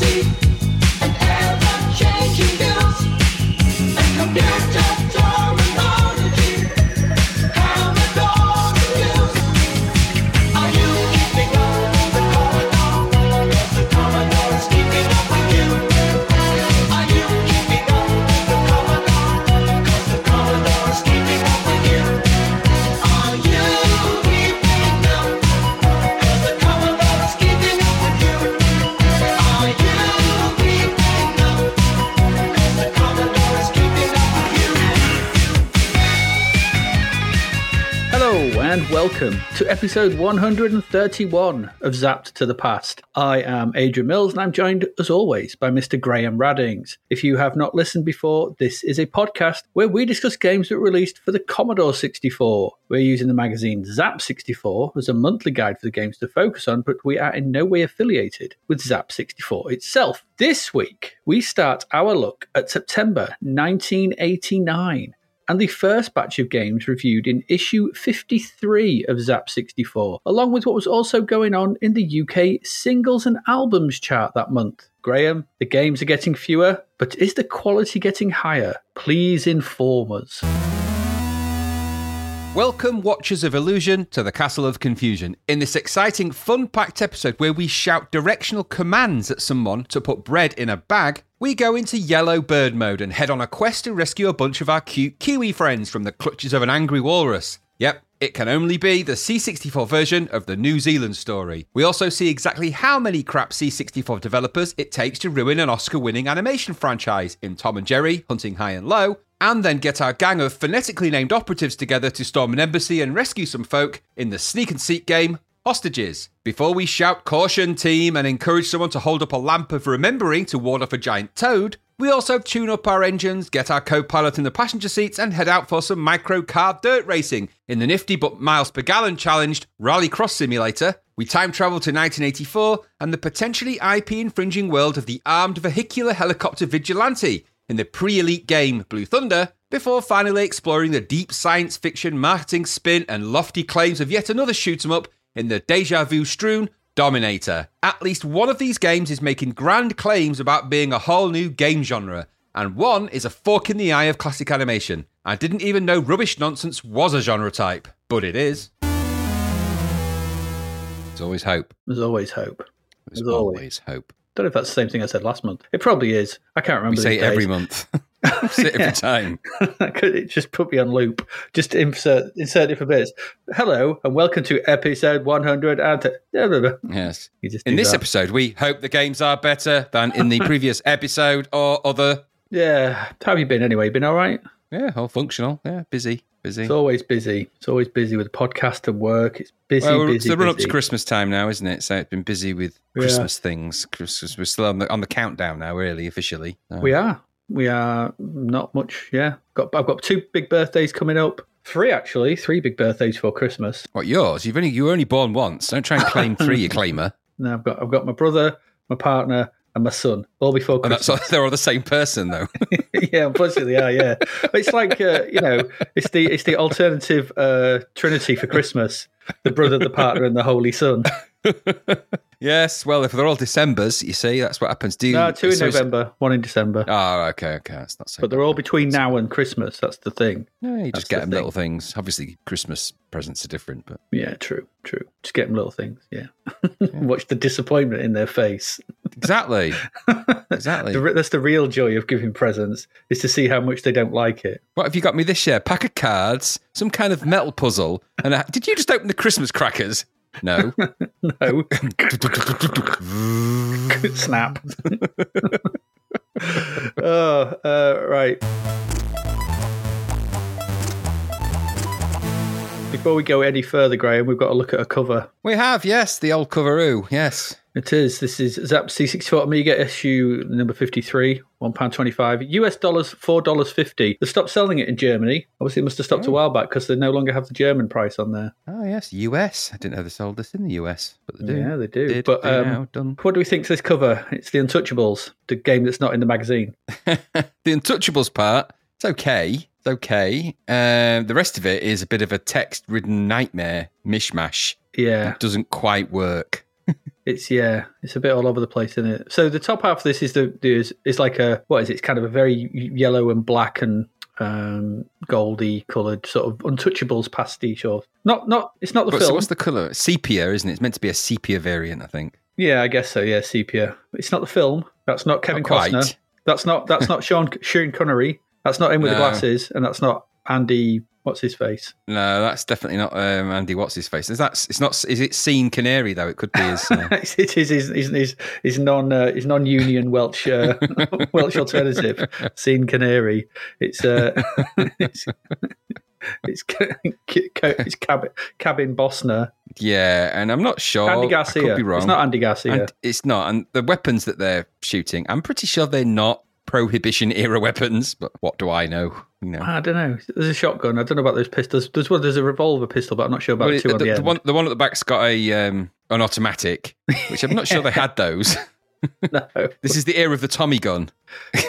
see to episode 131 of Zapped to the Past. I am Adrian Mills and I'm joined as always by Mr. Graham Raddings. If you have not listened before, this is a podcast where we discuss games that were released for the Commodore 64. We're using the magazine Zap 64 as a monthly guide for the games to focus on, but we are in no way affiliated with Zap 64 itself. This week, we start our look at September 1989 and the first batch of games reviewed in issue 53 of Zap 64, along with what was also going on in the UK singles and albums chart that month. Graham, the games are getting fewer, but is the quality getting higher? Please inform us. Welcome, Watchers of Illusion, to the Castle of Confusion. In this exciting, fun packed episode where we shout directional commands at someone to put bread in a bag, we go into yellow bird mode and head on a quest to rescue a bunch of our cute Kiwi friends from the clutches of an angry walrus. Yep, it can only be the C64 version of the New Zealand story. We also see exactly how many crap C64 developers it takes to ruin an Oscar winning animation franchise in Tom and Jerry, Hunting High and Low, and then get our gang of phonetically named operatives together to storm an embassy and rescue some folk in the sneak and seek game Hostages. Before we shout caution team and encourage someone to hold up a lamp of remembering to ward off a giant toad, we also tune up our engines, get our co-pilot in the passenger seats and head out for some micro car dirt racing in the nifty but miles per gallon challenged Rally Cross Simulator. We time travel to 1984 and the potentially IP infringing world of the armed vehicular helicopter vigilante in the pre-elite game Blue Thunder before finally exploring the deep science fiction marketing spin and lofty claims of yet another shoot 'em up in the deja vu strewn Dominator. At least one of these games is making grand claims about being a whole new game genre, and one is a fork in the eye of classic animation. I didn't even know rubbish nonsense was a genre type, but it is. There's always hope. There's always hope. There's As always. always hope. Don't know if that's the same thing I said last month. It probably is. I can't remember. We say every month. it every time. It just put me on loop? Just insert insert different bits. Hello and welcome to episode 100 and Yes. In this that. episode, we hope the games are better than in the previous episode or other. Yeah. How have you been anyway? Been all right? Yeah, all functional. Yeah, busy, busy. It's always busy. It's always busy with podcast and work. It's busy, well, busy. it's the run up to. Christmas time now, isn't it? So it's been busy with Yeah. Christmas things. Christmas, we're still on the on the countdown now, really officially. So- We are. We are not much. Yeah. Got. I've got two big birthdays coming up. Three actually. Three big birthdays for Christmas. What yours? You've only you were only born once. Don't try and claim three, you claimer. No, I've got. I've got my brother, my partner, and my son. All before And Christmas. that's they're all the same person, though. yeah, unfortunately, they are. Yeah, But it's like uh, you know, it's the it's the alternative uh, trinity for Christmas: the brother, the partner, and the holy son. Yes. Well, if they're all December's, you see, that's what happens. Do you? No, two in so November, one in December. Oh, okay, okay. That's not so. but they're all between now and Christmas. That's the thing. No, you That's just get the them thing. little things. Obviously, Christmas presents are different, but Yeah, true, true. Just get them little things. Yeah. Watch the disappointment in their face. exactly, exactly. The, that's the real joy of giving presents is to see how much they don't like it. What have you got me this year? Pack of cards, some kind of metal puzzle, and a, did you just open the Christmas crackers? No. No. Snap. oh, uh, right. Before we go any further, Graham, we've got to look at a cover. we have, yes, the old coveroo, yes. It is. This is Zap C64 Amiga issue number 53, £1.25. US dollars, $4.50. They stopped selling it in Germany. Obviously, it must have stopped a while back because they no longer have the German price on there. Oh, yes, US. I didn't know they sold this in the US, but they do. Yeah, they do. Did, but um, now, what do we think of this cover? It's The Untouchables, the game that's not in the magazine. the Untouchables part, it's okay. Okay. Um, the rest of it is a bit of a text ridden nightmare mishmash. Yeah. It doesn't quite work. It's yeah, it's a bit all over the place, isn't it? So the top half of this is the is, is like a what is it? It's kind of a very yellow and black and um goldy coloured sort of untouchables pastiche or not not it's not the But so film. what's the colour? Sepia, isn't it? It's meant to be a sepia variant, I think. yeah, I guess so. Yeah, sepia. It's not the film. That's not Kevin Not quite. Costner. That's not that's not Sean Sean Connery. That's not him with the glasses, and that's not Andy. What's his face? No, that's definitely not um, Andy. What's his face? Is that? It's not. Is it Scene Canary though? It could be his. Uh, it is his his his, his non uh, his non union Welsh uh, Welsh alternative scene canary. It's uh it's it's it's cabin cabin Bosner yeah, and I'm not sure. Andy I Garcia. could be wrong. It's not Andy Garcia. And it's not. And the weapons that they're shooting, I'm pretty sure they're not prohibition era weapons. But what do I know? You know. I don't know. There's a shotgun. I don't know about those pistols. There's one. There's a revolver pistol, but I'm not sure about Well, the two on the, the, the end. one, the one at the back's got a um, an automatic, which I'm not sure they had those. No. This is the era of the Tommy gun.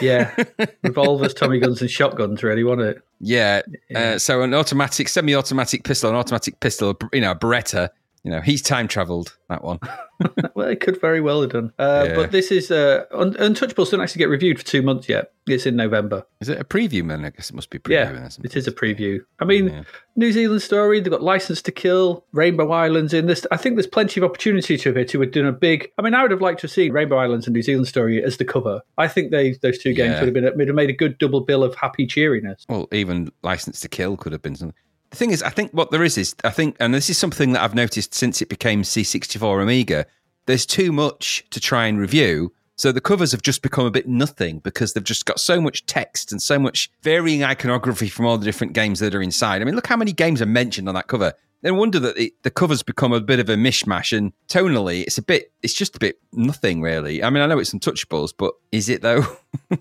Yeah, revolvers, Tommy guns, and shotguns. Really, want it? Yeah. Yeah. Uh, so an automatic, semi-automatic pistol, an automatic pistol, you know, a Beretta. You know, he's time travelled. That one. Well, it could very well have done. Uh, Yeah. But this is uh, Un- Untouchables don't actually get reviewed for two months yet. It's in November. Is it a preview? Man, I guess it must be preview. Yeah, it is a preview. I mean, Yeah. New Zealand story. They've got License to Kill, Rainbow Islands in this. I think there's plenty of opportunity to it to have done a big. I mean, I would have liked to have seen Rainbow Islands and New Zealand story as the cover. I think they those two games Yeah. would have been would have made a good double bill of happy cheeriness. Well, even License to Kill could have been something. The thing is, I think what there is is, I think, and this is something that I've noticed since it became C64 Amiga, there's too much to try and review. So the covers have just become a bit nothing because they've just got so much text and so much varying iconography from all the different games that are inside. I mean, look how many games are mentioned on that cover. No wonder that it, the covers become a bit of a mishmash and tonally it's a bit, it's just a bit nothing really. I mean, I know it's untouchables, but is it though?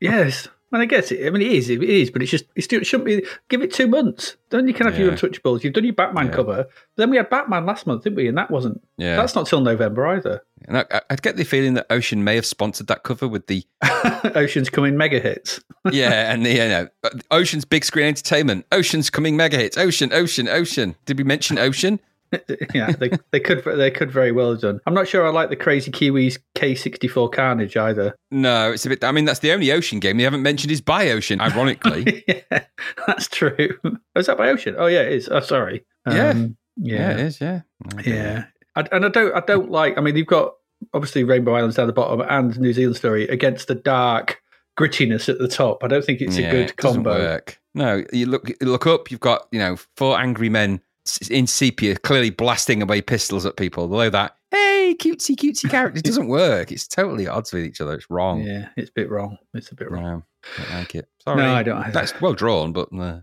Yes. And I guess it. I mean, it is. It is, but it's just it's still, it shouldn't be. Give it two months. Then you can have your Yeah. untouchables. You've done your Batman Yeah. cover. Then we had Batman last month, didn't we? And that wasn't. Yeah. That's not till November either. And I, I'd get the feeling that Ocean may have sponsored that cover with the Ocean's coming mega hits. yeah, and the you know uh, Ocean's big screen entertainment. Ocean's coming mega hits. Ocean, Ocean, Ocean. Did we mention Ocean? yeah, they, they could they could very well have done. I'm not sure I like the Crazy Kiwis C64 Carnage either. No, it's a bit. I mean, that's the only Ocean game they haven't mentioned is by Ocean. Ironically, yeah, that's true. Oh, is that by Ocean? Oh yeah, it is. Oh, sorry. Yeah. Um, yeah. yeah, it is. Yeah, yeah. I, and I don't I don't like. I mean, you've got obviously Rainbow Islands down the bottom and New Zealand Story against the dark grittiness at the top. I don't think it's Yeah, a good it combo. work. No, you look you look up. You've got you know four angry men in sepia, clearly blasting away pistols at people. Below that, hey, cutesy cutesy character. It doesn't work. It's totally at odds with each other. It's wrong. Yeah, it's a bit wrong. It's a bit wrong. No, don't like it. Sorry. No, I don't either. That's well drawn, but uh,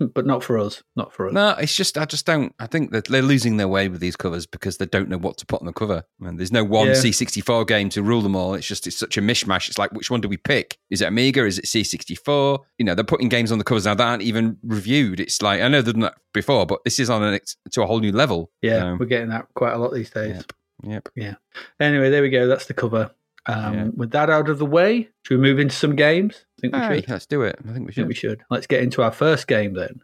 but not for us. Not for us. no, it's just I just don't. I think that they're losing their way with these covers because they don't know what to put on the cover. And there's no one Yeah. C64 game to rule them all. It's just it's such a mishmash. It's like which one do we pick? Is it Amiga? Is it C64? You know, they're putting games on the covers now that aren't even reviewed. It's like I know they've done that before, but this is on an to a whole new level. Yeah, So, we're getting that quite a lot these days. Yep. Yeah. Anyway, there we go. That's the cover. Um, Yeah. With that out of the way, should we move into some games? I think we should. let's do it. I think we I think should. we should. Let's get into our first game then.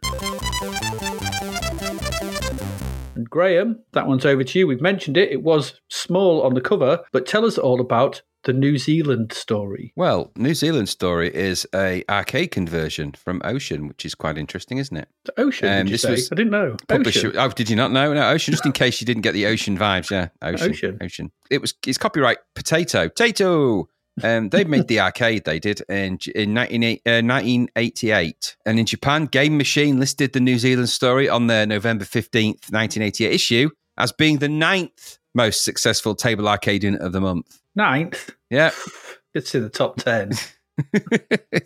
And Graham, that one's over to you. We've mentioned it. It was small on the cover, but tell us all about the New Zealand story. Well, New Zealand story is a arcade conversion from Ocean, which is quite interesting, isn't it? The Ocean, Um, did you this say? was I didn't know. Publisher. Ocean. Oh, did you not know? No, Ocean. Just in case you didn't get the Ocean vibes, yeah. Ocean. Ocean. Ocean. It was. It's copyright Potato. Potato. Um, they made the arcade. They did in in 19, uh, 1988, and in Japan, Game Machine listed the New Zealand story on their November fifteenth, nineteen eighty eight issue as being the ninth most successful table arcade unit of the month. Ninth. Yeah, It's in the top 10.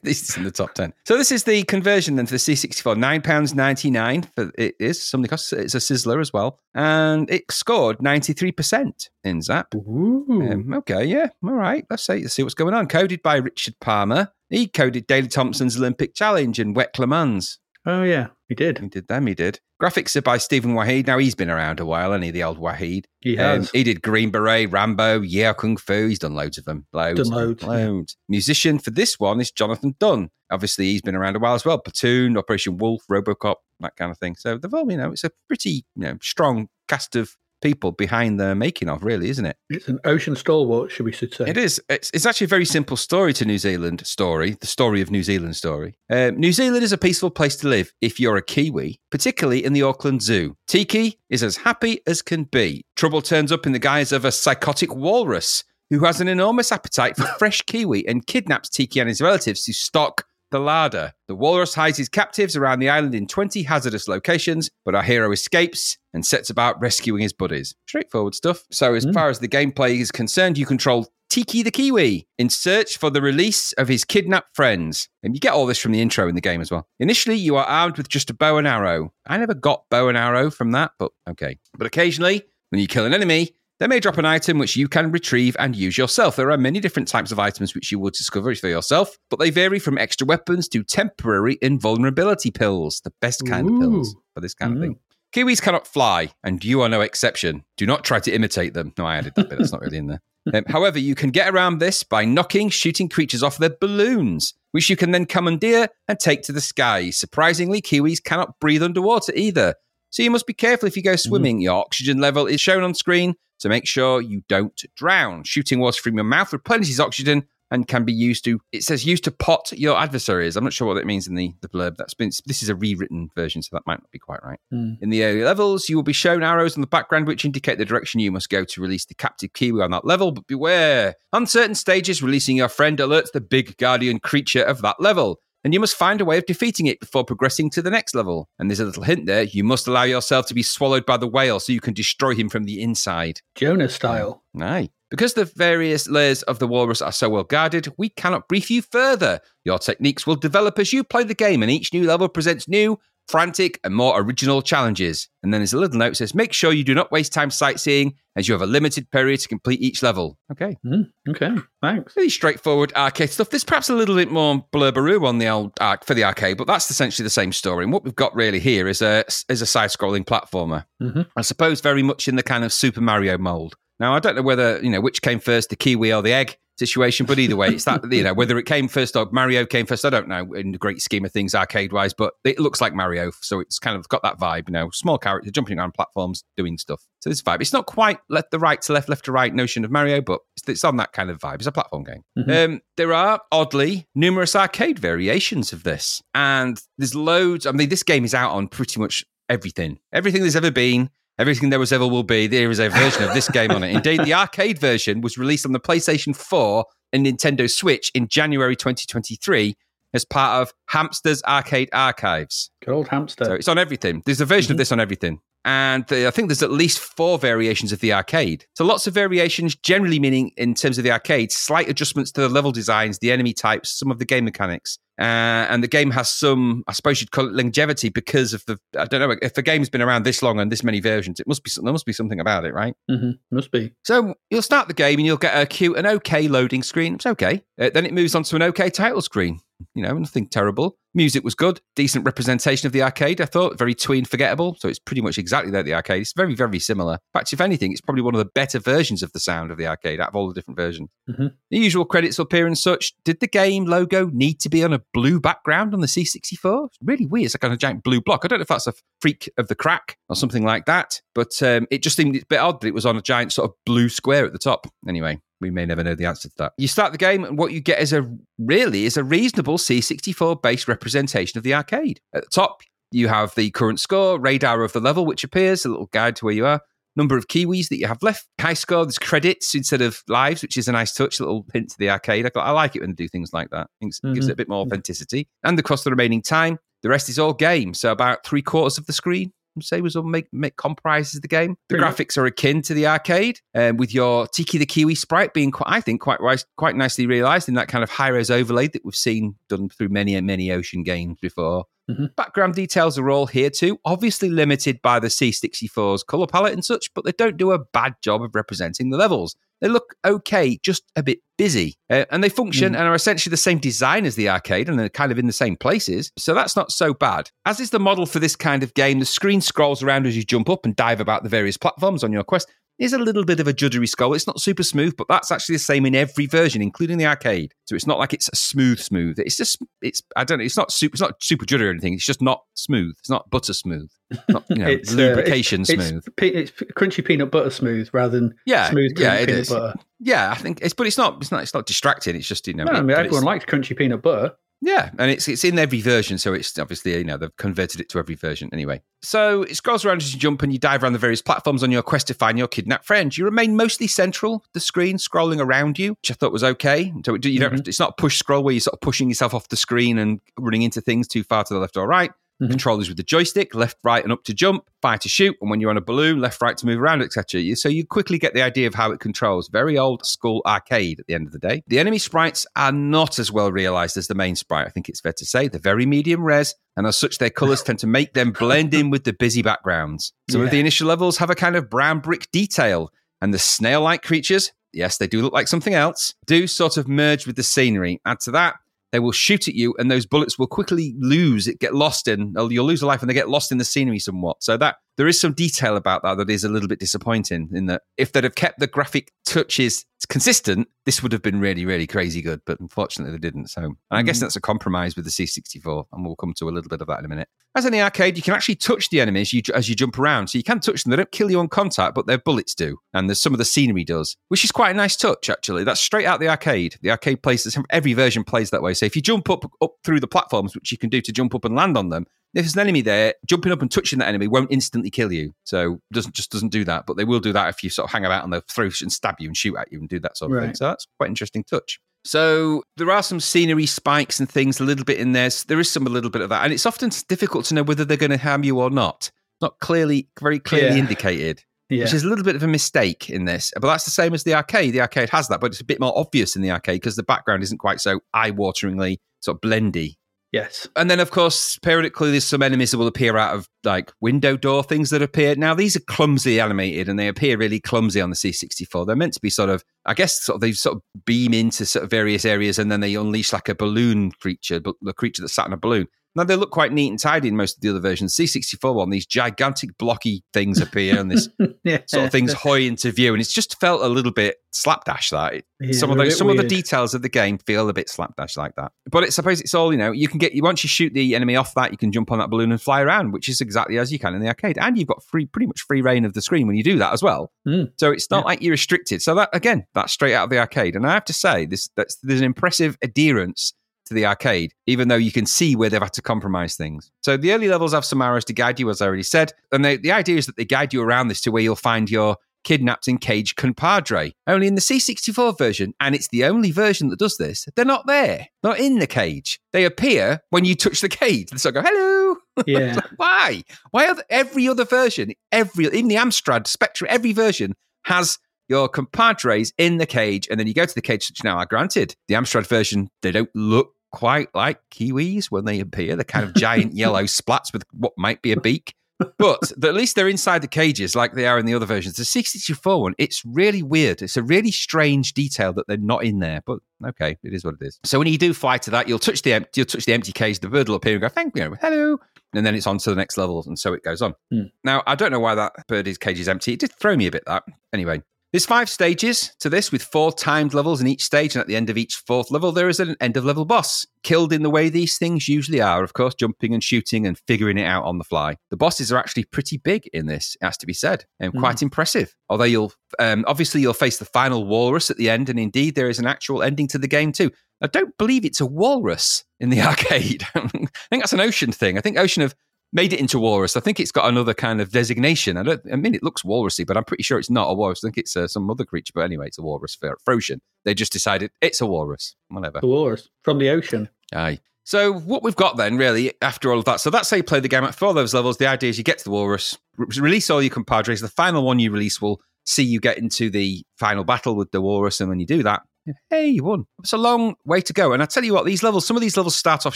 this is in the top 10. So this is the conversion then for the C64. £9.99 for it is. Somebody costs it's a sizzler as well. And it scored 93% in Zap. Ooh. Um, okay, yeah. All right. Let's see, let's see what's going on. Coded by Richard Palmer. He coded Daley Thompson's Olympic Challenge and WEC Le Mans. Oh, yeah, he did. He did them, he did. Graphics are by Stephen Wahid. Now he's been around a while, and he the old Wahid. He Um, has. he did Green Beret, Rambo, Yeah Kung Fu. He's done loads of them. Loads. Done loads, yeah. Musician for this one is Jonathan Dunn. Obviously, he's been around a while as well. Platoon, Operation Wolf, Robocop, that kind of thing. So they've all, you know, it's a pretty, you know, strong cast of people behind the making of, really, isn't it? It's an ocean stalwart, should we should say. It is. It's, it's actually a very simple story to New Zealand story, the story of New Zealand story. Um, New Zealand is a peaceful place to live if you're a Kiwi, particularly in the Auckland Zoo. Tiki is as happy as can be. Trouble turns up in the guise of a psychotic walrus who has an enormous appetite for fresh kiwi and kidnaps Tiki and his relatives to stock the larder. The walrus hides his captives around the island in 20 hazardous locations, but our hero escapes and sets about rescuing his buddies. Straightforward stuff. So, as hmm. far as the gameplay is concerned, you control Tiki the Kiwi in search for the release of his kidnapped friends. And you get all this from the intro in the game as well. Initially, you are armed with just a bow and arrow. I never got bow and arrow from that, but okay. But occasionally, when you kill an enemy, they may drop an item which you can retrieve and use yourself. There are many different types of items which you will discover for yourself, but they vary from extra weapons to temporary invulnerability pills, the best kind of pills for this kind of thing. Hmm. Kiwis cannot fly, and you are no exception. Do not try to imitate them. No, I added that bit. That's not really in there. Um, however, you can get around this by knocking, shooting creatures off their balloons, which you can then commandeer and take to the sky. Surprisingly, Kiwis cannot breathe underwater either. So you must be careful if you go swimming. Your oxygen level is shown on screen, so make sure you don't drown. Shooting water from your mouth replenishes oxygen and can be used to it says used to pot your adversaries. I'm not sure what that means in the, the blurb. That's been this is a rewritten version, so that might not be quite right. Hmm. In the early levels, you will be shown arrows on the background which indicate the direction you must go to release the captive Kiwi on that level, but beware. On certain stages, releasing your friend alerts the big guardian creature of that level. And you must find a way of defeating it before progressing to the next level. And there's a little hint there. You must allow yourself to be swallowed by the whale so you can destroy him from the inside. Jonah style. Aye. Because the various layers of the walrus are so well guarded, we cannot brief you further. Your techniques will develop as you play the game, and each new level presents new, frantic, and more original challenges. And then there's a little note that says, make sure you do not waste time sightseeing, as you have a limited period to complete each level. Okay. Mm, okay, thanks. Pretty straightforward arcade stuff. There's perhaps a little bit more blurbaroo on the old arc for the arcade, but that's essentially the same story. And what we've got really here is a is a side-scrolling platformer. Mhm. I suppose very much in the kind of Super Mario mold. Now I don't know whether you know which came first, the kiwi or the egg situation, but either way, it's that you know whether it came first or Mario came first. I don't know in the great scheme of things arcade wise, but it looks like Mario, so it's kind of got that vibe. You know, small character jumping around platforms, doing stuff. So this vibe. It's not quite left the right to left, left to right notion of Mario, but it's, it's on that kind of vibe. It's a platform game. Um, there are oddly numerous arcade variations of this, and there's loads. I mean, this game is out on pretty much everything, everything there's ever been. Everything there was ever will be. There is a version of this game on it. Indeed, the arcade version was released on the PlayStation 4 and Nintendo Switch in January 2023 as part of Hamster's Arcade Archives. Good old hamster. So it's on everything. There's a version of mm-hmm. this on everything. And the- I think there's at least four variations of the arcade. So lots of variations, generally meaning in terms of the arcade, slight adjustments to the level designs, the enemy types, some of the game mechanics. Uh, and the game has some, I suppose you'd call it longevity because of the, I don't know, if the game's been around this long and this many versions, it must be, there must be something about it, right? hmm Must be. So you'll start the game and you'll get a cute, an okay loading screen. It's okay. Uh, then it moves on to an okay title screen. You know, nothing terrible. Music was good. Decent representation of the arcade, I thought. Very tween forgettable. So it's pretty much exactly like the arcade. It's very, very similar. In fact, if anything, it's probably one of the better versions of the sound of the arcade out of all the different versions. Mhm. The usual credits appear and such. Did the game logo need to be on a blue background on the C64? It's really weird. It's like on a giant blue block. I don't know if that's a freak of the crack or something like that, but um, it just seemed a bit odd that it was on a giant sort of blue square at the top. Anyway, we may never know the answer to that. You start the game, and what you get is a really is a reasonable C64 based representation of the arcade. At the top, you have the current score, radar of the level, which appears, a little guide to where you are, number of kiwis that you have left, high score, there's credits instead of lives, which is a nice touch, a little hint to the arcade. I, I like it when they do things like that. It gives mm-hmm. it a bit more authenticity. And across the remaining time, the rest is all game. So about three quarters of the screen say was make, make comprises the game. The Pretty much. graphics are akin to the arcade, um, with your Tiki the Kiwi sprite being quite, I think, quite quite nicely realised in that kind of high res overlay that we've seen done through many and many ocean games before. Mhm. Background details are all here too, obviously limited by the C64's colour palette and such, but they don't do a bad job of representing the levels. They look okay, just a bit busy. Uh, and they function and are essentially the same design as the arcade and they're kind of in the same places. So that's not so bad. As is the model for this kind of game, the screen scrolls around as you jump up and dive about the various platforms on your quest. Is a little bit of a juddery skull. It's not super smooth, but that's actually the same in every version, including the arcade. So it's not like it's a smooth, smooth. It's just, it's, I don't know, it's not super, it's not super juddery or anything. It's just not smooth. It's not butter smooth. Not, you know, It's, uh, lubrication it's, smooth. It's, pe- it's crunchy peanut butter smooth rather than Yeah, smooth yeah, crunchy peanut is. butter. Yeah, I think it's, but it's not, it's not, it's not distracting. It's just, you know, No, I mean, everyone likes crunchy peanut butter. Yeah, and it's it's in every version, so it's obviously you know they've converted it to every version anyway. So it scrolls around as you jump and you dive around the various platforms on your quest to find your kidnapped friend. You remain mostly central, the screen scrolling around you, which I thought was okay. So it- you don't, mm-hmm. it's not a push scroll where you're sort of pushing yourself off the screen and running into things too far to the left or right. Mhm. Controllers with the joystick, left, right, and up to jump, fire to shoot, and when you're on a balloon, left, right to move around, etc. So you quickly get the idea of how it controls. Very old school arcade at the end of the day. The enemy sprites are not as well realized as the main sprite. I think it's fair to say they're very medium res, and as such, their colors tend to make them blend in with the busy backgrounds. Some of the initial levels have a kind of brown brick detail, and the snail-like creatures. Yes, they do look like something else. Do sort of merge with the scenery. Add to that, they will shoot at you and those bullets will quickly lose it get lost in you'll lose a life and they get lost in the scenery somewhat. So that there is some detail about that that is a little bit disappointing in that if they'd have kept the graphic touches consistent this would have been really really crazy good but unfortunately they didn't. So and i guess Mhm. that's a compromise with the c64 and we'll come to a little bit of that in a minute. As in the arcade you can actually touch the enemies you, as you jump around. So you can touch them they don't kill you on contact but their bullets do. And there's some of the scenery does which is quite a nice touch actually. That's straight out the arcade. The arcade plays every version plays that way. So if you jump up up through the platforms which you can do to jump up and land on them if there's an enemy there jumping up and touching that enemy won't instantly kill you so doesn't just doesn't do that but they will do that if you sort of hang about and they'll throw and stab you and shoot at you and do that sort of thing so that's quite an interesting touch so there are some scenery spikes and things a little bit in there. There is some a little bit of that, and it's often difficult to know whether they're going to harm you or not. Not clearly, very clearly Yeah. indicated, Yeah. which is a little bit of a mistake in this. But that's the same as the arcade. The arcade has that, but it's a bit more obvious in the arcade because the background isn't quite so eye-wateringly sort of blendy. Yes. And then, of course, periodically there's some enemies that will appear out of like window door things that appear. Now, these are clumsy animated and they appear really clumsy on the C64. They're meant to be sort of, I guess, sort of they sort of beam into sort of various areas and then they unleash like a balloon creature, but the creature that sat in a balloon. Now, they look quite neat and tidy in most of the other versions. C64 one, these gigantic blocky things appear and this yeah. sort of things hoy into view. And it's just felt a little bit slapdash that. It- Yeah, some of those some of the details of the game feel a bit slapdash like that but it suppose it's all you know you can get once you shoot the enemy off that you can jump on that balloon and fly around which is exactly as you can in the arcade and you've got free pretty much free reign of the screen when you do that as well Mm. so it's not Yeah. like you're restricted so that again that's straight out of the arcade and i have to say this that's there's an impressive adherence to the arcade, even though you can see where they've had to compromise things. So the early levels have some arrows to guide you, as I already said. And they, the idea is that they guide you around this to where you'll find your kidnapped and caged compadre. Only in the C64 version, and it's the only version that does this, they're not there. Not in the cage. They appear when you touch the cage. They sort of go, hello. Yeah. Why? Why are every other version, every even the Amstrad Spectrum, every version has your compadres in the cage, and then you go to the cage. Which now, are granted, the Amstrad version they don't look quite like kiwis when they appear. They're kind of giant yellow splats with what might be a beak. But at least they're inside the cages like they are in the other versions. The C64 one, it's really weird. It's a really strange detail that they're not in there. But okay, it is what it is. So when you do fly to that, you'll touch the empty, you'll touch the empty cage. The bird will appear and go, "Thank you, hello," and then it's on to the next level, and so it goes on. Hmm. Now I don't know why that bird's cage is empty. It did throw me a bit. That anyway. There's five stages to this with four timed levels in each stage, and at the end of each fourth level, there is an end of level boss. Killed in the way these things usually are, of course, jumping and shooting and figuring it out on the fly. The bosses are actually pretty big in this, it has to be said, and quite impressive. Although you'll um, obviously you'll face the final walrus at the end, and indeed there is an actual ending to the game too. I don't believe it's a walrus in the arcade. I think that's an ocean thing. I think Ocean have made it into walrus. I think it's got another kind of designation. I don't. I mean, it looks walrusy, but I'm pretty sure it's not a walrus. I think it's uh, some other creature. But anyway, it's a walrus for Frozen. They just decided it's a walrus. Whatever. The wars from the ocean. Aye. So what we've got then, really, after all of that, so that's how you play the game. At four those levels, the idea is you get to the walrus, re- release all your compadres. The final one you release will see you get into the final battle with the walrus, and when you do that, hey, you won. It's a long way to go. And I tell you what, these levels, some of these levels start off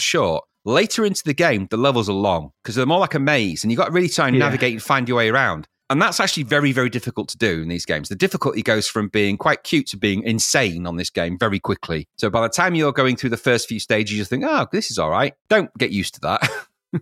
short. Later into the game, the levels are long because they're more like a maze, and you've got to really try and Yeah. navigate and find your way around. And that's actually very, very difficult to do in these games. The difficulty goes from being quite cute to being insane on this game very quickly. So by the time you're going through the first few stages, you think, oh, this is all right. Don't get used to that. as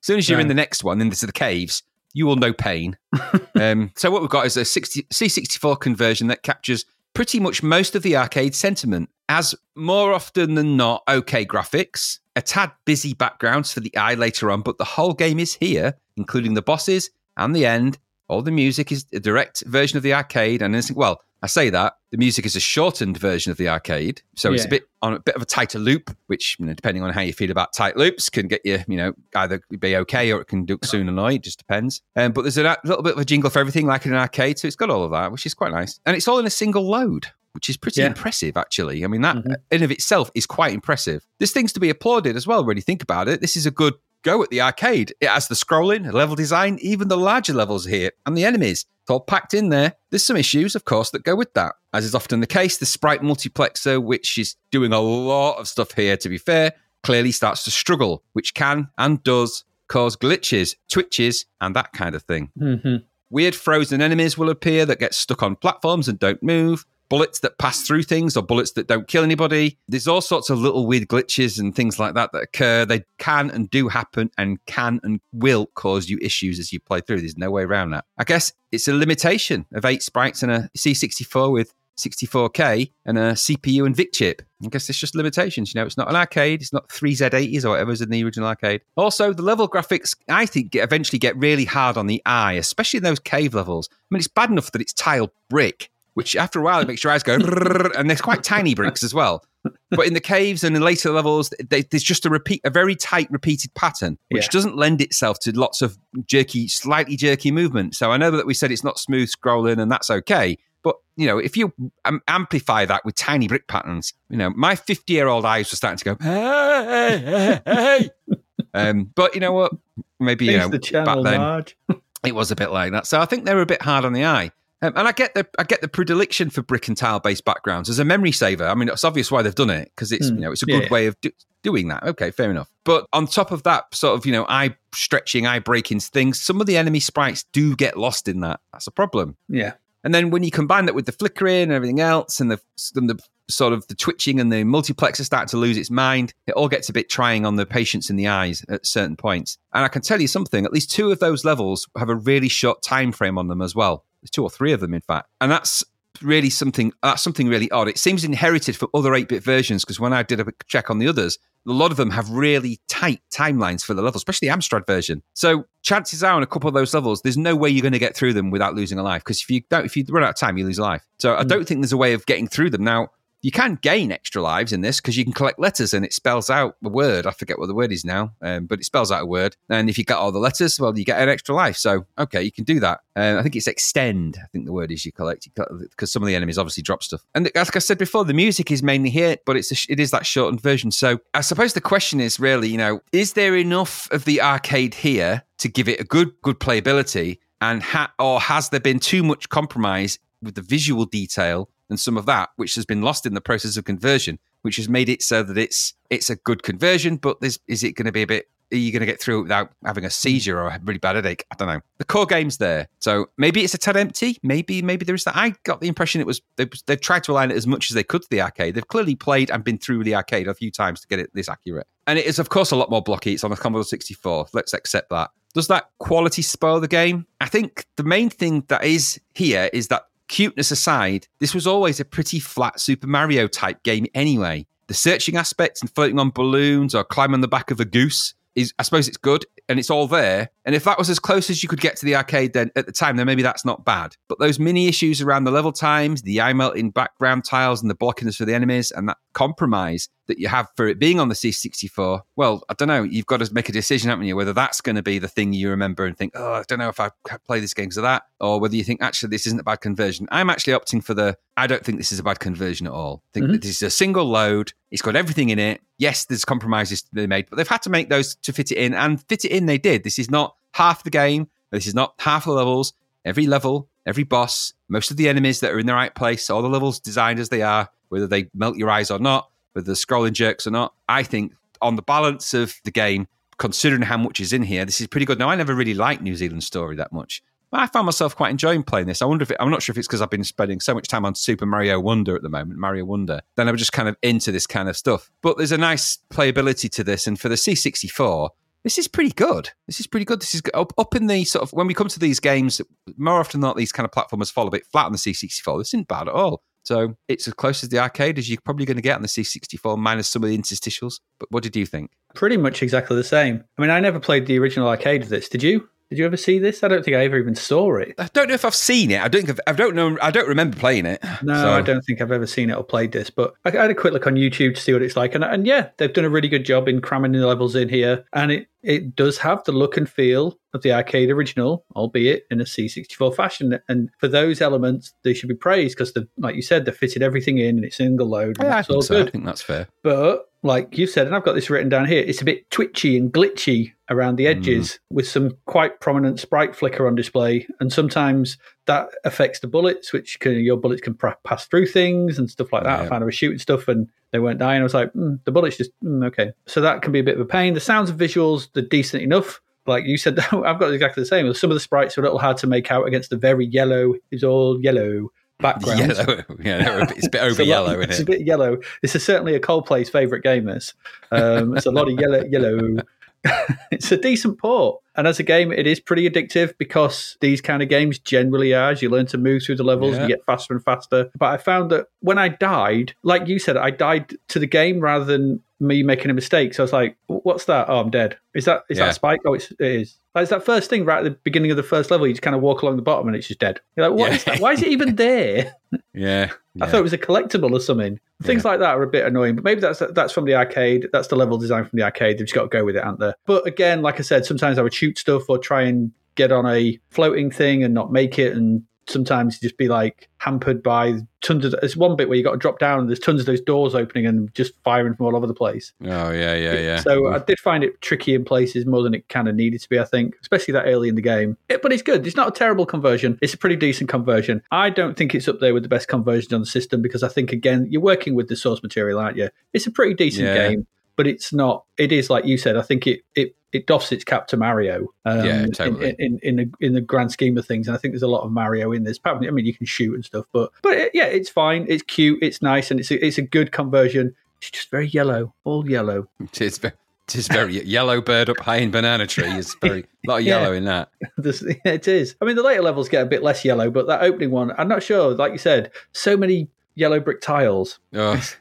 soon as you're in the next one, into the caves, you will know pain. um, so what we've got is a 60, C64 conversion that captures pretty much most of the arcade sentiment, as more often than not, okay graphics, a tad busy backgrounds for the eye later on, but the whole game is here, including the bosses and the end. All the music is a direct version of the arcade, and it's, well, I say that the music is a shortened version of the arcade, so it's a bit on a bit of a tighter loop, which you know, depending on how you feel about tight loops, can get you, you know, either be okay or it can do soon annoy. It just depends. Um, but there's a little bit of a jingle for everything, like in an arcade, so it's got all of that, which is quite nice, and it's all in a single load. Which is pretty Yeah. impressive, actually. I mean, that Mhm. in of itself is quite impressive. There's things to be applauded as well when you think about it. This is a good go at the arcade. It has the scrolling, level design, even the larger levels here, and the enemies. It's all packed in there. There's some issues, of course, that go with that. As is often the case, the sprite multiplexer, which is doing a lot of stuff here, to be fair, clearly starts to struggle, which can and does cause glitches, twitches, and that kind of thing. hmm Weird frozen enemies will appear that get stuck on platforms and don't move. Bullets that pass through things or bullets that don't kill anybody. There's all sorts of little weird glitches and things like that that occur. They can and do happen and can and will cause you issues as you play through. There's no way around that. I guess it's a limitation of eight sprites and a C64 with 64K and a CPU and VIC chip. I guess it's just limitations. You know, it's not an arcade. It's not three Z80s or whatever's in the original arcade. Also, the level graphics, I think, get, eventually get really hard on the eye, especially in those cave levels. I mean, it's bad enough that it's tiled brick, which after a while it makes your eyes go, and there's quite tiny bricks as well. But in the caves and in later levels, they, there's just a repeat, a very tight repeated pattern, which Yeah. doesn't lend itself to lots of jerky, slightly jerky movement. So I know that we said it's not smooth scrolling, and that's okay. But you know, if you um, amplify that with tiny brick patterns, you know, my 50 year old eyes were starting to go, hey, hey, hey. um, but you know what? Maybe you know, the back channel, then Marge. it was a bit like that. So I think they were a bit hard on the eye. Um, and I get the I get the predilection for brick and tile based backgrounds as a memory saver. I mean, it's obvious why they've done it because it's Hmm. you know it's a good yeah. way of do, doing that. Okay, fair enough. But on top of that, sort of you know eye stretching, eye breaking things, some of the enemy sprites do get lost in that. That's a problem. Yeah. And then when you combine that with the flickering and everything else, and the, and the sort of the twitching and the multiplexer start to lose its mind, it all gets a bit trying on the patience in the eyes at certain points. And I can tell you something: at least two of those levels have a really short time frame on them as well. There's two or three of them, in fact, and that's really something. That's something really odd. It seems inherited from other 8-bit versions because when I did a check on the others, a lot of them have really tight timelines for the levels, especially the Amstrad version. So chances are on a couple of those levels, there's no way you're going to get through them without losing a life. Because if you don't, if you run out of time, you lose a life. So I hmm. don't think there's a way of getting through them. Now you can gain extra lives in this because you can collect letters and it spells out a word. I forget what the word is now, um, but it spells out a word. And if you get all the letters, well, you get an extra life. So okay, you can do that. Uh, I think it's extend. I think the word is you collect because some of the enemies obviously drop stuff. And like I said before, the music is mainly here, but it's a, it is that shortened version. So I suppose the question is really, you know, is there enough of the arcade here to give it a good good playability, and ha- or has there been too much compromise with the visual detail and some of that, which has been lost in the process of conversion, which has made it so that it's it's a good conversion, but is it going to be a bit? Are you going to get through it without having a seizure or a really bad headache? I don't know. The core game's there, so maybe it's a tad empty. Maybe maybe there is that. I got the impression it was they, they've tried to align it as much as they could to the arcade. They've clearly played and been through the arcade a few times to get it this accurate, and it is of course a lot more blocky. It's on a Commodore 64. Let's accept that. Does that quality spoil the game? I think the main thing that is here is that cuteness aside, this was always a pretty flat Super Mario type game anyway. The searching aspects and floating on balloons or climbing on the back of a goose is, I suppose, it's good and it's all there. And if that was as close as you could get to the arcade, then at the time, then maybe that's not bad. But those mini issues around the level times, the eye melting background tiles, and the blockiness for the enemies, and that compromise that you have for it being on the C64, well, I don't know. You've got to make a decision, haven't you? Whether that's going to be the thing you remember and think, oh, I don't know if I play this game because of that, or whether you think actually this isn't a bad conversion. I'm actually opting for the. I don't think this is a bad conversion at all. I think Mhm. that this is a single load. It's got everything in it. Yes, there's compromises they made, but they've had to make those to fit it in, and fit it in. They did. This is not half the game. This is not half the levels. Every level, every boss, most of the enemies that are in the right place, all the levels designed as they are, whether they melt your eyes or not, whether the scrolling jerks or not. I think on the balance of the game, considering how much is in here, this is pretty good. Now, I never really liked New Zealand Story that much. But I found myself quite enjoying playing this. I wonder if it, I'm not sure if it's because I've been spending so much time on Super Mario Wonder at the moment, Mario Wonder, then I'm just kind of into this kind of stuff. But there's a nice playability to this. And for the C64, this is pretty good. This is pretty good. This is up, up in the sort of when we come to these games, more often than not, these kind of platformers fall a bit flat on the C64. This isn't bad at all. So it's as close as the arcade as you're probably going to get on the C64, minus some of the interstitials. But what did you think? Pretty much exactly the same. I mean, I never played the original arcade of this. Did you? Did you ever see this? I don't think I ever even saw it. I don't know if I've seen it. I don't. think I've- I don't know. I don't remember playing it. No, So- I don't think I've ever seen it or played this, but I, I had a quick look on YouTube to see what it's like, and, and yeah, they've done a really good job in cramming the levels in here, and it it does have the look and feel of the arcade original, albeit in a C64 fashion. And for those elements, they should be praised because, like you said, they fitted everything in and it's single load. Yeah, I think so. I think that's fair. But like you said, and I've got this written down here, it's a bit twitchy and glitchy around the hmm. edges with some quite prominent sprite flicker on display. And sometimes that affects the bullets, which can, your bullets can pra- pass through things and stuff like that. I found I was shooting stuff and they weren't dying. I was like, mm, the bullets just, mm, okay. So that can be a bit of a pain. The sounds and visuals, they're decent enough. Like you said, I've got exactly the same. Some of the sprites are a little hard to make out against the very yellow, it's all yellow background. Yellow. Yeah, they're a bit- it's a bit over It's a lot- yellow, It's a bit yellow. This is certainly a Coldplay's favourite game. This, um, it's a lot of yellow. Yellow. it's a decent port, and as a game, it is pretty addictive because these kind of games generally are. As you learn to move through the levels, Yeah. you get faster and faster. But I found that when I died, like you said, I died to the game rather than me making a mistake. So I was like, "What's that? Oh, I'm dead. Is that is Yeah. that Spike? Oh, it's, it is. Like, it's that first thing right at the beginning of the first level. You just kind of walk along the bottom and it's just dead. You're like, what Yeah. is that? Why is it even there? Yeah. I thought it was a collectible or something. Things like that are a bit annoying, but maybe that's that's from the arcade. That's the level design from the arcade. They've just got to go with it, aren't they? But again, like I said, sometimes I would shoot stuff or try and get on a floating thing and not make it, and sometimes just be like hampered by tons of. There's one bit where you got to drop down and there's tons of those doors opening and just firing from all over the place. Oh yeah, yeah, yeah. So I did find it tricky in places more than it kind of needed to be, I think, especially that early in the game. It- but it's good. It's not a terrible conversion. It's a pretty decent conversion. I don't think it's up there with the best conversions on the system because I think, again, you're working with the source material, aren't you? It's a pretty decent Yeah. game, but it's not. It is like you said. I think it it. It doffs its cap to Mario, um, Yeah, in- totally. in, in in the in the grand scheme of things, and I think there's a lot of Mario in this. Apparently, I mean, you can shoot and stuff, but but it, yeah, it's fine. It's cute. It's nice, and it's a, it's a good conversion. It's just very yellow, all yellow. It is, ve- it is very yellow bird up high in banana tree is very a lot of Yeah. yellow in that. It is. I mean, the later levels get a bit less yellow, but that opening one, I'm not sure. Like you said, so many yellow brick tiles. Oh, It's-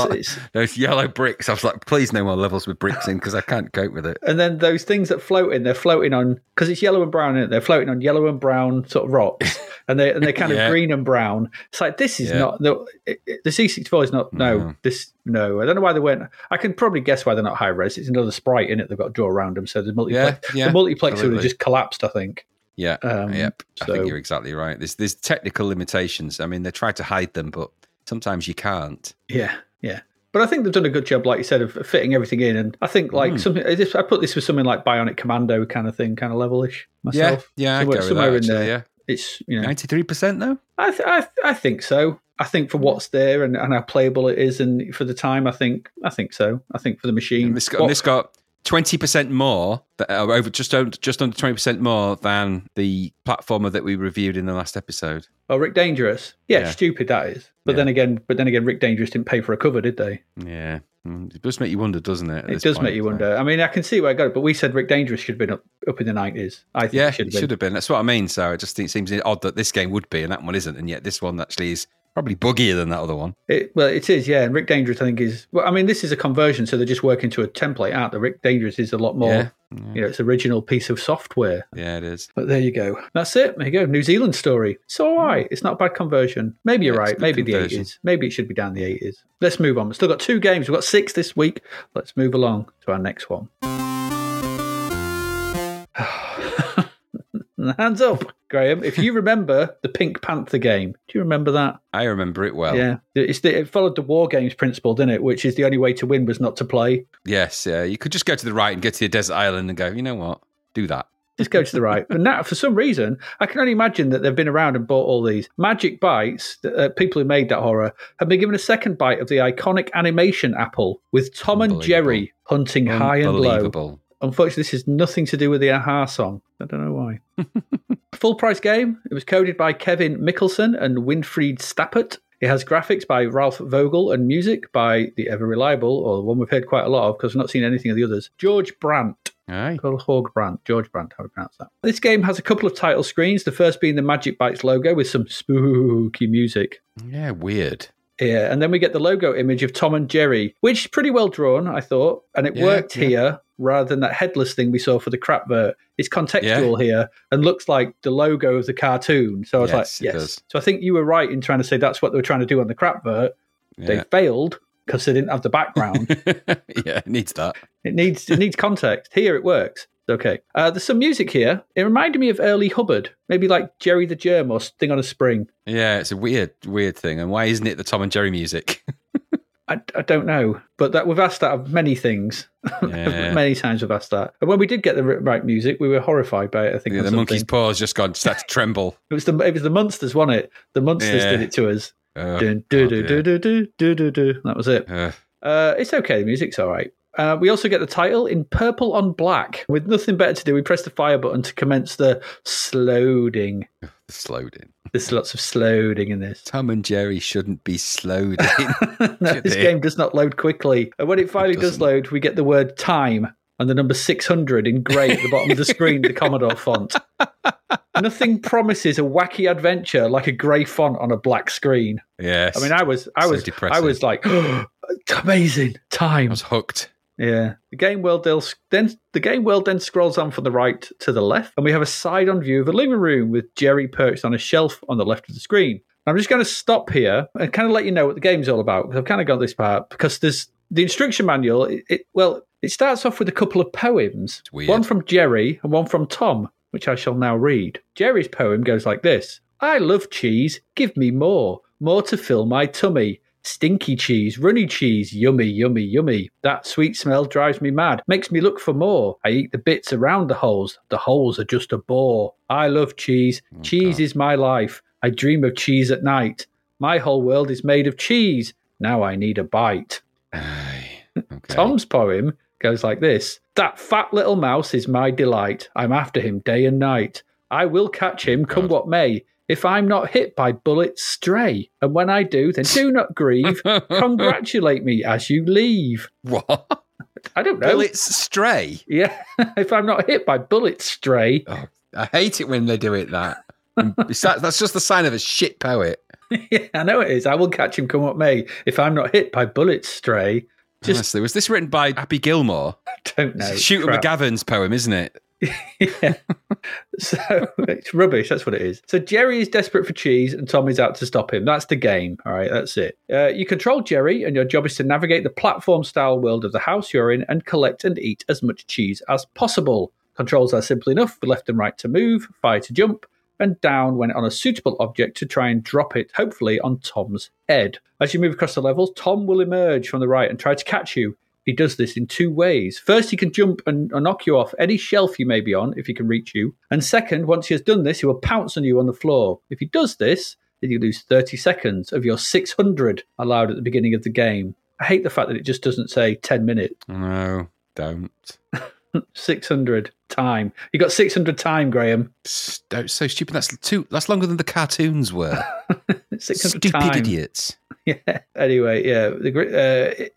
it's- those yellow bricks. I was like, please no more levels with bricks in because I can't cope with it. and then those things that float in, they're floating on because it's yellow and brown. Isn't it? They're floating on yellow and brown sort of rocks, and they and they're kind Yeah. of green and brown. It's like this is Yeah. not no. It, it- the C64 is not no. No. This no. I don't know why they went. I can probably guess why they're not high res. It's another sprite in it. They've got to draw around them. So the multiplex, Yeah, the multiplexer would have just collapsed. I think. Yeah, Um, yep. I think you're exactly right. There's there's technical limitations. I mean, they try to hide them, but sometimes you can't. Yeah, yeah. But I think they've done a good job, like you said, of fitting everything in. And I think like Hmm. something. I I put this with something like Bionic Commando kind of thing, kind of levelish myself. yeah, yeah. Somewhere, somewhere that, in actually, there. Yeah, It's you know, ninety three percent though. I, th- I th- I think so. I think for what's there and, and how playable it is, and for the time, I think I think so. I think for the machine, And this got What- this got twenty percent more, uh, over just under, just under twenty percent more than the platformer that we reviewed in the last episode. oh Rick Dangerous, yeah, Yeah. stupid that is. But Yeah. then again, but then again, Rick Dangerous didn't pay for a cover, did they? Yeah, Mm, it does make you wonder, doesn't it? It does point? make you wonder. I mean, I can see where I got it, but we said Rick Dangerous should have been up, up in the nineties. I think Yeah, it should it have should been. have been. That's what I mean. So it just seems odd that this game would be and that one isn't, and yet this one actually is probably boogier than that other one. It, well, it is, yeah. And Rick Dangerous, I think, is. Well, I mean, this is a conversion, so they're just working to a template, aren't they? Rick Dangerous is a lot more. Yeah, You know, it's original piece of software. yeah, it is. But there you go. That's it. There you go. New Zealand story. So all right. It's not a bad conversion. Maybe you're Hmm. Yeah, right. Maybe the conversion. eighties. Maybe it should be down the eighties. Let's move on. We've still got two games. We've got six this week. Let's move along to our next one. Hands up, Graham. If you remember the Pink Panther game, do you remember that? I remember it well. Yeah, the, it followed the war games principle, didn't it? Which is the only way to win was not to play. Yes, yeah. You could just go to the right and get to the desert island and go. You know what? Do that. Just go to the right. But now, for some reason, I can only imagine that they've been around and bought all these Magic Bytes. Uh, people who made that horror have been given a second bite of the iconic animation apple with Tom and Jerry hunting high and low. Unfortunately, this has nothing to do with the a-ha song. I don't know why. Full price game. It was coded by Kevin Mickelson and Winfried Stappert. It has graphics by Ralph Vogel and music by the ever reliable, or the one we've heard quite a lot of because we've not seen anything of the others, George Brandt. Aye. called Hawg Brandt, George Brandt, how we pronounce that. This game has a couple of title screens, the first being the Magic Bytes logo with some spooky music. Yeah, weird. Yeah, and then we get the logo image of Tom and Jerry, which is pretty well drawn, I thought, and it Yeah, worked yeah. here rather than that headless thing we saw for the crapvert. It's contextual here and looks like the logo of the cartoon. So I was Yes, like, yes. So I think you were right in trying to say that's what they were trying to do on the crapvert. They Yeah. failed because they didn't have the background. yeah, it needs that. It needs it needs context. Here it works. Okay. Uh, there's some music here. It reminded me of early Hubbard, maybe like Jerry the Germ or Thing on a Spring. Yeah, it's a weird, weird thing. And why isn't it the Tom and Jerry music? I, I don't know, but that we've asked that of many things. Yeah. many times we've asked that. And when we did get the right music, we were horrified by it. I think Yeah, the something. monkey's paw's just gone, start to tremble. It was the it was the monsters, wasn't it? The monsters Yeah. did it to us. Uh, Dun, do, oh, do, dear. do, do, do, do, do. That was it. uh, Uh, it's okay. The music's all right. Uh, we also get the title in purple on black. With nothing better to do, we press the fire button to commence the slowing. slowed in. There's lots of slowing in this. Tom and Jerry shouldn't be slowed in. no, this they? game does not load quickly. And when it finally does doesn't. load, we get the word time and the number 600 in grey at the bottom of the screen, the Commodore font. Nothing promises a wacky adventure like a grey font on a black screen. yes. I mean, I was, I So was, I was like, amazing time. I was hooked. Yeah, the game world then the game world then scrolls on from the right to the left, and we have a side-on view of a living room with Jerry perched on a shelf on the left of the screen. I'm just going to stop here and kind of let you know what the game's all about because I've kind of got this part because there's the instruction manual. It, it well, it starts off with a couple of poems, one from Jerry and one from Tom, which I shall now read. Jerry's poem goes like this: I love cheese. Give me more, more to fill my tummy. Stinky cheese, runny cheese, yummy, yummy, yummy. That sweet smell drives me mad, makes me look for more. I eat the bits around the holes. The holes are just a bore. I love cheese. cheese God. is my life. I dream of cheese at night. My whole world is made of cheese. Now I need a bite. Aye. Okay. Tom's poem goes like this That fat little mouse is my delight. I'm after him day and night. I will catch him, come God. what may. If I'm not hit by bullets, stray. And when I do, then do not grieve. Congratulate me as you leave. what? I don't know. Bullets stray. Yeah. if I'm not hit by bullets, stray. Oh, I hate it when they do it that. That- that's just the sign of a shit poet. yeah, I know it is. I will catch him, come what may. If I'm not hit by bullets, stray. Just Honestly, was this written by Happy Gilmore? don't know. Shooter Crap. McGavin's poem, isn't it? Yeah. So it's rubbish. That's what it is. So Jerry is desperate for cheese, and Tom is out to stop him. That's the game. All right, that's it. Uh, you control Jerry, and your job is to navigate the platform-style world of the house you're in and collect and eat as much cheese as possible. Controls are simple enough: left and right to move, fire to jump, and down when on a suitable object to try and drop it, hopefully on Tom's head. As you move across the levels, Tom will emerge from the right and try to catch you. He does this in two ways. First, he can jump and, and knock you off any shelf you may be on if he can reach you. And second, once he has done this, he will pounce on you on the floor. If he does this, then you lose 30 seconds of your 600 allowed at the beginning of the game. I hate the fact that it just doesn't say 10 minutes. No, don't. 600 time. You got 600 time, Graham. So stupid. That's too. That's longer than the cartoons were. 600 Stupid time. idiots. Yeah. Anyway, yeah. The uh,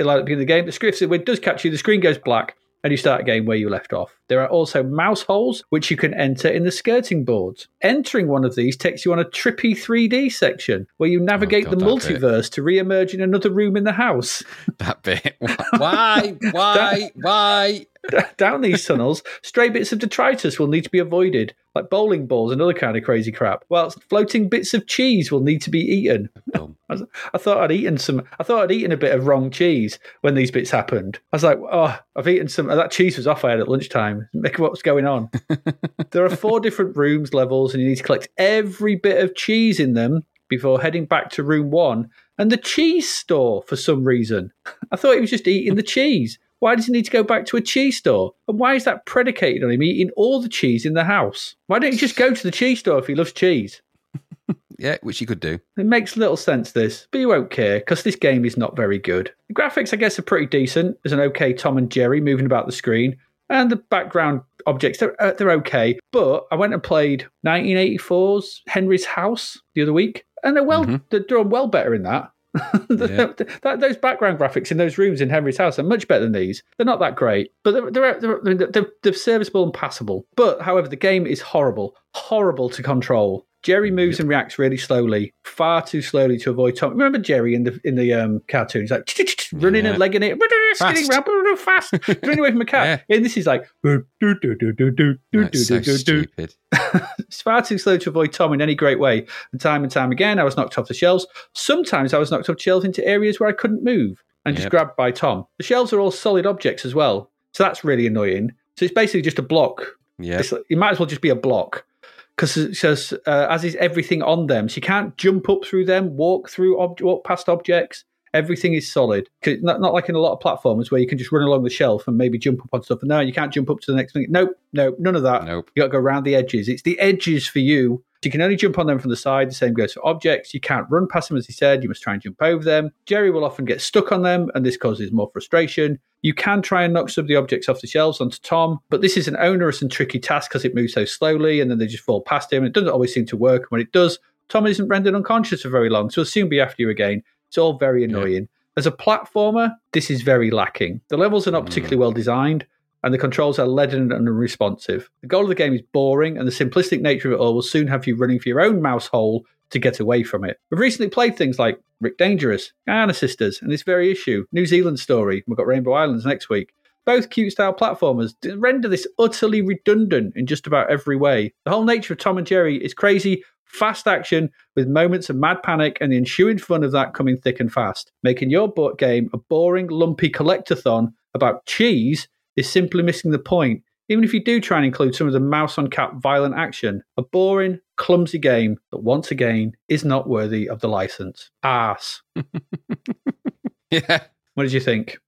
like at the beginning of the game, the script when it does catch you, the screen goes black, and you start again where you left off. There are also mouse holes which you can enter in the skirting boards. Entering one of these takes you on a trippy 3D section where you oh, navigate Oh, God, the that bit. multiverse to re-emerge in another room in the house. That bit. Why? Why? Why? Down these tunnels, stray bits of detritus will need to be avoided, like bowling balls and other kind of crazy crap. Whilst floating bits of cheese will need to be eaten. Dumb. I, thought I'd eaten some. I thought I'd eaten a bit of wrong cheese when these bits happened. I was like, oh, I've eaten some. That cheese was off I had at lunchtime. Make what's going on. there are four different rooms levels, and you need to collect every bit of cheese in them before heading back to room one and the cheese store for some reason. I thought he was just eating the cheese. Why does he need to go back to a cheese store? And why is that predicated on him eating all the cheese in the house? Why don't you just go to the cheese store if he loves cheese? Yeah, which you could do. It makes little sense, this, but you won't care because this game is not very good. The graphics, I guess, are pretty decent. There's an okay Tom and Jerry moving about the screen, and the background objects, they're, uh, they're okay. But I went and played 1984's Henry's House the other week, and they're well, Mhm. they're doing well better in that. That, those background graphics in those rooms in Henry's house are much better than these. They're not that great, but they're, they're, they're, they're, they're serviceable and passable. But, however, the game is horrible. Horrible to control. Jerry moves and reacts really slowly, far too slowly to avoid Tom. Remember Jerry in the in the um, cartoon? He's like running Yeah. and legging it, skidding Fast. around fast, running away from a cat. And this is like That's so stupid. it's far too slow to avoid Tom in any great way. And time and time again, I was knocked off the shelves. Sometimes I was knocked off shelves into areas where I couldn't move and just grabbed by Tom. The shelves are all solid objects as well. So that's really annoying. So it's basically just a block. Yeah. It might as well just be a block. Because it says, uh, as is everything on them. So you can't jump up through them, walk through, ob- walk past objects. Everything is solid. Not, not like in a lot of platforms where you can just run along the shelf and maybe jump up on stuff. No, you can't jump up to the next thing. Nope, nope, none of that. Nope. You got to go around the edges. It's the edges for you. You can only jump on them from the side. The same goes for objects. You can't run past them, as he said. You must try and jump over them. Jerry will often get stuck on them, and this causes more frustration. You can try and knock some of the objects off the shelves onto Tom, but this is an onerous and tricky task because it moves so slowly, and then they just fall past him. And it doesn't always seem to work. And when it does, Tom isn't rendered unconscious for very long, so he'll soon be after you again. It's all very annoying. As a platformer, this is very lacking. The levels are not particularly hmm. well designed, and the controls are leaden and unresponsive. The goal of the game is boring, and the simplistic nature of it all will soon have you running for your own mouse hole to get away from it. We've recently played things like Rick Dangerous, Giana Sisters, and this very issue, New Zealand Story. We've got Rainbow Islands next week. Both cute style platformers render this utterly redundant in just about every way. The whole nature of Tom and Jerry is crazy, fast action with moments of mad panic and the ensuing fun of that coming thick and fast. Making your game a boring, lumpy collectathon about cheese is simply missing the point. Even if you do try and include some of the mouse on cap violent action, a boring, clumsy game that once again is not worthy of the license. Ass. Yeah. What did you think?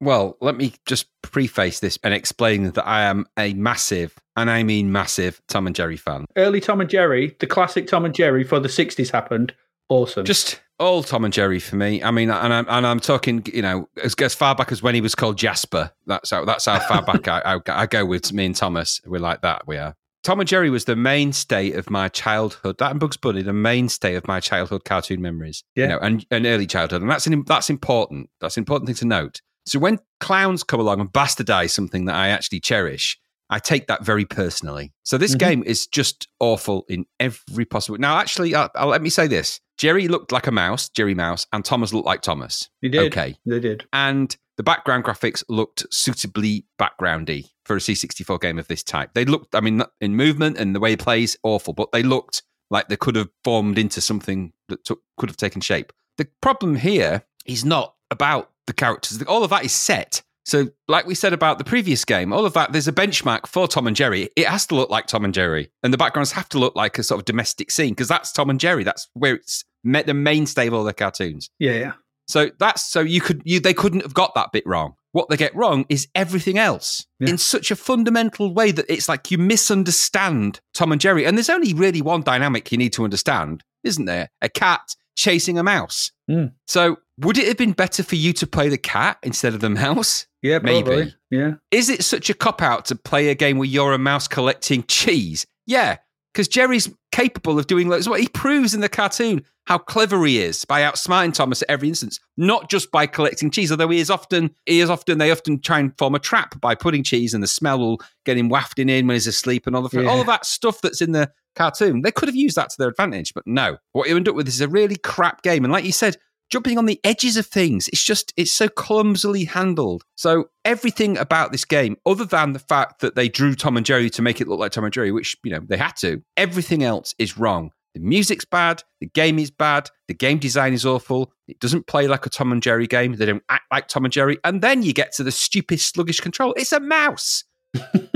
Well, let me just preface this and explain that I am a massive, and I mean massive, Tom and Jerry fan. Early Tom and Jerry, the classic Tom and Jerry for the 60s happened. Awesome. Just all Tom and Jerry for me. I mean, and I'm and I'm talking, you know, as, as far back as when he was called Jasper. That's how that's how far back I, I I go with me and Thomas. We're like that. We are. Tom and Jerry was the mainstay of my childhood. That and Bugs Bunny, the mainstay of my childhood cartoon memories. Yeah. You know, and, and early childhood, and that's an, that's important. That's an important thing to note. So when clowns come along and bastardize something that I actually cherish, I take that very personally. So this Mhm. game is just awful in every possible. Now, actually, uh, uh, let me say this: Jerry looked like a mouse, Jerry Mouse, and Thomas looked like Thomas. they did. Okay, They did. and the background graphics looked suitably backgroundy for a C64 game of this type. They looked, I mean, in movement and the way it plays, awful, but they looked like they could have formed into something that took, could have taken shape. The problem here is not about the characters. All of that is set. So, like we said about the previous game, all of that, there's a benchmark for Tom and Jerry. It has to look like Tom and Jerry. And the backgrounds have to look like a sort of domestic scene because that's Tom and Jerry. That's where it's met the mainstay of all their cartoons. Yeah, yeah. So that's so you could you they couldn't have got that bit wrong. What they get wrong is everything else Yeah. in such a fundamental way that it's like you misunderstand Tom and Jerry. And there's only really one dynamic you need to understand, isn't there? A cat chasing a mouse. Mm. So would it have been better for you to play the cat instead of the mouse? Yeah, Maybe. probably. Yeah. Is it such a cop out to play a game where you're a mouse collecting cheese? Yeah, because Jerry's capable of doing loads. What he proves in the cartoon how clever he is by outsmarting Thomas at every instance, not just by collecting cheese. Although he is often, he is often, they often try and form a trap by putting cheese, and the smell will get him wafting in when he's asleep, and all the Yeah. all of that stuff that's in the cartoon. They could have used that to their advantage, but no. What you end up with is a really crap game, and like you said, jumping on the edges of things. It's just, it's so clumsily handled. So everything about this game, other than the fact that they drew Tom and Jerry to make it look like Tom and Jerry, which, you know, they had to, everything else is wrong. The music's bad. The game is bad. The game design is awful. It doesn't play like a Tom and Jerry game. They don't act like Tom and Jerry. And then you get to the stupid, sluggish control. It's a mouse,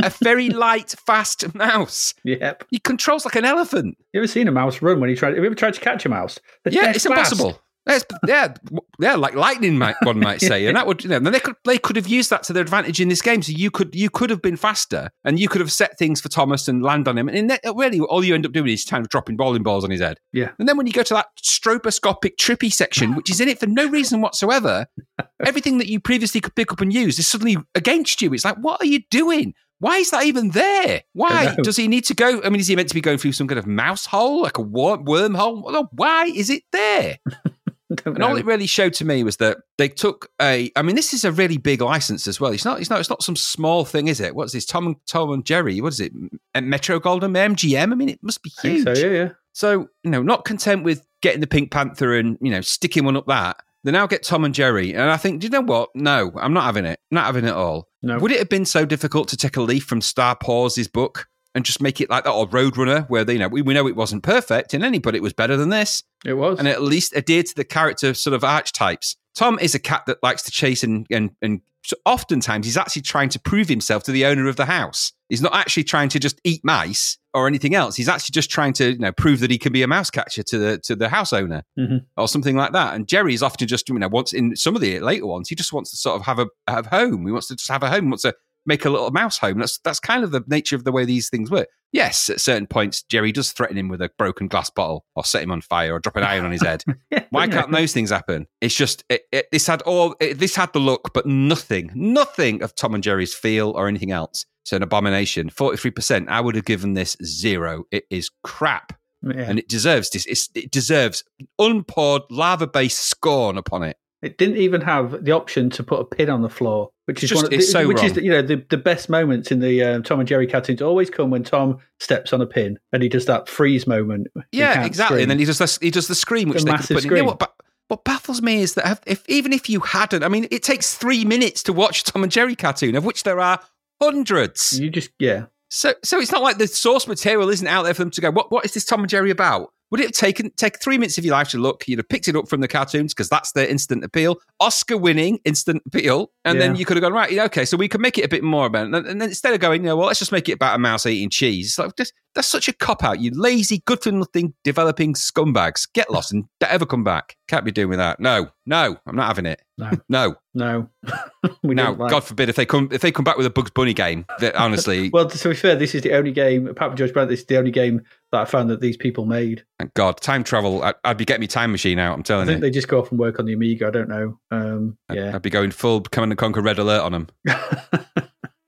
a very light, fast mouse. Yep. He controls like an elephant. You ever seen a mouse run when he tried? Have you ever tried to catch a mouse? They're Yeah, it's fast. impossible. Yes, yeah, yeah, like lightning, might, one might say, and that would, you know, they could they could have used that to their advantage in this game. So you could you could have been faster, and you could have set things for Thomas and land on him. And in that, really, all you end up doing is kind of dropping bowling balls on his head. Yeah. And then when you go to that stroboscopic trippy section, which is in it for no reason whatsoever, everything that you previously could pick up and use is suddenly against you. It's like, what are you doing? Why is that even there? Why does he need to go? I mean, is he meant to be going through some kind of mouse hole, like a worm wormhole? Why is it there? And all it really showed to me was that they took a. I mean, this is a really big license as well. It's not. It's not. It's not some small thing, is it? What's this? Tom and Tom and Jerry. What is it? M- uh, Metro Golden MGM. I mean, it must be huge. so, yeah, yeah. So, you know, not content with getting the Pink Panther and, you know, sticking one up that, they now get Tom and Jerry. And I think, do you know what? No, I'm not having it. Not having it all. No. Would it have been so difficult to take a leaf from Star Paws' book and just make it like that or Roadrunner, where they, you know, we, we know it wasn't perfect in any, but it was better than this. It was. And at least adhered to the character sort of archetypes. Tom is a cat that likes to chase and, and, and so oftentimes he's actually trying to prove himself to the owner of the house. He's not actually trying to just eat mice or anything else. He's actually just trying to you know prove that he can be a mouse catcher to the to the house owner Mhm. or something like that. And Jerry is often just you know wants in some of the later ones he just wants to sort of have a have home. He wants to just have a home. He wants to make a little mouse home. That's that's kind of the nature of the way these things work. Yes, at certain points Jerry does threaten him with a broken glass bottle or set him on fire or drop an iron on his head. Yeah, Why can't those things happen? It's just it, it, this had all it, this had the look, but nothing, nothing of Tom and Jerry's feel or anything else. It's an abomination. Forty three percent. I would have given this zero. It is crap, Yeah. and it deserves this. It's, it deserves unpoured lava based scorn upon it. It didn't even have the option to put a pin on the floor, which is Just- one of the, so which is wrong. you know the, the best moments in the um, Tom and Jerry cartoons always come when Tom steps on a pin and he does that freeze moment. Yeah, exactly. scream. And then he does the, he does the scream, which The they massive put in. You know scream. what? But what baffles me is that if even if you hadn't, I mean, it takes three minutes to watch Tom and Jerry cartoon, of which there are hundreds. you just yeah. So, so it's not like the source material isn't out there for them to go. What, what is this Tom and Jerry about? Would it have taken take three minutes of your life to look? You'd have picked it up from the cartoons because that's their instant appeal, Oscar-winning instant appeal, and then you could have gone right. yeah, Okay, so we could make it a bit more about, it. and then instead of going, you know, well, let's just make it about a mouse eating cheese. It's like just, that's such a cop out. You lazy, good for nothing, developing scumbags. Get lost and don't ever come back. Can't be doing with that. No, no, I'm not having it. No. no, No, we no. don't like- God forbid if they come if they come back with a Bugs Bunny game. That honestly, Well, to be fair, this is the only game apart from George Brand. This is the only game that I found that these people made. Thank God, time travel. I, I'd be getting my time machine out. I'm telling I think you. they just go off and work on the Amiga. I don't know. Um, I'd- yeah, I'd be going full Command and Conquer Red Alert on them.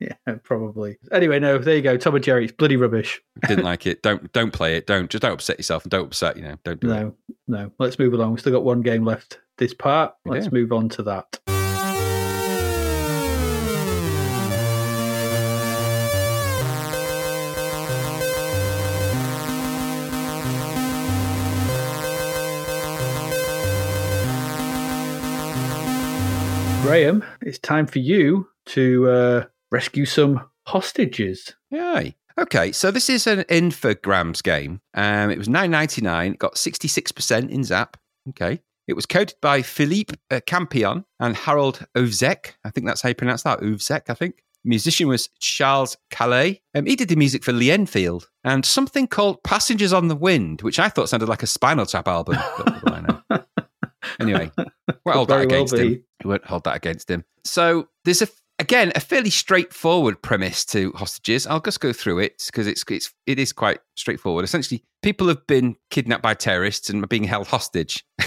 yeah, probably. Anyway, no, there you go. Tom and Jerry, it's bloody rubbish. Didn't like it. Don't don't play it. Don't just don't upset yourself and don't upset. You know, don't do it. No, no. Let's move along. We've still got one game left this part. We Let's do. move on to that. Graham, it's time for you to uh, rescue some hostages. Yay. Okay, so this is an Infogrames game. Um, it was nine ninety nine. Got sixty six percent in Zap. Okay. It was coded by Philippe uh, Campion and Harold Ovzek. I think that's how you pronounce that. Ovzek, I think. Musician was Charles Callet. Um, he did the music for Lee Enfield and something called Passengers on the Wind, which I thought sounded like a Spinal Tap album. anyway, we'll hold that against him. We won't hold that against him. So there's a again a fairly straightforward premise to hostages. I'll just go through it because it's it's it is quite straightforward. Essentially, people have been kidnapped by terrorists and are being held hostage,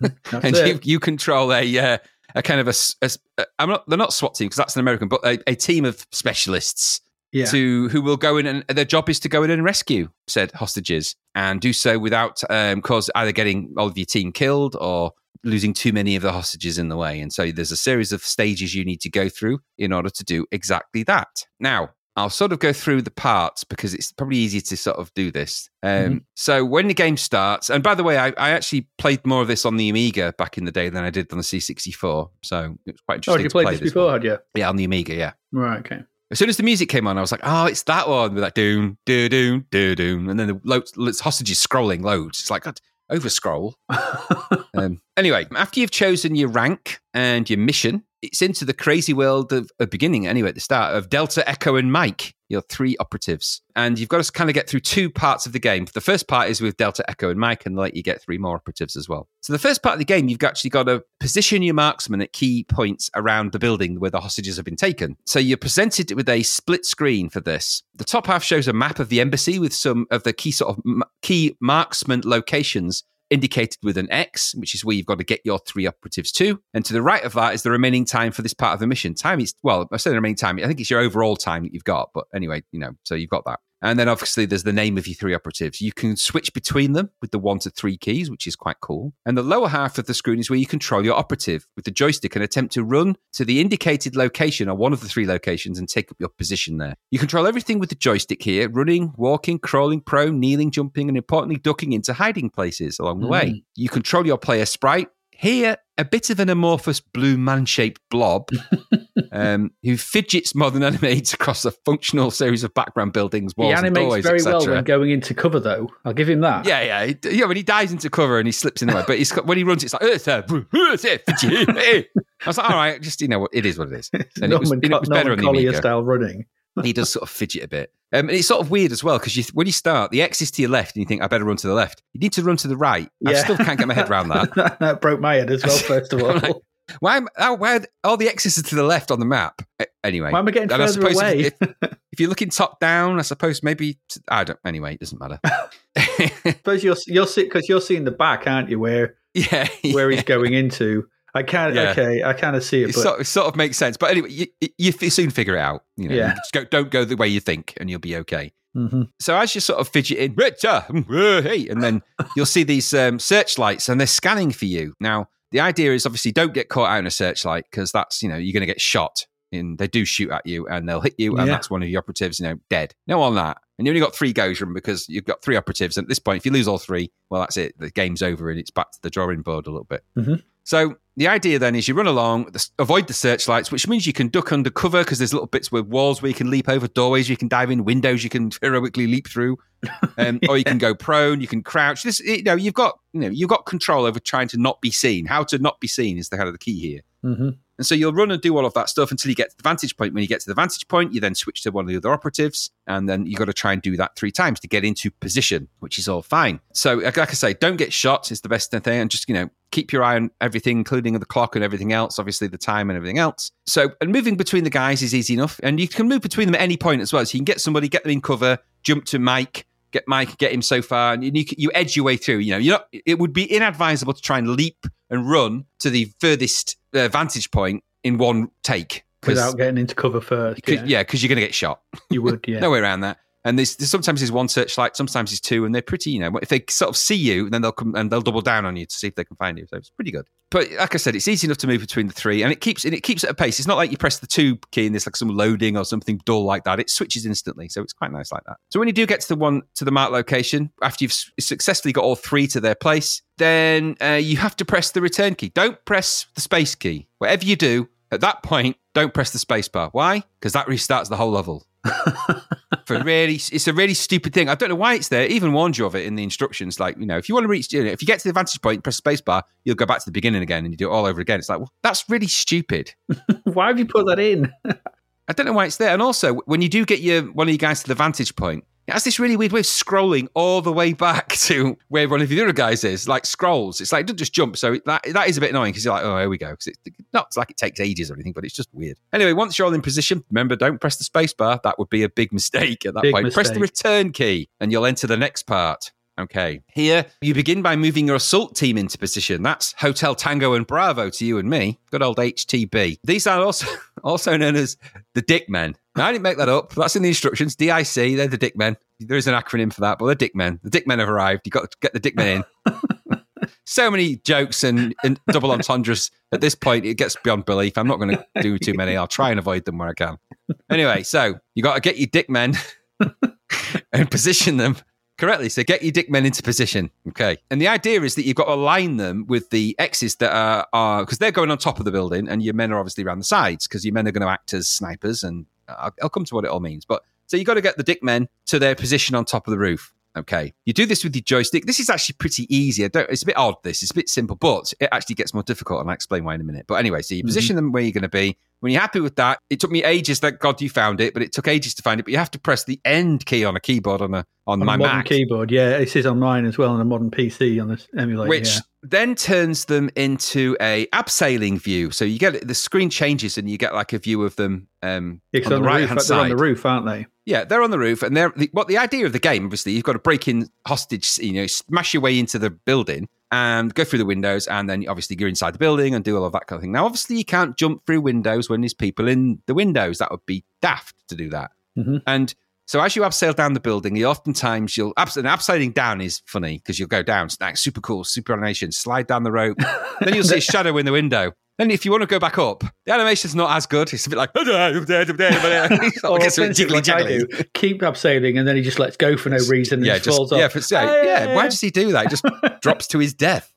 That's and you you control a. Uh, a kind of a, a a- I'm not. They're not SWAT team because that's an American, but a, a team of specialists yeah. to who will go in and their job is to go in and rescue said hostages and do so without um, cause either getting all of your team killed or losing too many of the hostages in the way. And so there's a series of stages you need to go through in order to do exactly that. Now. I'll sort of go through the parts because it's probably easier to sort of do this. Um, Mhm. So when the game starts, and by the way, I, I actually played more of this on the Amiga back in the day than I did on the C64. So it was quite Oh, interesting. had you played play this before, one. had you? Yeah, on the Amiga, yeah. Right, okay. As soon as the music came on, I was like, "Oh, it's that one with that doom, do doom, do doom," and then the loads, hostages scrolling loads. It's like God, over scroll. um, anyway, after you've chosen your rank and your mission, it's into the crazy world of a beginning. Anyway, at the start of Delta, Echo, and Mike, your three operatives, and you've got to kind of get through two parts of the game. The first part is with Delta, Echo, and Mike, and let you get three more operatives as well. So the first part of the game, you've actually got to position your marksman at key points around the building where the hostages have been taken. So you're presented with a split screen for this. The top half shows a map of the embassy with some of the key sort of key marksman locations indicated with an X, which is where you've got to get your three operatives to. And to the right of that is the remaining time for this part of the mission. Time is, well, I say the remaining time, I think it's your overall time that you've got. But anyway, you know, so you've got that. And then obviously there's the name of your three operatives. You can switch between them with the one to three keys, which is quite cool. And the lower half of the screen is where you control your operative with the joystick and attempt to run to the indicated location or one of the three locations and take up your position there. You control everything with the joystick here running, walking, crawling, prone, kneeling, jumping, and importantly, ducking into hiding places along the way. Mm-hmm. You control your player sprite. Here, a bit of an amorphous blue man shaped blob um, who fidgets more than animates across a functional series of background buildings, He walls, and animates doorways, very well when going into cover, though. I'll give him that. Yeah, yeah, he- yeah. When he dives into cover and he slips in the way, but he's got, when he runs, it's like, "Uh, sir, uh, sir, eh." I was like, all right, just you know what, it is what it is. It's And it was, Norman, it was better on Norman the Collier style running. He does sort of fidget a bit, um, and it's sort of weird as well because you, when you start, the X is to your left, and you think I better run to the left. You need to run to the right. I still can't get my head around that. that broke my head as well, first of all. Like, Why? Am, are all the X's are to the left on the map? Anyway, Why am I getting And I further suppose away? If, if, if you're looking top down, I suppose maybe I don't. Anyway, it doesn't matter. suppose you'll you'll see because you're seeing the back, aren't you? Where yeah, where yeah. he's going into. I can't. Yeah. Okay, I kind of see it, It but sort, it sort of makes sense. But anyway, you, you, you soon figure it out. You know, Yeah. You just go, don't go the way you think, and you'll be okay. Mhm. So as you're sort of fidgeting, "Richard, hey, and then you'll see these um, searchlights, and they're scanning for you. Now, the idea is obviously don't get caught out in a searchlight because that's you know you're going to get shot. And they do shoot at you, and they'll hit you, and Yeah. that's one of your operatives, you know, dead. No on that, and you only got three goes from because you've got three operatives. And at this point, if you lose all three, well, that's it. The game's over, and it's back to the drawing board a little bit. Mhm. So the idea then is you run along, avoid the searchlights, which means you can duck under cover because there's little bits with walls where you can leap over, doorways you can dive in, windows you can heroically leap through, um, or you can go prone, you can crouch. This, you know, you've got you know you've got control over trying to not be seen. How to not be seen is the kind of the key here. Mhm. And so you'll run and do all of that stuff until you get to the vantage point. When you get to the vantage point, you then switch to one of the other operatives, and then you've got to try and do that three times to get into position, which is all fine. So, like like I say, don't get shot is the best thing, and just you know keep your eye on everything, including the clock and everything else, obviously the time and everything else. So, and moving between the guys is easy enough, and you can move between them at any point as well. So you can get somebody, get them in cover, jump to Mike. Get Mike, get him so far, and you, you edge your way through. You know, you're not. It would be inadvisable to try and leap and run to the furthest uh, vantage point in one take. without getting into cover first. Yeah, yeah, because you're going to get shot. you would. Yeah. No way around that. And there's, there's sometimes there's one searchlight, sometimes there's two, and they're pretty. You know, if they sort of see you, then they'll come and they'll double down on you to see if they can find you. So it's pretty good. But like I said, it's easy enough to move between the three, and it keeps and it keeps at a pace. It's not like you press the two key and there's like some loading or something dull like that. It switches instantly, so it's quite nice like that. So when you do get to the one to the marked location after you've successfully got all three to their place, then uh, you have to press the return key. Don't press the space key. Whatever you do at that point, don't press the space bar. Why? Because that restarts the whole level for really it's a really stupid thing. I don't know why it's there. It even warns you of it in the instructions. Like, you know, if you want to reach you know, if you get to the vantage point, press space bar, you'll go back to the beginning again and you do it all over again. It's like, well, that's really stupid. Why have you put that in? I don't know why it's there. And also, when you do get your one of you guys to the vantage point, it has this really weird way of scrolling all the way back to where one of the other guys is, like scrolls. It's like it doesn't just jump. So that that is a bit annoying because you're like, oh, here we go. Because it's not it's like it takes ages or anything, but it's just weird. Anyway, once you're all in position, remember, don't press the space bar. That would be a big mistake at that Big point. Press the return key and you'll enter the next part. Okay. Here, you begin by moving your assault team into position. That's Hotel Tango and Bravo to you and me. Good old HTB. These are also also known as the Dick Men. Now, I didn't make that up. That's in the instructions. DIC, they're the Dick Men. There is an acronym for that, but they're Dick Men. The Dick Men have arrived. You've got to get the Dick Men in. so many jokes and, and double entendres at this point, it gets beyond belief. I'm not going to do too many. I'll try and avoid them where I can. Anyway, so you got to get your Dick Men and position them correctly. So get your dick men into position. Okay. And the idea is that you've got to align them with the X's that are, are because they're going on top of the building and your men are obviously around the sides because your men are going to act as snipers. And I'll, I'll come to what it all means. But so you've got to get the dick men to their position on top of the roof. Okay. You do this with your joystick. This is actually pretty easy. I don't, it's a bit odd, this. It's a bit simple, but it actually gets more difficult. And I'll explain why in a minute. But anyway, so you mm-hmm. position them where you're going to be. When you're happy with that, it took me ages. Thank God you found it, but it took ages to find it. But you have to press the end key on a keyboard on a on, On my a modern Mac, keyboard, yeah, it is on mine as well, on a modern PC on this emulator. which yeah. Then turns them into a abseiling view. So you get the screen changes and you get like a view of them um, Yeah, 'cause on, the right roof, hand they're on the roof, aren't they? Yeah, they're on the roof, and they're the, what the idea of the game. Obviously, you've got to break in hostage, you know, smash your way into the building and go through the windows, and then obviously you're inside the building and do all of that kind of thing. Now, obviously, you can't jump through windows when there's people in the windows. That would be daft to do that. Mhm. And So as you abseil down the building, you oftentimes you'll abs- and abseiling down is funny because you'll go down, like super cool, super animation, slide down the rope. then you'll see a shadow in the window. Then if you want to go back up, the animation's not as good. It's a bit like Or gets a bit jiggly like I do. Keep abseiling and then he just lets go for no reason and Yeah, just falls off. yeah, for, yeah, Ah, yeah. Why does he do that? He just drops to his death.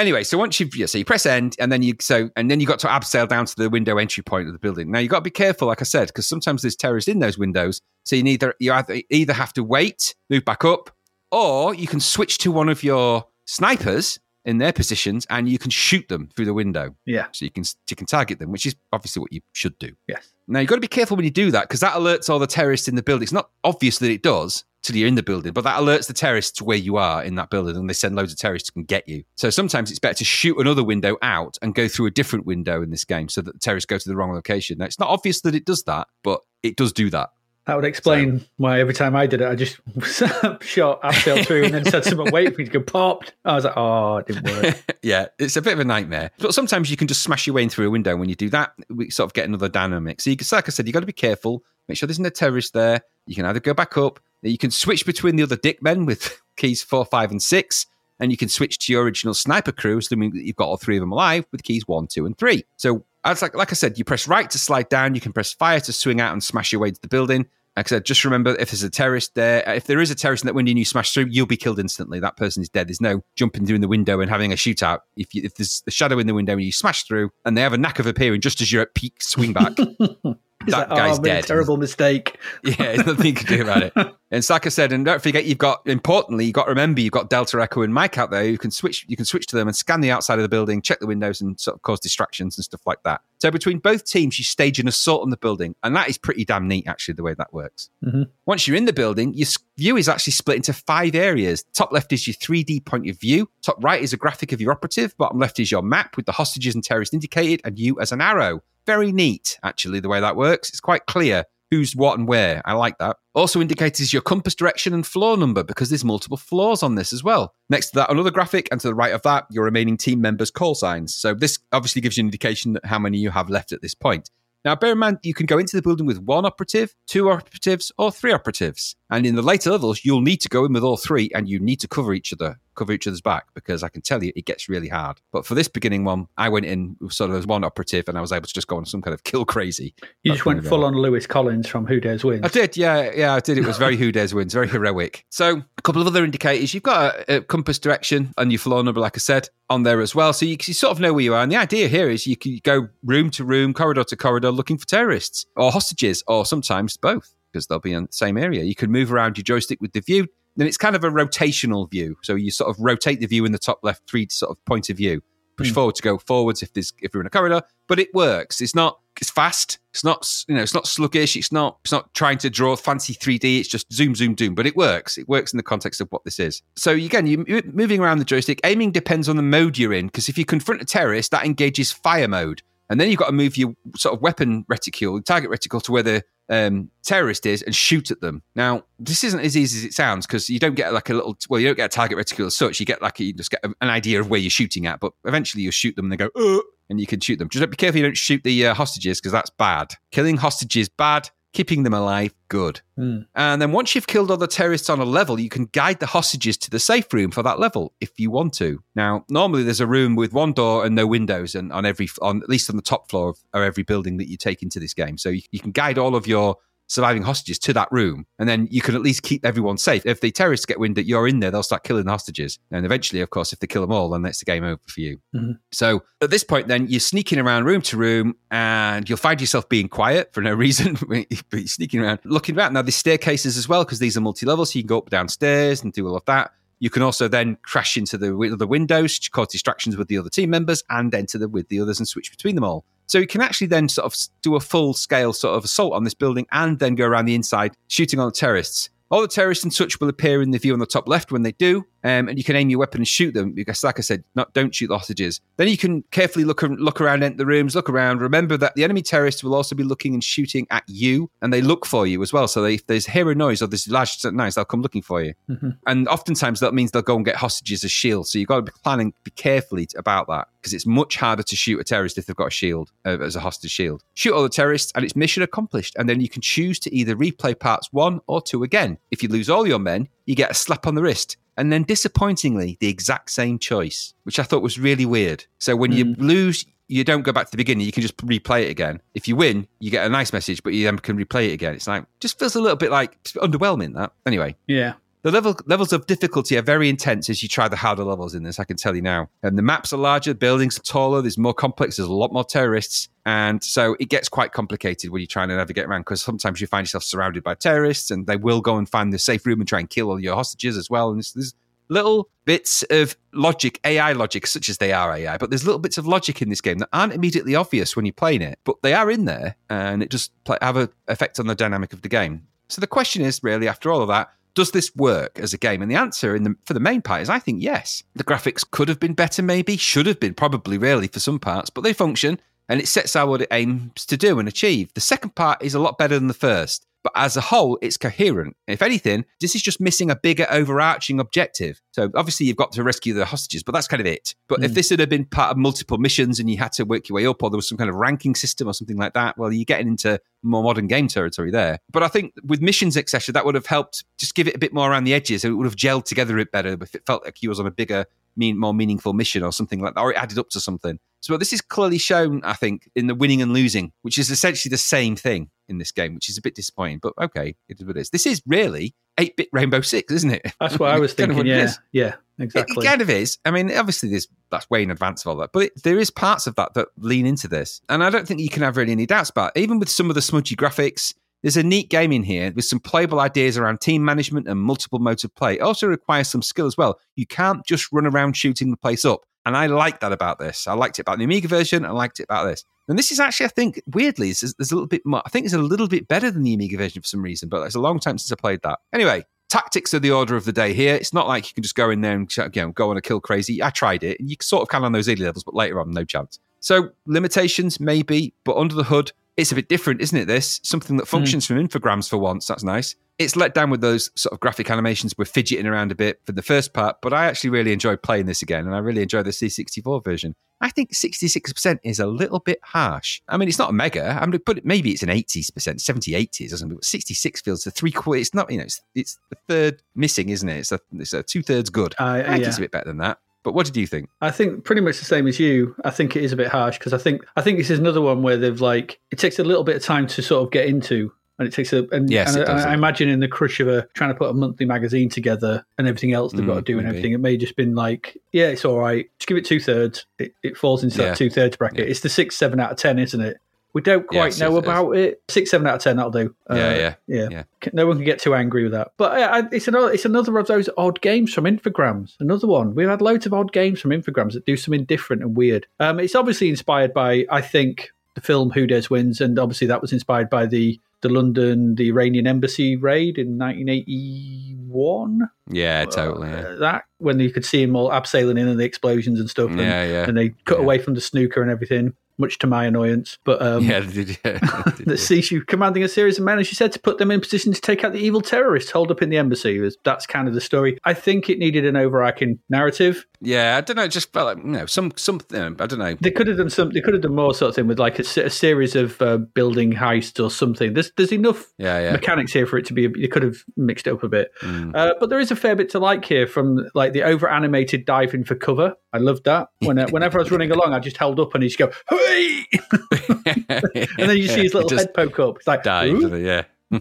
Anyway, so once you've yeah, so you press end and then you so and then you got to abseil down to the window entry point of the building. Now you got to be careful, like I said, because sometimes there's terrorists in those windows. So you either you either either have to wait, move back up, or you can switch to one of your snipers in their positions and you can shoot them through the window. Yeah. So you can you can target them, which is obviously what you should do. Yes. Now you've got to be careful when you do that because that alerts all the terrorists in the building. It's not obvious that it does till you're in the building, but that alerts the terrorists to where you are in that building and they send loads of terrorists to get you. So sometimes it's better to shoot another window out and go through a different window in this game so that the terrorists go to the wrong location. Now it's not obvious that it does that, but it does do that. That would explain why every time I did it, I just shot abseil through and then said someone wait for me to go popped. I was like, oh, it didn't work. yeah, it's a bit of a nightmare. But sometimes you can just smash your way in through a window. When you do that, we sort of get another dynamic. So, you, so like I said, you got to be careful. Make sure there's no terrorist there. You can either go back up, you can switch between the other dick men with keys four, five, and six, and you can switch to your original sniper crew, assuming that you've got all three of them alive with keys one, two, and three. So, as like like I said, you press right to slide down. You can press fire to swing out and smash your way to the building. Like I said, just remember if there's a terrorist there, uh, if there is a terrorist in that window and you smash through, you'll be killed instantly. That person is dead. There's no jumping through the window and having a shootout. If, you, if there's a shadow in the window and you smash through and they have a knack of appearing just as you're at peak swing back, He's that like, guy's oh, I made a dead. terrible mistake. yeah, there's nothing you can do about it. And Saka said, and don't forget, you've got importantly, you've got to remember you've got Delta Echo and Mike out there. You can switch, you can switch to them and scan the outside of the building, check the windows, and sort of cause distractions and stuff like that. So between both teams, you stage an assault on the building, and that is pretty damn neat, actually, the way that works. Mhm. Once you're in the building, your view is actually split into five areas. Top left is your 3D point of view. Top right is a graphic of your operative. Bottom left is your map with the hostages and terrorists indicated, and you as an arrow. Very neat, actually, the way that works. It's quite clear who's what and where. I like that. Also indicates your compass direction and floor number because there's multiple floors on this as well. Next to that, another graphic, and to the right of that, your remaining team members' call signs. So this obviously gives you an indication how many you have left at this point. Now, bear in mind, you can go into the building with one operative, two operatives, or three operatives. And in the later levels, you'll need to go in with all three and you need to cover each other, cover each other's back, because I can tell you it gets really hard. But for this beginning one, I went in sort of as one operative and I was able to just go on some kind of kill crazy. You just went full on Lewis Collins from Who Dares Wins. I did, yeah, yeah, I did. It was very who dares wins, very heroic. So a couple of other indicators. You've got a, a compass direction and your floor number, like I said, on there as well. So you, you sort of know where you are. And the idea here is you can go room to room, corridor to corridor, looking for terrorists or hostages, or sometimes both, because they'll be in the same area. You can move around your joystick with the view. Then it's kind of a rotational view. So you sort of rotate the view in the top left, three sort of point of view. Push Hmm. forward to go forwards if there's if you're in a corridor, but it works. It's not it's fast. It's not you know it's not sluggish. It's not it's not trying to draw fancy 3D. It's just zoom zoom zoom. But it works. It works in the context of what this is. So again, you are moving around the joystick. Aiming depends on the mode you're in because if you confront a terrorist, that engages fire mode, and then you've got to move your sort of weapon reticule, target reticule to where the um, terrorist is and shoot at them. Now, this isn't as easy as it sounds because you don't get like a little, well, you don't get a target reticule as such. You get like, a, you just get an idea of where you're shooting at, but eventually you'll shoot them and they go, uh, and you can shoot them. Just be careful you don't shoot the uh, hostages because that's bad. Killing hostages, bad. Keeping them alive, good. Hmm. And then once you've killed all the terrorists on a level, you can guide the hostages to the safe room for that level if you want to. Now, normally there's a room with one door and no windows, and on every, on at least on the top floor of, of every building that you take into this game. So you, you can guide all of your surviving hostages to that room, and then you can at least keep everyone safe. If the terrorists get wind that you're in there, they'll start killing the hostages, and eventually, of course, if they kill them all, then that's the game over for you. Mhm. So at this point, then you're sneaking around room to room, and you'll find yourself being quiet for no reason. but you're sneaking around, looking around. Now, there's staircases as well because these are multi-level, so you can go up downstairs and do all of that. You can also then crash into the the windows, cause distractions with the other team members, and enter them with the others and switch between them all. So you can actually then sort of do a full scale sort of assault on this building, and then go around the inside shooting on the terrorists. All the terrorists and such will appear in the view on the top left when they do, um, and you can aim your weapon and shoot them. Because, like I said, not don't shoot the hostages. Then you can carefully look look around, enter the rooms, look around. Remember that the enemy terrorists will also be looking and shooting at you, and they look for you as well. So they, if there's hear a noise or there's large noise, they'll come looking for you. Mhm. And oftentimes that means they'll go and get hostages as shields. So you've got to be planning, be carefully about that. because it's much harder to shoot a terrorist if they've got a shield uh, as a hostage shield. Shoot all the terrorists, and it's mission accomplished. And then you can choose to either replay parts one or two again. If you lose all your men, you get a slap on the wrist. And then, disappointingly, the exact same choice, which I thought was really weird. So when you hmm. lose, you don't go back to the beginning. You can just replay it again. If you win, you get a nice message, but you then can replay it again. It's like just feels a little bit like underwhelming. That anyway. Yeah. The level levels of difficulty are very intense as you try the harder levels in this. I can tell you now. And the maps are larger, buildings are taller, there's more complex, there's a lot more terrorists, and so it gets quite complicated when you're trying to navigate around because sometimes you find yourself surrounded by terrorists, and they will go and find the safe room and try and kill all your hostages as well. And there's, little bits of logic, AI logic, such as they are AI, but there's little bits of logic in this game that aren't immediately obvious when you're playing it, but they are in there, and it just play, have an effect on the dynamic of the game. So the question is really, after all of that, does this work as a game? And the answer the, for the main part is I think yes. The graphics could have been better, maybe, should have been, probably, really, for some parts, but they function and it sets out what it aims to do and achieve. The second part is a lot better than the first, but as a whole, it's coherent. If anything, this is just missing a bigger overarching objective. So obviously, you've got to rescue the hostages, but that's kind of it. But if hmm. this had been part of multiple missions and you had to work your way up, or there was some kind of ranking system or something like that, well, you're getting into more modern game territory there. But I think with missions, etc., that would have helped just give it a bit more around the edges. It would have gelled together a bit better if it felt like you was on a bigger mean, more meaningful mission or something like that, or it added up to something. So this is clearly shown, I think, in the winning and losing, which is essentially the same thing in this game, which is a bit disappointing. But okay, it is what it is. This is really 8-bit Rainbow Six, isn't it? That's what I was Kind of thinking. Yeah. Yeah. It, Exactly. it kind of is. I mean, obviously, there's that's way in advance of all that, but it, there is parts of that that lean into this, and I don't think you can have really any doubts about. It. Even with some of the smudgy graphics, there's a neat game in here with some playable ideas around team management and multiple modes of play. It also requires some skill as well. You can't just run around shooting the place up, and I like that about this. I liked it about the Amiga version. I liked it about this. And this is actually, I think, weirdly, there's, a little bit more. I think it's a little bit better than the Amiga version for some reason, but it's a long time since I played that. Anyway, tactics are the order of the day here. It's not like you can just go in there and you know, go on a kill crazy. I tried it, you sort of can on those early levels, but later on, no chance. So limitations, maybe, but under the hood, it's a bit different, isn't it? This something that functions from Infogrames for once. That's nice. It's let down with those sort of graphic animations. We're fidgeting around a bit for the first part, but I actually really enjoyed playing this again, and I really enjoy the C64 version. I think 66% is a little bit harsh. I mean, it's not a mega. I mean, but maybe it's an 80%, 70, 80s or something. But 66 feels a three quarter. It's not, you know, it's, it's the third missing, isn't it? It's a, it's a two thirds good. Uh, I think yeah. it's a bit better than that. But what did you think? I think pretty much the same as you. I think it is a bit harsh because I think I think this is another one where they've like it takes a little bit of time to sort of get into, and it takes a and, Yes, and it I, I imagine in the crush of a trying to put a monthly magazine together and everything else they've got to Mm, do and everything, it may just been like, yeah, it's all right. Just give it two thirds. It, it falls into Yeah. that two thirds bracket. Yeah. It's the six seven out of ten, isn't it? We don't quite know about it. Six seven out of ten, that'll do. Uh, Yeah, yeah, yeah, yeah. No one can get too angry with that. But uh, it's another it's another of those odd games from Infogrames. Another one. We've had loads of odd games from Infogrames that do something different and weird. Um, it's obviously inspired by I think the film Who Dares Wins, and obviously that was inspired by the the London the Iranian embassy raid in 1981. Yeah, totally. Yeah, Uh, that when you could see them all abseiling in and the explosions and stuff, and, yeah. yeah. and they cut Yeah. away from the snooker and everything, much to my annoyance. But um, yeah, did, yeah, that sees you commanding a series of men, as she said, to put them in position to take out the evil terrorists holed up in the embassy. That's kind of the story. I think it needed an overarching narrative. Yeah, I don't know. It just felt like you know some something. I don't know. They could have done some. They could have done more sort of thing with like a, a series of uh, building heists or something. There's there's enough Yeah, yeah. mechanics here for it to be. They could have mixed it up a bit. Mm. Uh, but there is a fair bit to like here from like the over animated diving for cover. I loved that. When, uh, whenever I was running along, I just held up and he'd go, hey! and then you see his little head poke up. It's like. "Ooh." Yeah.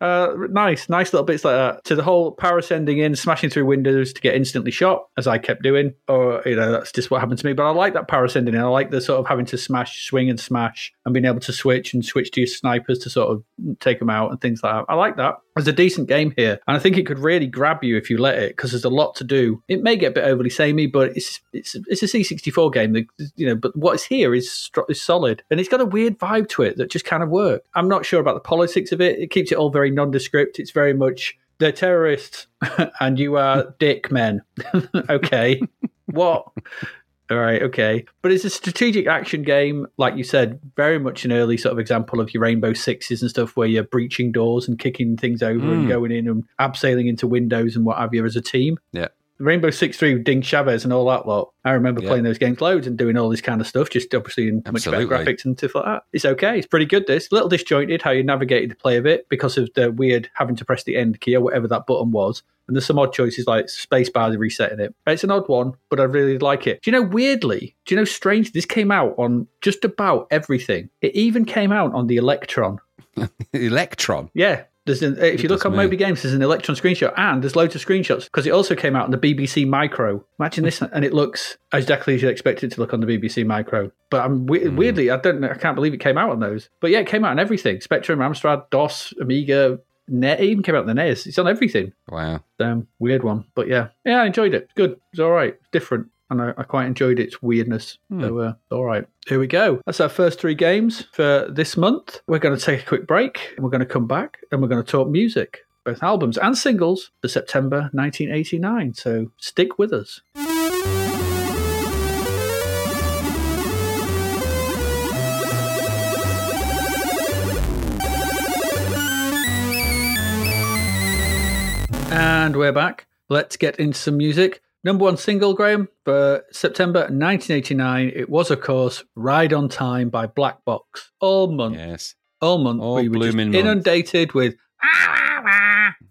Uh, nice, nice little bits like that. To the whole parascending in, smashing through windows to get instantly shot, as I kept doing. Or, you know, that's just what happened to me. But I like that parascending in. I like the sort of having to smash, swing and smash, and being able to switch and switch to your snipers to sort of take them out and things like that. I like that. There's a decent game here. And I think it could really grab you if you let it, because there's a lot to do. It may get a bit overly samey, but it's it's it's a C64 game. That, you know, but what's here is, is solid. And it's got a weird vibe to it that just kind of works. I'm not sure about the politics of it. It keeps it all very nondescript. It's very much they're terrorists and you are dick men. okay. what? All right, okay. But it's a strategic action game, like you said, very much an early sort of example of your Rainbow Sixes and stuff where you're breaching doors and kicking things over and Mm. going in and abseiling into windows and what have you as a team. Yeah. Rainbow Six Three, Ding Chavez, and all that lot. I remember Yeah. playing those games loads and doing all this kind of stuff. Just obviously in much better graphics and stuff like that. It's okay. It's pretty good. This A little disjointed how you navigated the play of it because of the weird having to press the end key or whatever that button was. And there's some odd choices like spacebar resetting it. It's an odd one, but I really like it. Do you know weirdly? Do you know strange? This came out on just about everything. It even came out on the Electron. Electron. Yeah. There's an, if you look on me. Moby Games, there's an Electron screenshot, and there's loads of screenshots because it also came out on the BBC Micro. Imagine this, and it looks as exactly as you'd expect it to look on the BBC Micro. But I'm Hmm. weirdly, I don't, know, I can't believe it came out on those. But yeah, it came out on everything: Spectrum, Amstrad, DOS, Amiga. It even came out on the NES. It's on everything. Wow. Um, weird one, but yeah, yeah, I enjoyed it. It's good. It's all right. It's different. And I, I quite enjoyed its weirdness. So, uh, all right. Here we go. That's our first three games for this month. We're going to take a quick break and we're going to come back and we're going to talk music, both albums and singles for September 1989. So, stick with us. And we're back. Let's get into some music. Number one single, Graham, for September 1989. It was, of course, Ride on Time by Black Box. All month. Yes. All month. All we were just blooming month. inundated with.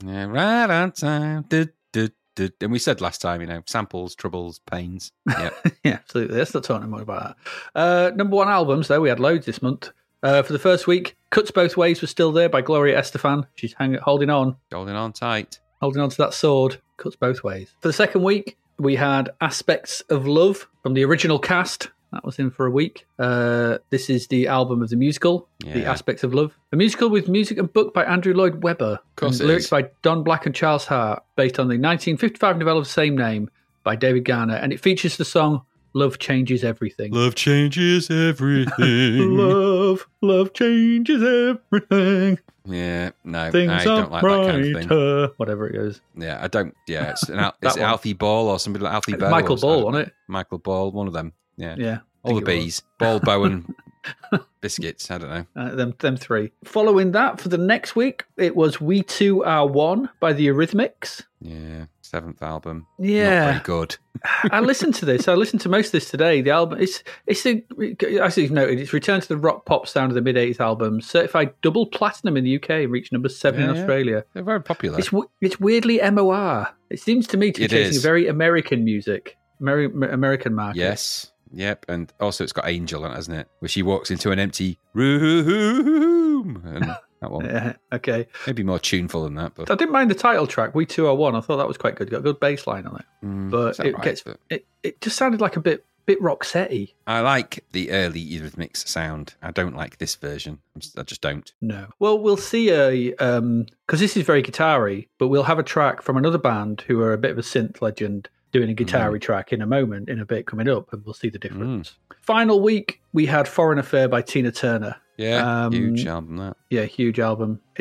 Yeah, right on time. Du, du, du. And we said last time, you know, samples, troubles, pains. Yeah. yeah, absolutely. Let's not talk anymore about that. Uh, number one albums, though, we had loads this month. Uh, for the first week, Cuts Both Ways was still there by Gloria Estefan. She's hang- holding on. Holding on tight. Holding on to that sword cuts both ways. For the second week, we had Aspects of Love from the original cast. That was in for a week. Uh, this is the album of the musical, The Aspects of Love. A musical with music and book by Andrew Lloyd Webber. and lyrics is. by Don Black and Charles Hart, based on the 1955 novel of the same name by David Garnett. And it features the song Love Changes Everything. Love changes everything. Love, love changes everything. Yeah, no, Things I don't like that kind of thing. Whatever it goes. Yeah, I don't. Yeah, it's an it's one. Alfie Ball or somebody like Alfie Boe. Michael Ball, wasn't it? Michael Ball, one of them. Yeah, Yeah. all the think it was. bees. Ball, bow, and biscuits. I don't know. Uh, them, them three. Following that, for the next week, it was "We Two Are One" by the Eurythmics. Yeah, seventh album. Not Yeah, very good. I listened to this. I listened to most of this today. The album, it's it's a, as you've noted, it's returned to the rock pop sound of the mid '80s album. Certified double platinum in the UK and reached number seven in Yeah, yeah. Australia. They're very popular. It's it's weirdly MOR. It seems to me to be It chasing is. very American music, Ameri- American market. Yes. Yep. And also, it's got Angel on it, hasn't it? Where she walks into an empty room. And that one. Yeah, okay. Maybe more tuneful than that, but I didn't mind the title track. We two are one. I thought that was quite good. Got a good bass line on it. Mm, but it alright, gets but it, it just sounded like a bit bit Roxette I like the early Eurythmics sound. I don't like this version. Just- I just don't. No. Well, we'll see a um because this is very guitar-y, but we'll have a track from another band who are a bit of a synth legend doing a guitar-y track in a moment, in a bit coming up, and we'll see the difference. Final week, we had Foreign Affair by Tina Turner. Yeah, Um, huge album that. Yeah, huge album.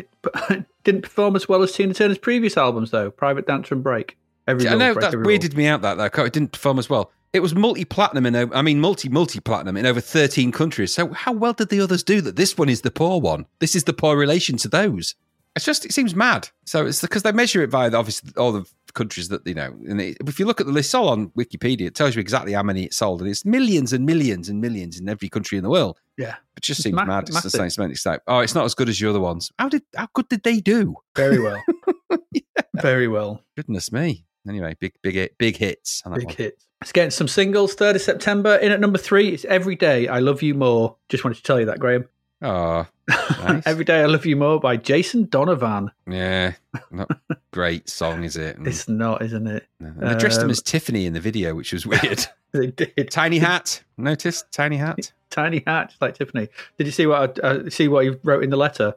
It didn't perform as well as Tina Turner's previous albums, though. Private Dancer and Break. Every I know Break that Rule. weirded me out. That though, it didn't perform as well. It was multi-platinum in, I mean, multi multi-platinum in over thirteen countries. So how well did the others do? That this one is the poor one. This is the poor relation to those. It's just it seems mad. So it's because they measure it via the, obviously all the countries that you know. And it, if you look at the list, it's all on Wikipedia. It tells you exactly how many it sold, and it's millions and millions and millions in every country in the world. Yeah, It just It's seems ma- mad. It's the massive. same. It's like, oh, it's not as good as your other ones. How did how good did they do? very well. Very well. Goodness me. Anyway, big big hit- big hits. Big one. hit. Let's get some singles. 3rd of September. In at number three, it's Every Day I Love You More. Just wanted to tell you that, Graham. Oh, Nice. Every Day I Love You More by Jason Donovan. yeah, not great song, is it? And, It's not, isn't it? and they dressed him um, as Tiffany in the video, which was weird. They did. Tiny hat, noticed? Tiny hat. Tiny hat, just like Tiffany. Did you see what I, uh, see what he wrote in the letter?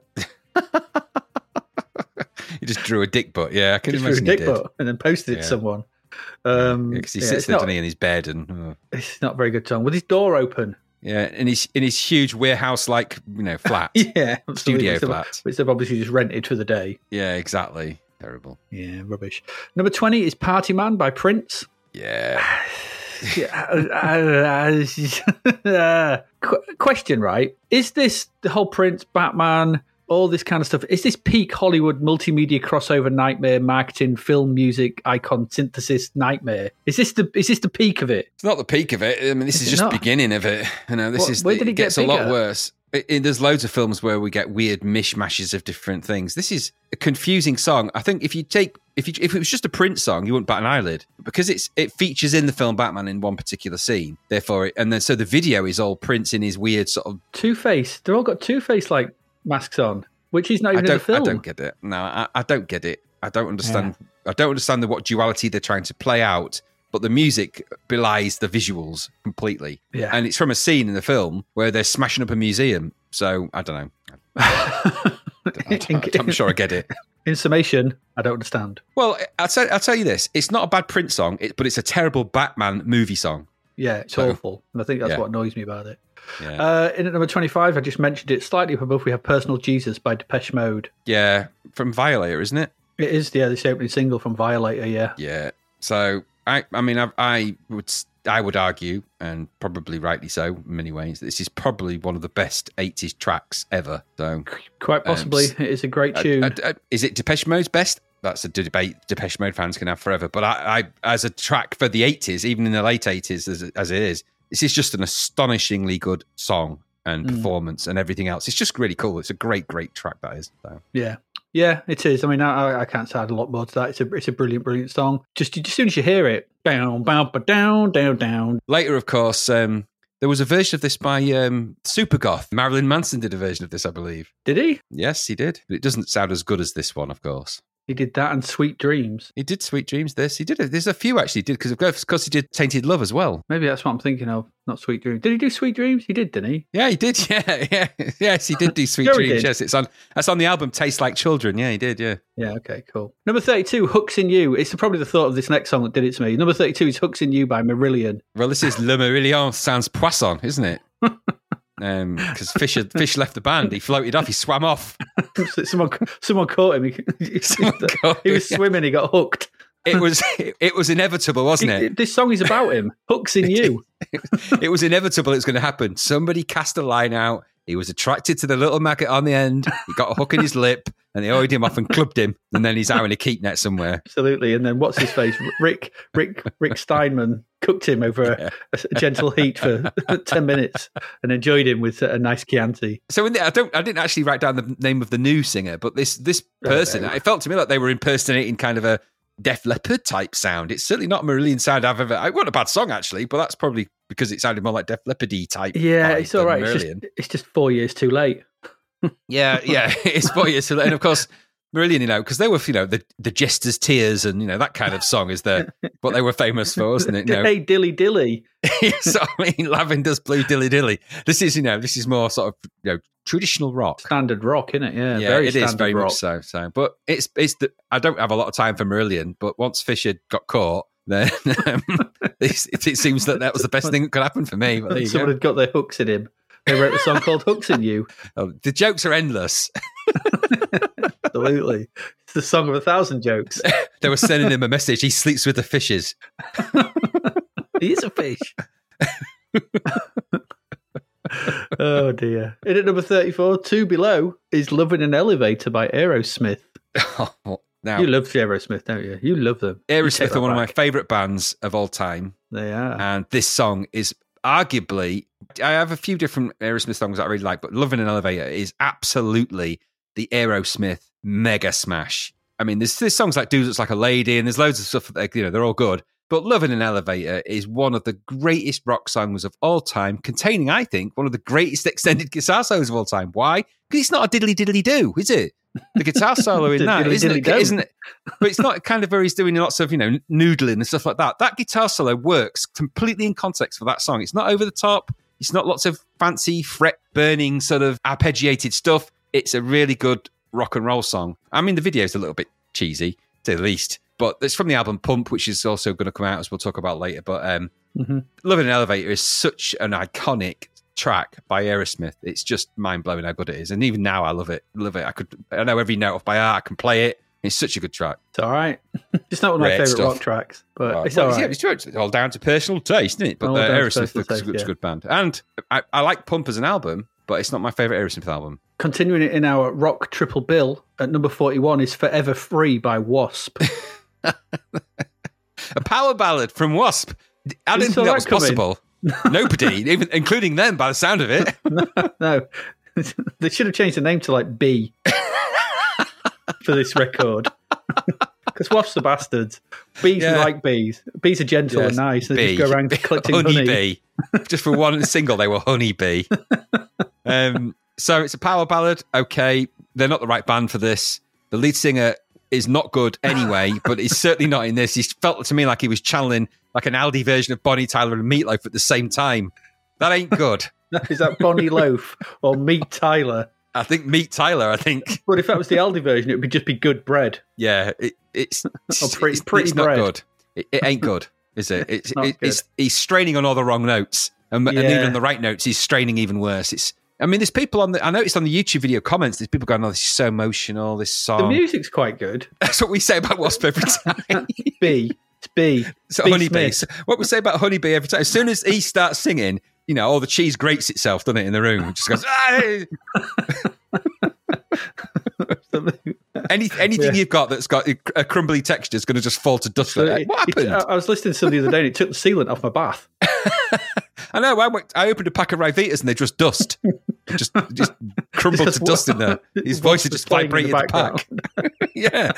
He just drew a dick butt. Yeah, I can Just drew a imagine dick butt and then posted it Yeah. to someone. Um, Because he sits it's there, not, he, in his bed, and oh. it's not a very good song. With his door open. Yeah, in his in his huge warehouse like you know flat, Yeah, studio Which flat. Which they've obviously just rented for the day. Yeah, exactly. Terrible. Yeah, rubbish. Number 20 is Party Man by Prince. Yeah, Yeah, uh, uh, uh, qu- question, right? Is this the whole Prince, Batman, all this kind of stuff. Is this peak Hollywood multimedia crossover nightmare marketing film music icon synthesis nightmare? Is this the is this the peak of it? It's not the peak of it. I mean, this Is is, just the beginning of it. You know, this What- is the- it it get gets a lot worse. It, it- there's loads of films where we get weird mishmashes of different things. This is a confusing song. I think if you take if you if it was just a Prince song, you wouldn't bat an eyelid because it's it features in the film Batman in one particular scene. Therefore, it, and then so the video is all Prince in his weird sort of. Two Face. They're all got Two Face like masks on, which is not I even in the don't I don't get it. No, I, I don't get it. I don't understand. I don't understand the what duality they're trying to play out. But the music belies the visuals completely. Yeah. And it's from a scene in the film where they're smashing up a museum. So I don't know. I don't- I'm sure I get it. In summation, I don't understand. Well, I'll tell, I'll tell you this: it's not a bad Prince song, but it's a terrible Batman movie song. Yeah, it's So- awful, and I think that's Yeah. what annoys me about it. Yeah, Uh, in at number twenty-five, I just mentioned it slightly up above. We have "Personal Jesus" by Depeche Mode. yeah, from Violator, isn't it? It is yeah, this opening single from Violator. Yeah, Yeah. So I, I mean, I, I would, I would argue, and probably rightly so, in many ways, this is probably one of the best '80s tracks ever. So, quite possibly, Um, it is a great tune. is it Depeche Mode's best? That's a debate Depeche Mode fans can have forever. But I, I as a track for the '80s, even in the late '80s, as, as it is, this is just an astonishingly good song and Mm. performance and everything else. It's just really cool. It's a great, great track. That is. So. Yeah, yeah, it is. I mean, I, I can't add a lot more to that. It's a it's a brilliant, brilliant song. Just as soon as you hear it, down, bow, down, down, down. Later, of course, um, there was a version of this by um, Supergoth. Marilyn Manson did a version of this, I believe. Did he? Yes, he did. But it doesn't sound as good as this one, of course. He did that and Sweet Dreams. He did Sweet Dreams. This he did. A, there's a few actually he did because of course he did Tainted Love as well. Maybe that's what I'm thinking of. Not Sweet Dreams. Did he do Sweet Dreams? He did, didn't he? Yeah, he did. Yeah, yeah, yes, he did do Sweet Sure Dreams. Yes, it's on. That's on the album Taste Like Children. Yeah, he did. Yeah. Yeah. Okay. Cool. Number thirty-two, "Hooks in You." It's probably the thought of this next song that did it to me. Number thirty-two is "Hooks in You" by Marillion. Well, this is Le Marillion sans poisson, isn't it? Um, because Fisher Fish left the band. He floated off. He swam off. someone, someone caught him. He, Someone caught he him, was yeah. swimming. He got hooked. It was it was inevitable, wasn't it? This song is about him. Hooks in you. it was inevitable it was going to happen. Somebody cast a line out. He was attracted to the little maggot on the end. He got a hook in his lip, and they oiled him off and clubbed him. And then he's out in a keep net somewhere. Absolutely. And then what's his face? Rick Rick Rick Steinman cooked him over a, a gentle heat for ten minutes and enjoyed him with a nice Chianti. So in the, I don't, I didn't actually write down the name of the new singer, but this this person, no. it felt to me like they were impersonating kind of a Def Leppard type sound. It's certainly not a Marillion sound I've ever. It wasn't a bad song actually, but that's probably because it sounded more like Def Leppardy type. Yeah, it's all right. It's just, it's just four years too late. Yeah, yeah, it's four years too late. And of course, Marillion, you know, because they were, you know, the the Jester's Tears and you know that kind of song is the what they were famous for, wasn't it? You know, Hey, dilly dilly. so I mean, Lavender's Blue Dilly Dilly. This is, you know, this is more sort of you know traditional rock. Standard rock, isn't it? Yeah, Yeah, very it is standard very rock. much so. So, but it's it's the I don't have a lot of time for Marillion, but once Fisher got caught, then um, it, it seems that that was the best thing that could happen for me. But Someone go. had got their hooks in him. They wrote a song called "Hooks in You." Oh, the jokes are endless. Absolutely, it's the song of a thousand jokes. They were sending him a message. He sleeps with the fishes. he is a fish. Oh dear. In at number thirty-four, two below is "Love in an Elevator" by Aerosmith. now, You love Aerosmith, don't you? You love them. Aerosmith are one of my favorite bands of all time. They are. and this song is arguably I have a few different Aerosmith songs that I really like, but "Love in an Elevator" is absolutely the Aerosmith mega smash. I mean, there's, there's songs like "Dude Looks Like a Lady" and there's loads of stuff that you know they're all good, but "Love in an Elevator" is one of the greatest rock songs of all time, containing, I think, one of the greatest extended guitar solos of all time. Why? Because it's not a diddly diddly do, is it? The guitar solo in that, Diddly isn't it? diddly. Isn't it? But it's not kind of where he's doing lots of, you know, noodling and stuff like that. That guitar solo works completely in context for that song. It's not over the top. It's not lots of fancy fret burning sort of arpeggiated stuff. It's a really good rock and roll song. I mean, the video's a little bit cheesy, to the least, but it's from the album Pump, which is also going to come out as we'll talk about later. But um, Mhm. Love in an Elevator is such an iconic track by Aerosmith. It's just mind blowing how good it is. And even now, I love it. Love it. I could, I know every note off by heart. I can play it. It's such a good track. It's all right. It's not one of my favorite stuff. rock tracks, but Right. it's Well, all yeah, right. it's. It's all down to personal taste, isn't it? But uh, down Aerosmith is such a yeah. good band. And I, I like Pump as an album, but it's not my favorite Aerosmith album. continuing it in our rock triple bill at number 41 is Forever Free by Wasp. A power ballad from Wasp. I didn't think that that was possible. Nobody, even including them, by the sound of it. no, they should have changed the name to like B for this record. Because Wasps are bastards. Bees Yeah. like bees. Bees are gentle Yes, and nice. They bee. just go around collecting honey honey. bee. Just for one single, they were honey bee. Um, so it's a power ballad. Okay, they're not the right band for this. The lead singer is not good anyway, but he's certainly not in this. He felt to me like he was channeling like an Aldi version of Bonnie Tyler and Meatloaf at the same time. That ain't good. Is that Bonnie Loaf or Meat Tyler? I think Meat Tyler. I think But if that was the Aldi version, it would just be good bread. yeah, it, it's it's, pretty- it's, pretty it's not good. It, it ain't good, is it? It's, not it, it's he's straining on all the wrong notes, and, and even on the right notes, he's straining even worse. It's I mean, there's people on the I noticed on the YouTube video comments, there's people going, "Oh, this is so emotional. This song." The music's quite good. That's what we say about Wasp every time. B. It's B. so B. Honeybee. So what we say about Honeybee every time. As soon as he starts singing, you know, all the cheese grates itself, doesn't it, in the room? It just goes. Any, anything Yeah. you've got that's got a crumbly texture is going to just fall to dust. So Like, it- what happened? I I was listening to somebody the other day and it took the sealant off my bath. I know. I, went, I opened a pack of Ryvitas and they're just dust, just just crumbled Just to dust in there. His voice was just vibrated the the, pack. yeah.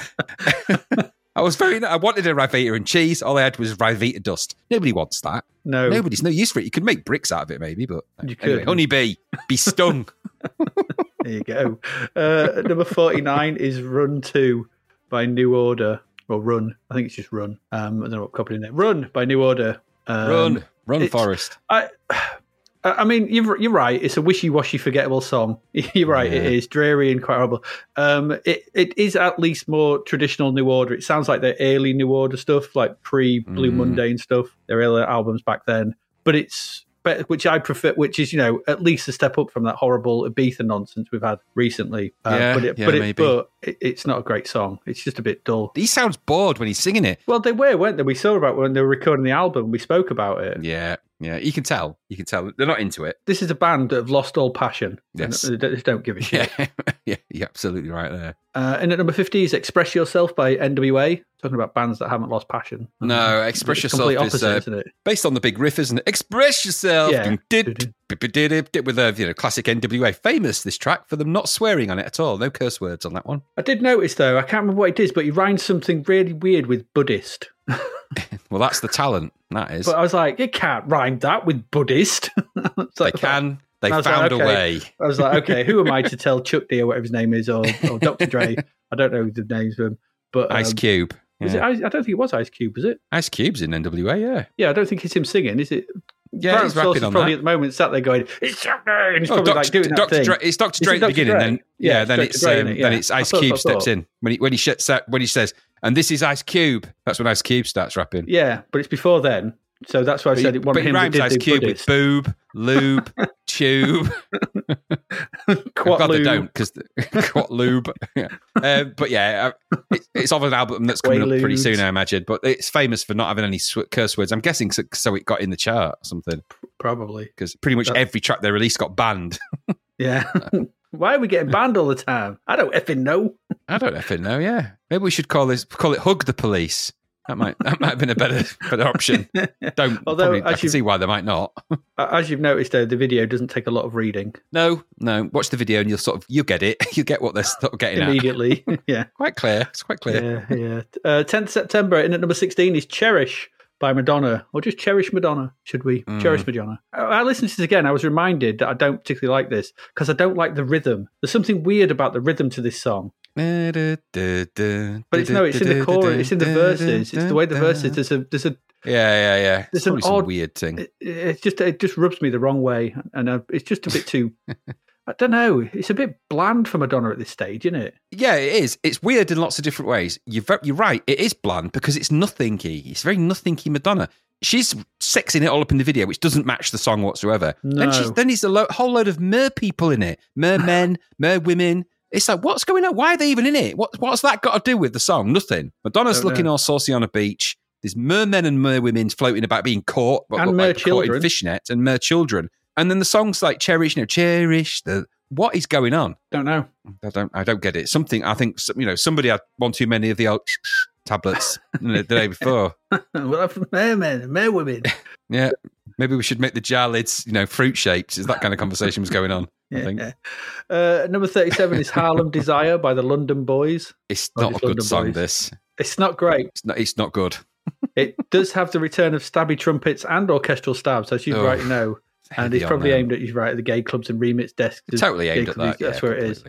I was very. I wanted a Ryvita and cheese. All I had was Ryvita dust. Nobody wants that. No. Nobody's no use for it. You could make bricks out of it, maybe, but You anyway, honeybee, be stung. There you go. Uh, number 49 is Run 2 by New Order. Or Run. I think it's just Run. Um, I don't know what copied in there. Run by New Order. Um, run, run, Forest. I, I mean, you're you're right. It's a wishy-washy, forgettable song. You're right. It Yeah. is dreary and quite horrible. Um, it it is at least more traditional New Order. It sounds like the early New Order stuff, like pre Blue Mm. Monday and stuff. Their earlier albums back then. But it's better, which I prefer, which is you know at least a step up from that horrible Ibiza nonsense we've had recently. Uh, Yeah, but it, yeah, but, it, maybe. but it, it's not a great song. It's just a bit dull. He sounds bored when he's singing it. Well, they were, weren't they? We saw about when they were recording the album. We spoke about it. Yeah, yeah. You can tell. You can tell they're not into it. This is a band that have lost all passion. Yes. They don't give a shit. Yeah, yeah. You're absolutely right there. Uh, and at number 50 is Express Yourself by NWA, talking about bands that haven't lost passion. No, Express It's Yourself complete is, opposite, uh, isn't it? based on the big riff, isn't it? Express yourself. Yeah. Did- With a you know classic NWA, famous this track for them not swearing on it at all. No curse words on that one. I did notice, though, I can't remember what it is, but he rhymes something really weird with Buddhist. Well, that's the talent. That is. But I was like, it can't rhyme that with Buddhist. It's they can. They was like, found a way. I was like, okay, who am I to tell Chuck D or whatever his name is, or, or Dr. Dre? I don't know the names of them. But um, Ice Cube. Was Yeah. it, I, I don't think it was Ice Cube, was it? Ice Cube's in NWA. Yeah. Yeah, I don't think it's him singing, is it? Yeah, Brian he's rapping is on probably that. at the moment sat there going, "It's and he's Oh, probably Dr. like doing that Dr. thing. Dre, it's Dr. Dre at the beginning, Dre? then Yeah, yeah, then Dr. it's Dre, um, innit? then it's Ice thought- Cube steps in when he when he out when he says, and this is Ice Cube. That's when Ice Cube starts rapping. Yeah, but it's before then. So that's why I But said it wasn't but him that rhymes did Cube with boob, lube, tube. Quat God, they don't because quat lube. yeah. Um, but yeah, uh, it, it's off an album that's coming up pretty soon, I imagine. But it's famous for not having any curse words. I'm guessing so, so it got in the chart or something Probably. because pretty much That- every track they released got banned. Yeah. Why are we getting banned all the time? I don't effing know. I don't effing know. Yeah, maybe we should call this call it "Hug the Police." That might that might have been a better better option. Don't. Although, probably, I can see why they might not. As you've noticed, though, the video doesn't take a lot of reading No, no. Watch the video and you'll sort of you get it. You get what they're sort of getting at. immediately. yeah. Quite clear. It's quite clear. Yeah, yeah. Uh, 10th September, in at number 16 is Cherish by Madonna, or just Cherish Madonna, should we? Mm. Cherish Madonna. I, I listened to this again. I was reminded that I don't particularly like this because I don't like the rhythm. There's something weird about the rhythm to this song. But it's no, it's in the chorus, it's in the verses. It's the way the verses. There's a, there's a, Yeah, yeah, yeah. There's an odd- weird thing. it, it's just, it just rubs me the wrong way, and uh, it's just a bit too. I don't know. It's a bit bland for Madonna at this stage, isn't it? Yeah, it is. It's weird in lots of different ways. You're, you're right. It is bland because it's nothingy. It's very nothingy Madonna. She's sexing it all up in the video, which doesn't match the song whatsoever. Then, No. she's, then there's a lo- whole load of mer people in it, mer men, mer women. It's like, what's going on? Why are they even in it? What, what's that got to do with the song? Nothing. Madonna's looking know. all saucy on a beach. There's mermen and merwomen floating about being caught, but And like caught in children. fishnet and mer children. And then the song's like cherish, you know, cherish the what is going on? Don't know. I don't. I don't get it. Something. I think you know. Somebody had one too many of the old tablets the day before. well, from mermen, merwomen. Yeah. Maybe we should make the jar lids, you know, fruit shapes. Is that kind of conversation was going on? I think Yeah. Uh, number 37 is Harlem Desire by the London Boys. it's not a good London song. Boys. This. It's not great. It's not. It's not good. It does have the return of stabby trumpets and orchestral stabs, as you Oh, rightly know. And it's probably aimed at you right at the gay clubs and remix desks. Totally aimed at that. That's yeah, where it is.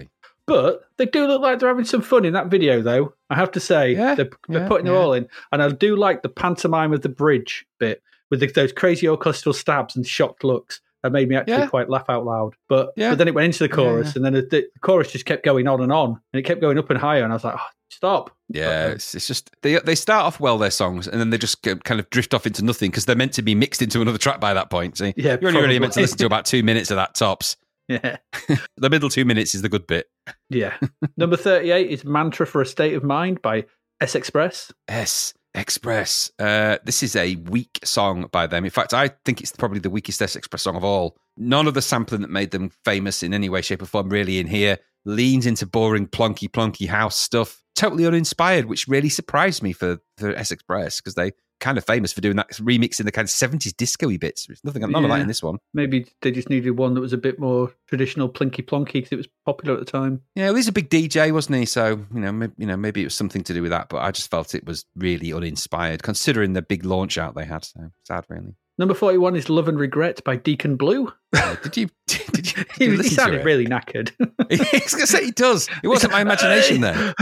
Completely. But they do look like they're having some fun in that video, though. I have to say, Yeah, they're, they're yeah, putting it yeah. all in, and I do like the pantomime of the bridge bit with the, those crazy orchestral stabs and shocked looks. That made me actually Yeah. quite laugh out loud. But Yeah. but then it went into the Yeah, chorus, and then the, the chorus just kept going on and on, and it kept going up and higher, and I was like, oh, stop. Yeah, it's, it's just they they start off well their songs and then they just kind of drift off into nothing because they're meant to be mixed into another track by that point. See, Yeah, you're only really meant to listen to about two minutes of that tops. Yeah, The middle two minutes is the good bit. yeah. Number thirty-eight is "Mantra for a State of Mind" by S Express. S Express. Uh, this is a weak song by them. In fact, I think it's probably the weakest S Express song of all. None of the sampling that made them famous in any way, shape, or form really in here. Leans into boring plonky plonky house stuff. Totally uninspired, which really surprised me for, for S Express because they kind of famous for doing that remixing the kind of seventies disco-y bits. There's nothing none of that Yeah. in this one. Maybe they just needed one that was a bit more traditional, plinky plonky, because it was popular at the time. Yeah, well, he's a big DJ, wasn't he? So you know, maybe, you know, maybe it was something to do with that. But I just felt it was really uninspired, considering the big launch out they had. So sad, really. Number forty-one is "Love and Regret" by Deacon Blue. Uh, did you? Did you, did He, you he sounded it? really knackered. I was going to say he does. It wasn't my imagination then.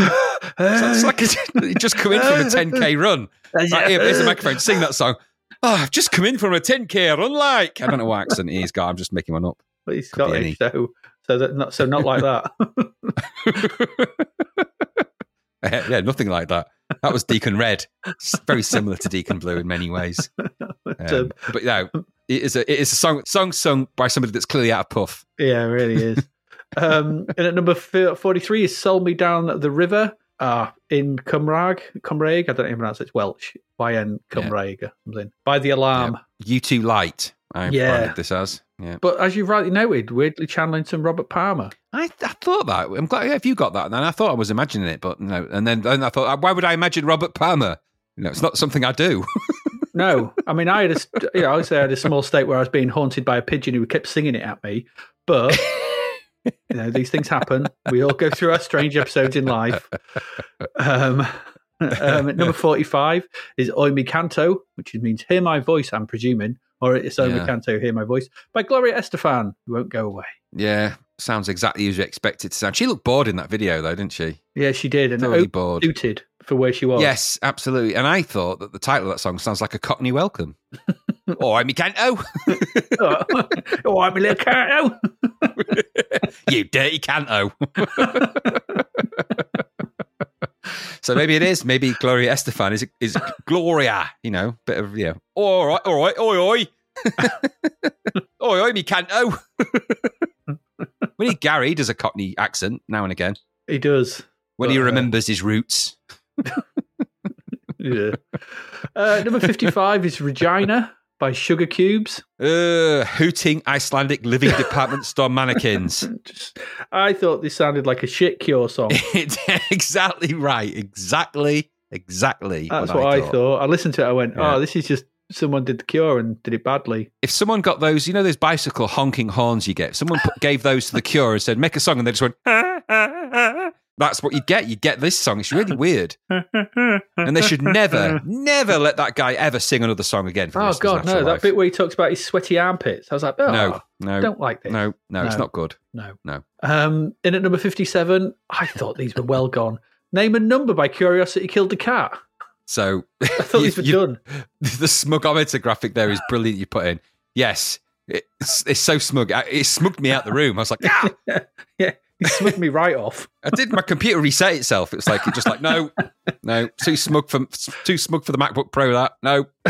Sounds like he just come in from a 10k run. Right, here, here's the microphone. Sing that song. Oh, I've just come in from a 10k run. Like I don't know what accent he's got. I'm just making one up. But he's Could. Scottish, so so that not so not like that. yeah, nothing like that. That was Deacon Red. It's very similar to Deacon Blue in many ways. But, Um, but no, it is a it is a song song sung by somebody that's clearly out of puff. yeah, it really is. um, and at number forty-three is "Sold Me Down the River." Uh, in Cymraeg, Cymraeg, I don't even pronounce it. It's Welsh. YN Cymraeg or something. By the Alarm. You too light. I Yeah. this as. Yeah, But as you rightly noted, weirdly channeling some Robert Palmer. I, I thought that. I'm glad yeah, if you got that. And I thought I was imagining it, but no. And then, then I thought, why would I imagine Robert Palmer? You know, it's not something I do. No, I mean, I had a, you know, I would say I had a small state where I was being haunted by a pigeon who kept singing it at me. But you know, these things happen. We all go through our strange episodes in life. Um, um, number forty-five is "Oi Mi Canto," which means "Hear My Voice." I'm presuming, or it's "Oi Mi Yeah. Canto," "Hear My Voice" by Gloria Estefan. Who won't go away. yeah, sounds exactly as you expect it to sound. She looked bored in that video, though, didn't she? Yeah, she did, and Totally bored. suited for where she was. Yes, absolutely. And I thought that the title of that song sounds like a Cockney welcome. oh, I'm canto. oh, oh, I'm a little canto. you dirty canto. So maybe it is. Maybe Gloria Estefan is is Gloria. You know, bit of yeah. All right, all right, oi oi, oi oi, me canto. we need Gary he does a Cockney accent now and again He does. when he But, uh, remembers his roots. Yeah. Uh, number 55 is Regina by Sugar Cubes. Uh, hooting Icelandic living department store mannequins. Just, I thought this sounded like a shit cure song. exactly right. Exactly. Exactly. That's what, I, thought. I listened to it. I went, oh, Yeah. oh, this is just someone did the cure and did it badly. If someone got those, you know, those bicycle honking horns you get. If someone put, gave those to the Cure and said, "Make a song," and they just went, ah, ah, ah, "That's what you get." You get this song. It's really weird, and they should never, never let that guy ever sing another song again. For Oh, rest of his God, no. natural That bit where he talks about his sweaty armpits. I was like, oh, no, no, don't like this. no, no, It's not good. No. No. Um, in at number 57, I thought these were well gone. Name and Number by Curiosity Killed the Cat. So I thought you- these were you- done. the smugometer graphic there is brilliant. You put in, yes, it's, it's so smug. It smugged me out the room. I was like, ah! yeah, he smugged me right off. I did. My computer reset itself. It was like it just like no, no, too smug for too smug for the MacBook Pro. That no,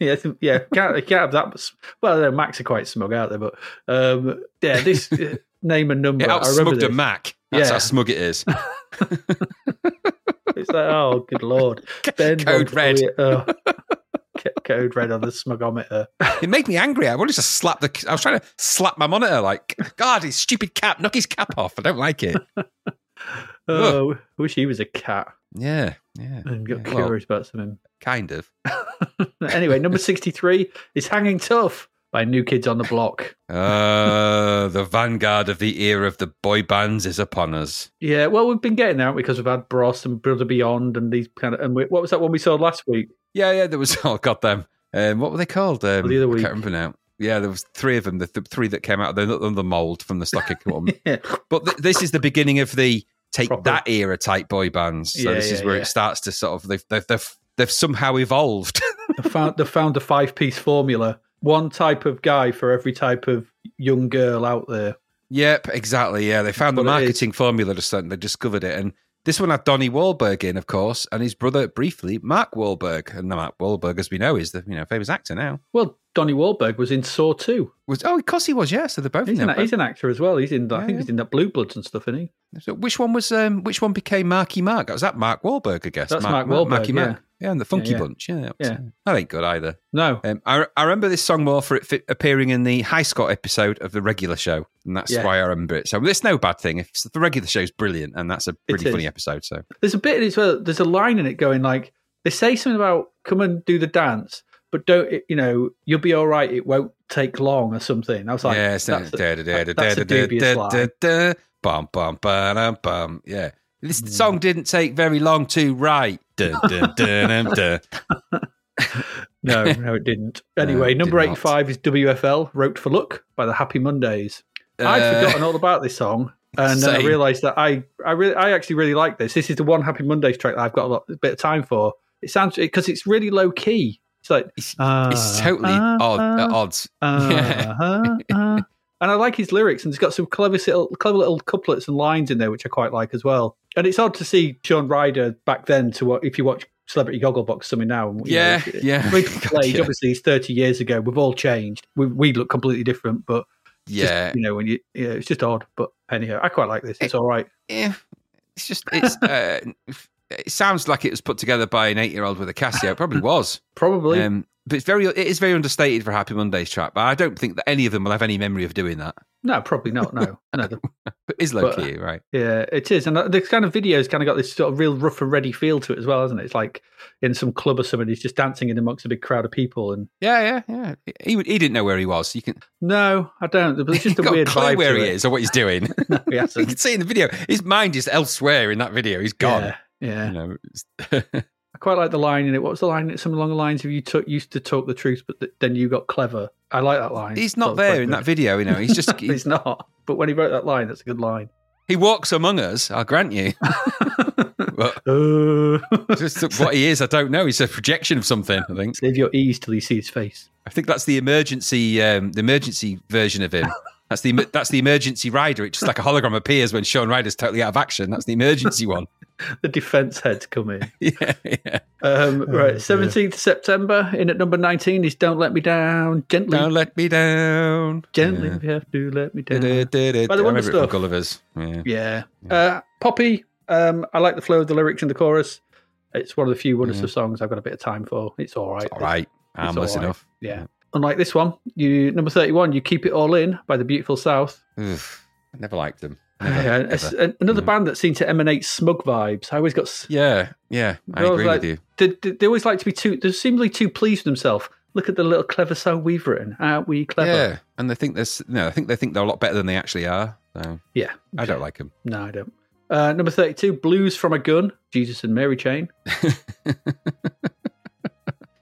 yeah, yeah, can't, can't have that. Well, no, Macs are quite smug out there, but um, yeah, this uh, name and number. it I remember outsmugged a. Mac. That's Yeah. how smug it is. It's like, oh, good lord, Ben Code red. Oh. Code red on the smugometer. It made me angry. I wanted to slap the. I was trying to slap my monitor. Like, God, his stupid cap. Knock his cap off. I don't like it. Oh, wish he was a cat Yeah, yeah. and got yeah. Well, curious about something. kind of. anyway, number 63 is Hanging Tough by New Kids on the Block. Uh, the vanguard of the era of the boy bands is upon us. Yeah, well, we've been getting out because we've had Bros and Brother Beyond and these kind of. And we, what was that one we saw last week? Yeah, yeah. There was. Oh, got them. Um, what were they called? Um, the other I can't remember now. Yeah, there was three of them. The th- three that came out of the, the mold from the stock one. Yeah. But th- this is the beginning of the take Proper. that era type boy bands. So Yeah, this is where yeah. it starts to sort of they've they've they've, they've somehow evolved. they found, they found a five piece formula. One type of guy for every type of young girl out there. yep, exactly. Yeah, they found the what it is. marketing formula. Just something they discovered it, and this one had Donnie Wahlberg in, of course, and his brother briefly, Mark Wahlberg. And Mark Wahlberg, as we know, is the you know famous actor now. Well, Donnie Wahlberg was in Saw 2. Was oh, of course he was. Yeah, so they're both. He's, in an, he's an actor as well. He's in, I Yeah, think yeah. he's in that Blue Bloods and stuff, isn't he? So which one was um which one became Marky Mark? Was that Mark Wahlberg, I guess. That's Mark Wahlberg, Marky yeah. Mark. Yeah, and the Funky yeah. Bunch. Yeah, that, was- Yeah. that ain't good either. No. Um, I, I remember this song more for it fit, appearing in the High Score episode of the regular show, and that's Yeah. why I remember it. So it's no bad thing. If the regular show's brilliant, and that's a pretty funny episode. So There's a bit in it as well. There's a line in it going like, they say something about come and do the dance, but don't, you know, you'll be all right. It won't take long or something. I was like, yeah, that's a- da- that's a dubious line. bum bum bum. Yeah, this Hmm. song didn't take very long to write. Dun, dun, dun, dun, dun. No, no, it didn't. No, Anyway, it number did not. 85 is WFL, Wrote for Luck by the Happy Mondays. I'd Uh, forgotten all about this song. And then I realised that I, I really, I actually really like this. This is the one Happy Mondays track that I've got a, lot, a bit of time for. It sounds because it's really low key. It's like It's, uh, it's totally uh, odd. uh, Uh, odds. uh, Yeah. And I like his lyrics, and he's got some clever little, clever little couplets and lines in there, which I quite like as well. And it's odd to see Shaun Ryder back then to what if you watch Celebrity Gogglebox something now. you Yeah, know, yeah. Age, Yeah. obviously, it's 30 years ago. We've all changed. We, we look completely different, but just, Yeah, you know, when you, yeah, it's just odd. But anyhow, I quite like this. It's all right. yeah. It's just it's. Uh, it sounds like it was put together by an eight-year-old with a Casio. It probably was. Probably. Um, but it's very. It is very understated for Happy Mondays track. But I don't think that any of them will have any memory of doing that. no, probably not. No, no. But it's low key, right? yeah, it is. And uh, the kind of video's kind of got this sort of real rough and ready feel to it as well, hasn't it? It's like in some club or something, he's just dancing in amongst a big crowd of people. And Yeah, yeah, yeah. He he didn't know where he was. You can. no, I don't. But it's just a got weird clue vibe where he it. is or what he's doing. No, he you can see in the video. His mind is elsewhere in that video. He's gone. Yeah, yeah. You know, I quite like the line in it. What's the line? Something along the lines of "You took used to talk the truth, but th- then you got clever." I like that line. he's not there in that video. You know, he's just he, He's not. But when he wrote that line, that's a good line. he walks among us. I'll grant you. but Uh, just what he is, I don't know. He's a projection of something. I think. save your ease till you see his face. I think that's the emergency, um, the emergency version of him. That's the that's the emergency rider. It's just like a hologram appears when Shaun Ryder's totally out of action. That's the emergency one. The defence heads come in. yeah, yeah. Um, Oh, right, seventeenth September. In at number nineteen is "Don't Let Me Down." Gently, Don't let me down. gently, Yeah. you have to let me down. By the Wonder remember it from Stuff. Gulliver's. Yeah. Yeah. Uh, Poppy. Um, I like the flow of the lyrics in the chorus. It's one of the few Wonder Yeah. Stuff songs I've got a bit of time for. It's all right. All right. Harmless all right. enough. Yeah. Unlike this one, you number thirty-one. You keep it all in by the Beautiful South. Oof. I never liked them. Never, Yeah, another Yeah. band that seemed to emanate smug vibes. I always got. yeah, yeah. I agree like- with you. They, they, they always like to be too. They're seemingly too pleased with themselves. Look at the little clever song we've written. Aren't we clever? Yeah, and they think there's no. I think they think they're a lot better than they actually are. So Yeah. I don't like them. No, I don't. Uh, number thirty-two, "Blues from a Gun." Jesus and Mary Chain.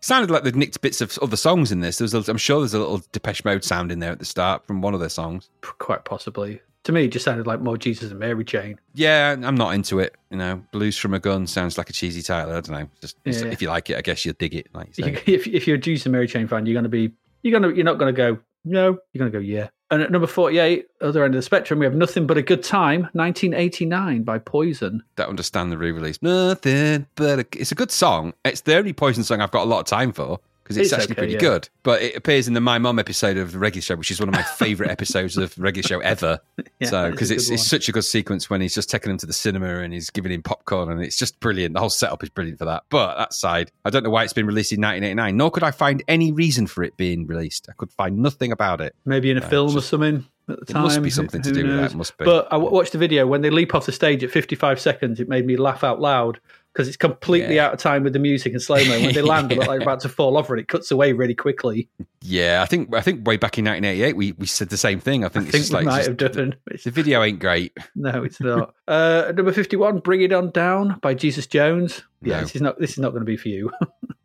Sounded like they'd nicked bits of other songs in this. There was, a, I'm sure there's a little Depeche Mode sound in there at the start from one of their songs. Quite possibly. To me, it just sounded like more Jesus and Mary Chain. Yeah, I'm not into it. You know, Blues from a Gun sounds like a cheesy title. I don't know. Just Yeah. if you like it, I guess you'll dig it. Like you. If, if you're a Jesus and Mary Chain fan, you're going to be. You're gonna. You're not going to go. No. You're going to go. Yeah. And at number forty-eight, other end of the spectrum, we have "Nothing But a Good Time," 1989 by Poison. don't understand the re-release. Nothing but a, it's a good song. It's the only Poison song I've got a lot of time for. Because it's, It's actually okay, pretty yeah. good. But it appears in the My Mum episode of the regular show, which is one of my favourite episodes of the regular show ever. Yeah, so because it's it's such a good sequence when he's just taking him to the cinema and he's giving him popcorn and it's just brilliant. The whole setup is brilliant for that. But that side, I don't know why it's been released in 1989. Nor could I find any reason for it being released. I could find nothing about it. maybe in a No, film or something at the It time. must be Who- something to who do with knows? that. Must be. But I w- watched the video when they leap off the stage at 55 seconds. It made me laugh out loud because it's completely Yeah. out of time with the music and slow mo. When they land, they look like they're about to fall over, and it cuts away really quickly. yeah, I think I think way back in 1988 we, we said the same thing. I I think it's think just we like might have just- done. The video ain't great. no, it's not. uh, number 51, "Bring It On Down" by Jesus Jones. Yeah, No. this is not. This is not going to be for you.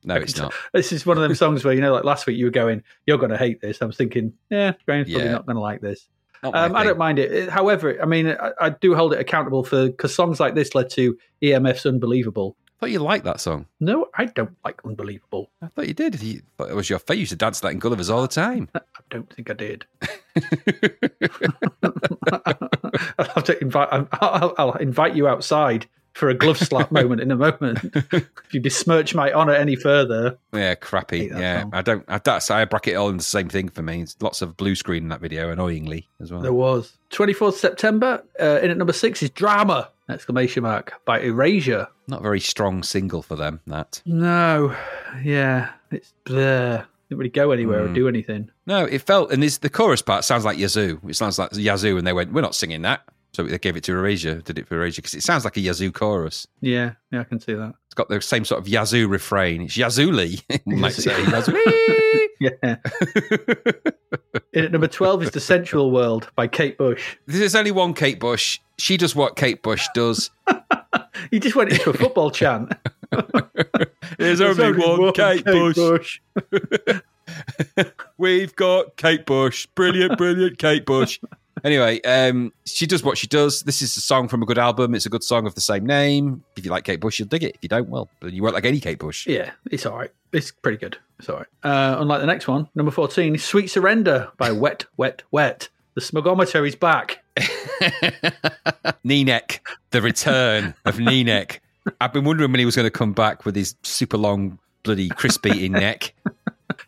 No, it's not. this is one of them songs where you know, like last week, you were going, "You're going to hate this." I was thinking, "Yeah, Graham's probably Yeah. not going to like this." Um, I don't mind it. However, I mean, I, I do hold it accountable for because songs like this led to EMF's "Unbelievable." I thought you liked that song. No, I don't like "Unbelievable." I thought you did. You, it was your face. You used to dance that in Gulliver's all the time. I don't think I did. I'll have to invite. I'll, I'll invite you outside for a glove slap moment in a moment. if you besmirch my honour any further, Yeah, crappy. that Yeah, song. I don't. I, that's I bracket all in the same thing for me. It's lots of blue screen in that video, annoyingly as well. there was twenty fourth September. Uh, in at number six is "Drama!" Exclamation mark by Erasure. Not a very strong single for them. That No, yeah, it's there. Didn't really go anywhere or Mm. do anything. no, it felt and this the chorus part sounds like Yazoo. It sounds like Yazoo, and they went, "We're not singing that." So they gave it to Erasure. Did it for Erasure because it sounds like a Yazoo chorus. Yeah, yeah, I can see that. It's got the same sort of Yazoo refrain. It's Yazoo-ly, might say. Yazoo. Yeah. in at number twelve is "The Sensual World" by Kate Bush. There's only one Kate Bush. She does what Kate Bush does. you just went into a football chant. There's, There's only, one, Kate, Bush. Bush. We've got Kate Bush. Brilliant, brilliant Kate Bush. Anyway, um, she does what she does. This is a song from a good album. It's a good song of the same name. If you like Kate Bush, you'll dig it. If you don't, well, you won't like any Kate Bush. Yeah, it's all right. It's pretty good. It's all right. Uh, unlike the next one, number 14 is Sweet Surrender by Wet, Wet, Wet. The smugometer is back. Knee neck, the return of knee neck. I've been wondering when he was going to come back with his super long, bloody crispy eating neck.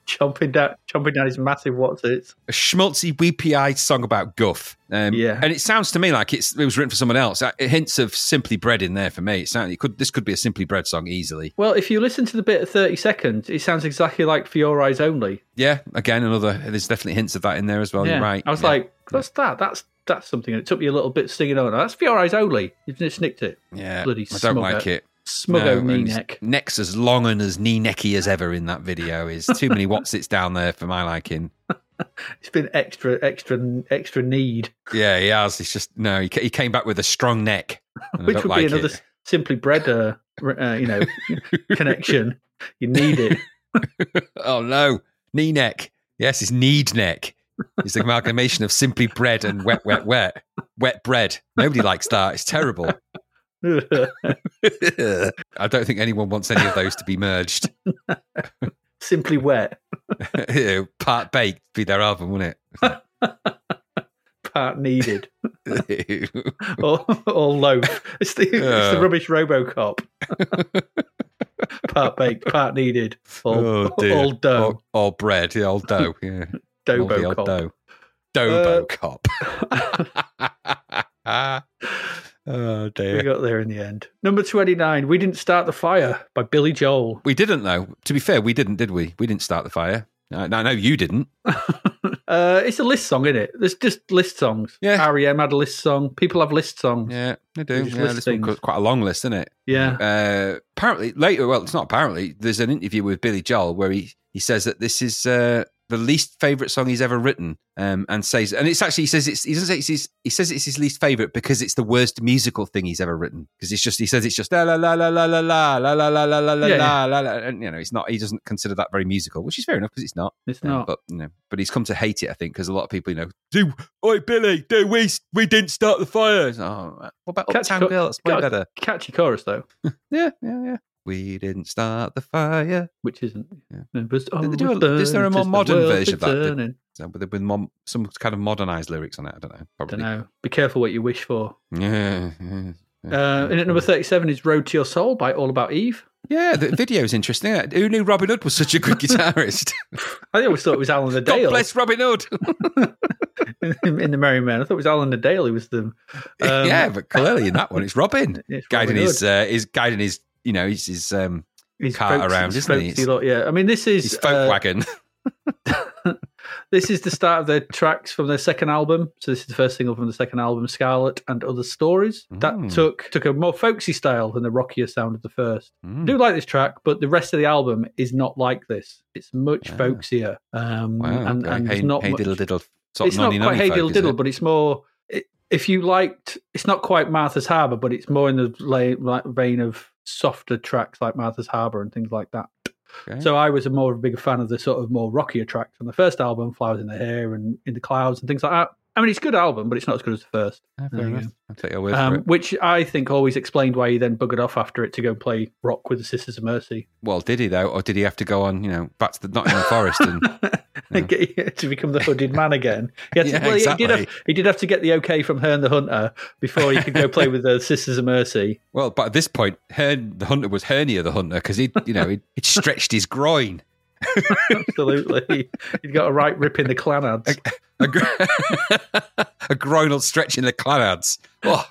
Chomping down, chomping down his massive what's it? A schmaltzy, weepy eyed song about guff. Um, Yeah. and it sounds to me like it's it was written for someone else. Uh, hints of simply bread in there for me. It sounds it could this could be a simply bread song easily. Well, if you listen to the bit at 30 seconds, it sounds exactly like For Your Eyes Only. Yeah, again, another. There's definitely hints of that in there as well. yeah. You're right. I was Yeah. like, what's that? That's that's something. And it took me a little bit singing on. That's For Your Eyes Only. You just nicked it. yeah, bloody I don't like it. Smuggo No, knee neck. Neck's as long and as knee necky as ever in that video. Is too many what's it's down there for my liking. It's been extra, extra, extra need, Yeah, he has. It's just no. He, he came back with a strong neck, which would like be another it. simply bread, uh, uh, you know, connection. You need it. Oh no, knee neck. Yes, it's need neck. It's the amalgamation of simply bread and wet, wet, wet, wet bread. Nobody likes that. It's terrible. I don't think anyone wants any of those to be merged. simply wet. Part baked be their album, wouldn't it? Part needed. or, or loaf. It's the, it's the rubbish Robocop. part baked, part needed. All, oh dear. all dough. All, all bread. Yeah, all dough. Yeah. Old Dobocop. dough. Uh, Dobo cop. Oh we got there in the end. Number 29, We Didn't Start the Fire by Billy Joel. We didn't though. To be fair, we didn't, did we? We didn't start the fire. I, I know you didn't. Uh, it's a list song, isn't it? There's just list songs. Yeah. REM had a list song. People have list songs. Yeah, they do. Just Yeah, list this one quite a long list, isn't it? Yeah. Uh, apparently, later. Well, it's not apparently. There's an interview with Billy Joel where he he says that this is uh, the least favorite song he's ever written, um, and says, and it's actually he says it's he doesn't say it's his, he says it's his least favorite because it's the worst musical thing he's ever written because it's just he says it's just la la la la la la la la la la la la la Yeah, la la la and you know it's not he doesn't consider that very musical, which is fair enough because it's not. It's Um, not. but you know, but he's come to hate it, I think, because a lot of people, you know, do oi Billy, do we we didn't start the fire? Oh, what about Catchy Uptown co- Girl? That's way better. Catchy chorus, though, Yeah, yeah, yeah. We didn't start the fire. which isn't. Yeah. They do a- is there a more modern version of that? With, with mom, some kind of modernized lyrics on it. I don't know. Probably. Don't know. Be careful what you wish for. Yeah. yeah, yeah. Uh, and at number 37 is Road to Your Soul by All About Eve. Yeah, the video is interesting. Who knew Robin Hood was such a good guitarist? I always thought it was Alan the Dale. God bless Robin Hood. in, in the Merry Men. I thought it was Alan the Dale who was the. Um, yeah, but clearly in that one, it's Robin it's guiding Robin his, Hood. uh, his guiding his, you know, he's his um, He's cart folksy- around, isn't he? lot, yeah, I mean, this is his folk uh, wagon. this is the start of their tracks from their second album. So this is the first single from the second album, Scarlet and Other Stories. That Mm. took took a more folksy style than the rockier sound of the first. Mm. I do like this track, but the rest of the album is not like this. It's much Ah. folksier, um, Wow, and, okay. and hey, not hey much- diddle diddle. Sort it's not quite Hey folk, Diddle Diddle, it? but it's more. i- If you liked, it's not quite Martha's Harbour, but it's more in the like vein of softer tracks like Martha's Harbour and things like that. Okay. So I was a more of a bigger fan of the sort of more rockier tracks on the first album, Flowers in the Hair and In the Clouds and things like that. I mean, it's a good album, but it's not as good as the first. Fair enough. I'll take your word Um, for it. which I think always explained why he then buggered off after it to go play rock with the Sisters of Mercy Well, did he though, or did he have to go on, you know, back to the Nottingham Forest and get, to become the hooded man again. He, had to, Yeah, well, he, did have, he did have to get the okay from Herne the Hunter before he could go play with the Sisters of Mercy. well, but at this point, Herne, the hunter was hernia the hunter because he, you know, he'd, he'd stretched his groin. Absolutely, he'd got a right rip in the clanads. A, gr- a groinal stretch in the clanads. Oh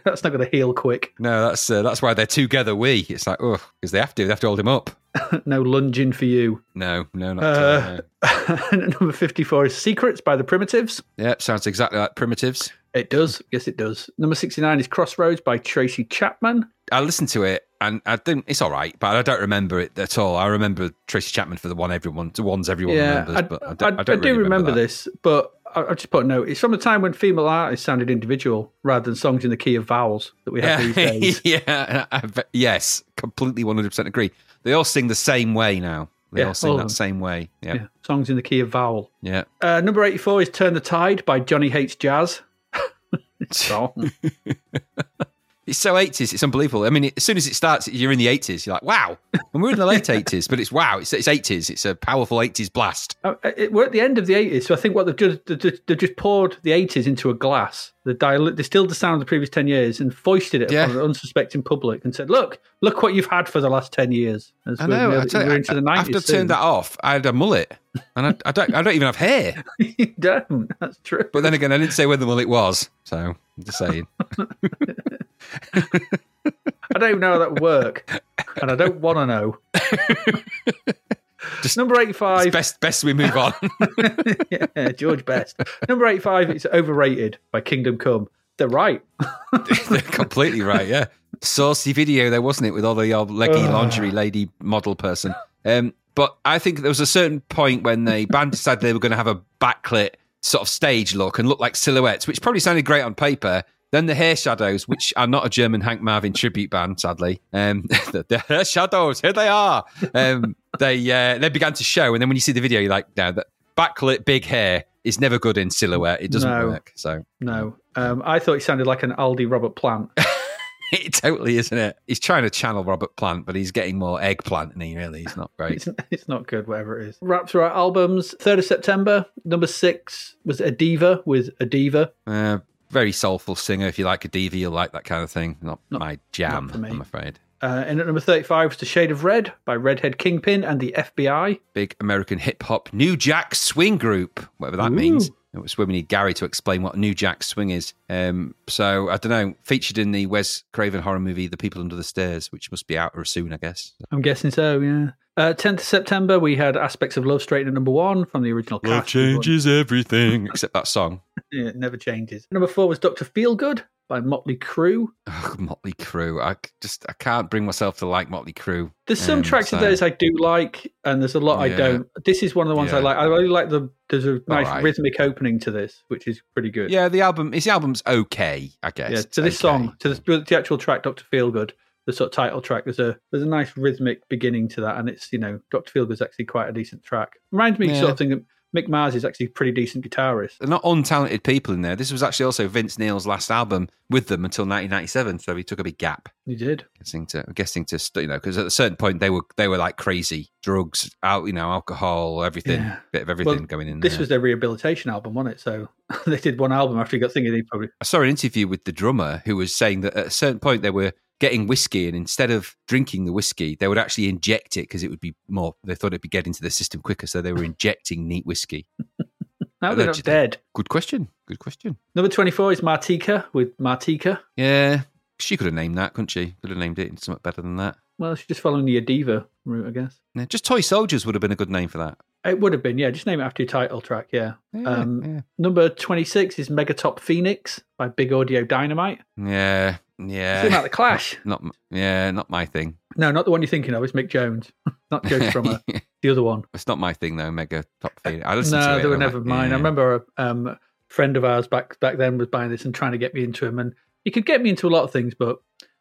That's not going to heal quick. no, that's uh, that's why they're together. We. It's like oh, because they have to. They have to hold him up. no lunging for you. No, no, not. Uh, number fifty-four is "Secrets" by the Primitives. yeah, sounds exactly like primitives. It does. Yes, it does. Number 69 is Crossroads by Tracy Chapman. I listened to it and I didn't. It's all right, but I don't remember it at all. I remember Tracy Chapman for the one everyone, the ones everyone yeah, remembers, I, but I I- don't, I do really remember, that. this, but I, I just put a note. It's from the time when female artists sounded individual rather than songs in the key of vowels that we have these days. yeah, I, I- yes, completely, one hundred percent agree. They all sing the same way now. They Yeah, all sing all that same way. Yeah, Yeah, songs in the key of vowel. yeah. Uh, number 84 is Turn the Tide by Johnny Hates Jazz. Song. It's so eighties. It's unbelievable. I mean, as soon as it starts, you're in the eighties. You're like, wow. And we're in the late eighties, but it's wow. It's it's eighties. It's a powerful eighties blast. Uh, it, we're at the end of the 80s, so I think what they've just, they've just, they've just poured the 80s into a glass. They dilu- distilled the sound of the previous 10 years and foisted it Yeah. upon an unsuspecting public and said, look, look what you've had for the last 10 years. As I we're know. I nearly- tell you, we're into the 90s. after I turned that off, I had a mullet, and I, I don't. I don't even have hair. you don't. That's true. But then again, I didn't say when the mullet was, so I'm just saying. I don't even know how that would work, and I don't want to know. Just- Number 85. best, best we move on. yeah, George Best. Number 85 is Overrated by Kingdom Come. They're right. They're completely right. Yeah, saucy video there wasn't it with all the old leggy lingerie lady model person. Um, but I think there was a certain point when the band decided they were going to have a backlit sort of stage look and look like silhouettes, which probably sounded great on paper. Then the Hair Shadows, which are not a German Hank Marvin tribute band, sadly. Um, the, the Hair Shadows, here they are. Um, they uh, they began to show, and then when you see the video, you're like, no, that backlit big hair is never good in silhouette. It doesn't No. work. So No. Um, I thought he sounded like an Aldi Robert Plant. It totally isn't it. He's trying to channel Robert Plant, but he's getting more eggplant than he really. He's not great. It's, it's not good, whatever it is. Through our albums. 3rd of September. Number 6 was Adeva with Adeva. Uh, very soulful singer. If you like a diva, you'll like that kind of thing. Not, Not- my jam, not. I'm afraid. Uh, and at number 35 was The Shade of Red by Redhead Kingpin and the FBI. Big American hip hop New Jack Swing Group, whatever that Ooh. means. It was when we need Gary to explain what New Jack Swing is. Um, so I don't know. Featured in the Wes Craven horror movie The People Under the Stairs, which must be out soon, I guess. I'm guessing so, yeah. Uh, 10th of September, we had Aspects of Love straight at number one from the original cast. Love changes everything, except that song. Yeah, it never changes. Number four was Dr. Feelgood by Motley Crue. Oh, Motley Crue. I just I can't bring myself to like Motley Crue. There's some Um, tracks of so- theirs I do like, and there's a lot I don't. This is one of the ones I like. I really like the. There's a nice Alright. rhythmic opening to this, which is pretty good. Yeah, the album. His album's okay, I guess. yeah. To this okay. song, to the, the actual track, Doctor Feelgood, the sort of title track. There's a there's a nice rhythmic beginning to that, and it's you know Doctor Feelgood's actually quite a decent track. Reminds me Yeah. sort of thing Mick Mars is actually a pretty decent guitarist. They're not untalented people in there. This was actually also Vince Neil's last album with them until 1997, so he took a big gap. He did. Guessing to, guessing to, you know, because at a certain point they were they were like crazy, drugs, out, you know, alcohol, everything, Yeah. bit of everything Well, going in. This there. was their rehabilitation album, wasn't it? So they did one album after he got thinking he probably I saw an interview with the drummer who was saying that at a certain point they were getting whiskey, and instead of drinking the whiskey, they would actually inject it because it would be more. They thought it'd be get into the system quicker, so they were injecting neat whiskey. Now they're not dead. Good question. Good question. Number 24 is Martika with Martika. Yeah, she could have named that, couldn't she? Could have named it something better than that. Well, she's just following the Adeva route, I guess. Yeah, just Toy Soldiers would have been a good name for that. It would have been, yeah. Just name it after your title track, yeah. Yeah, Um, yeah. Number 26 is Megatop Phoenix by Big Audio Dynamite. Yeah, yeah. It's yeah. about the Clash. Not, m- yeah, not my thing. No, not the one you're thinking of. It's Mick Jones, not Joe Strummer. the other one. It's not my thing though. Mega top feed. I listened to No, it. they were never like, mine. yeah. I remember a um, friend of ours back back then was buying this and trying to get me into him, and he could get me into a lot of things, but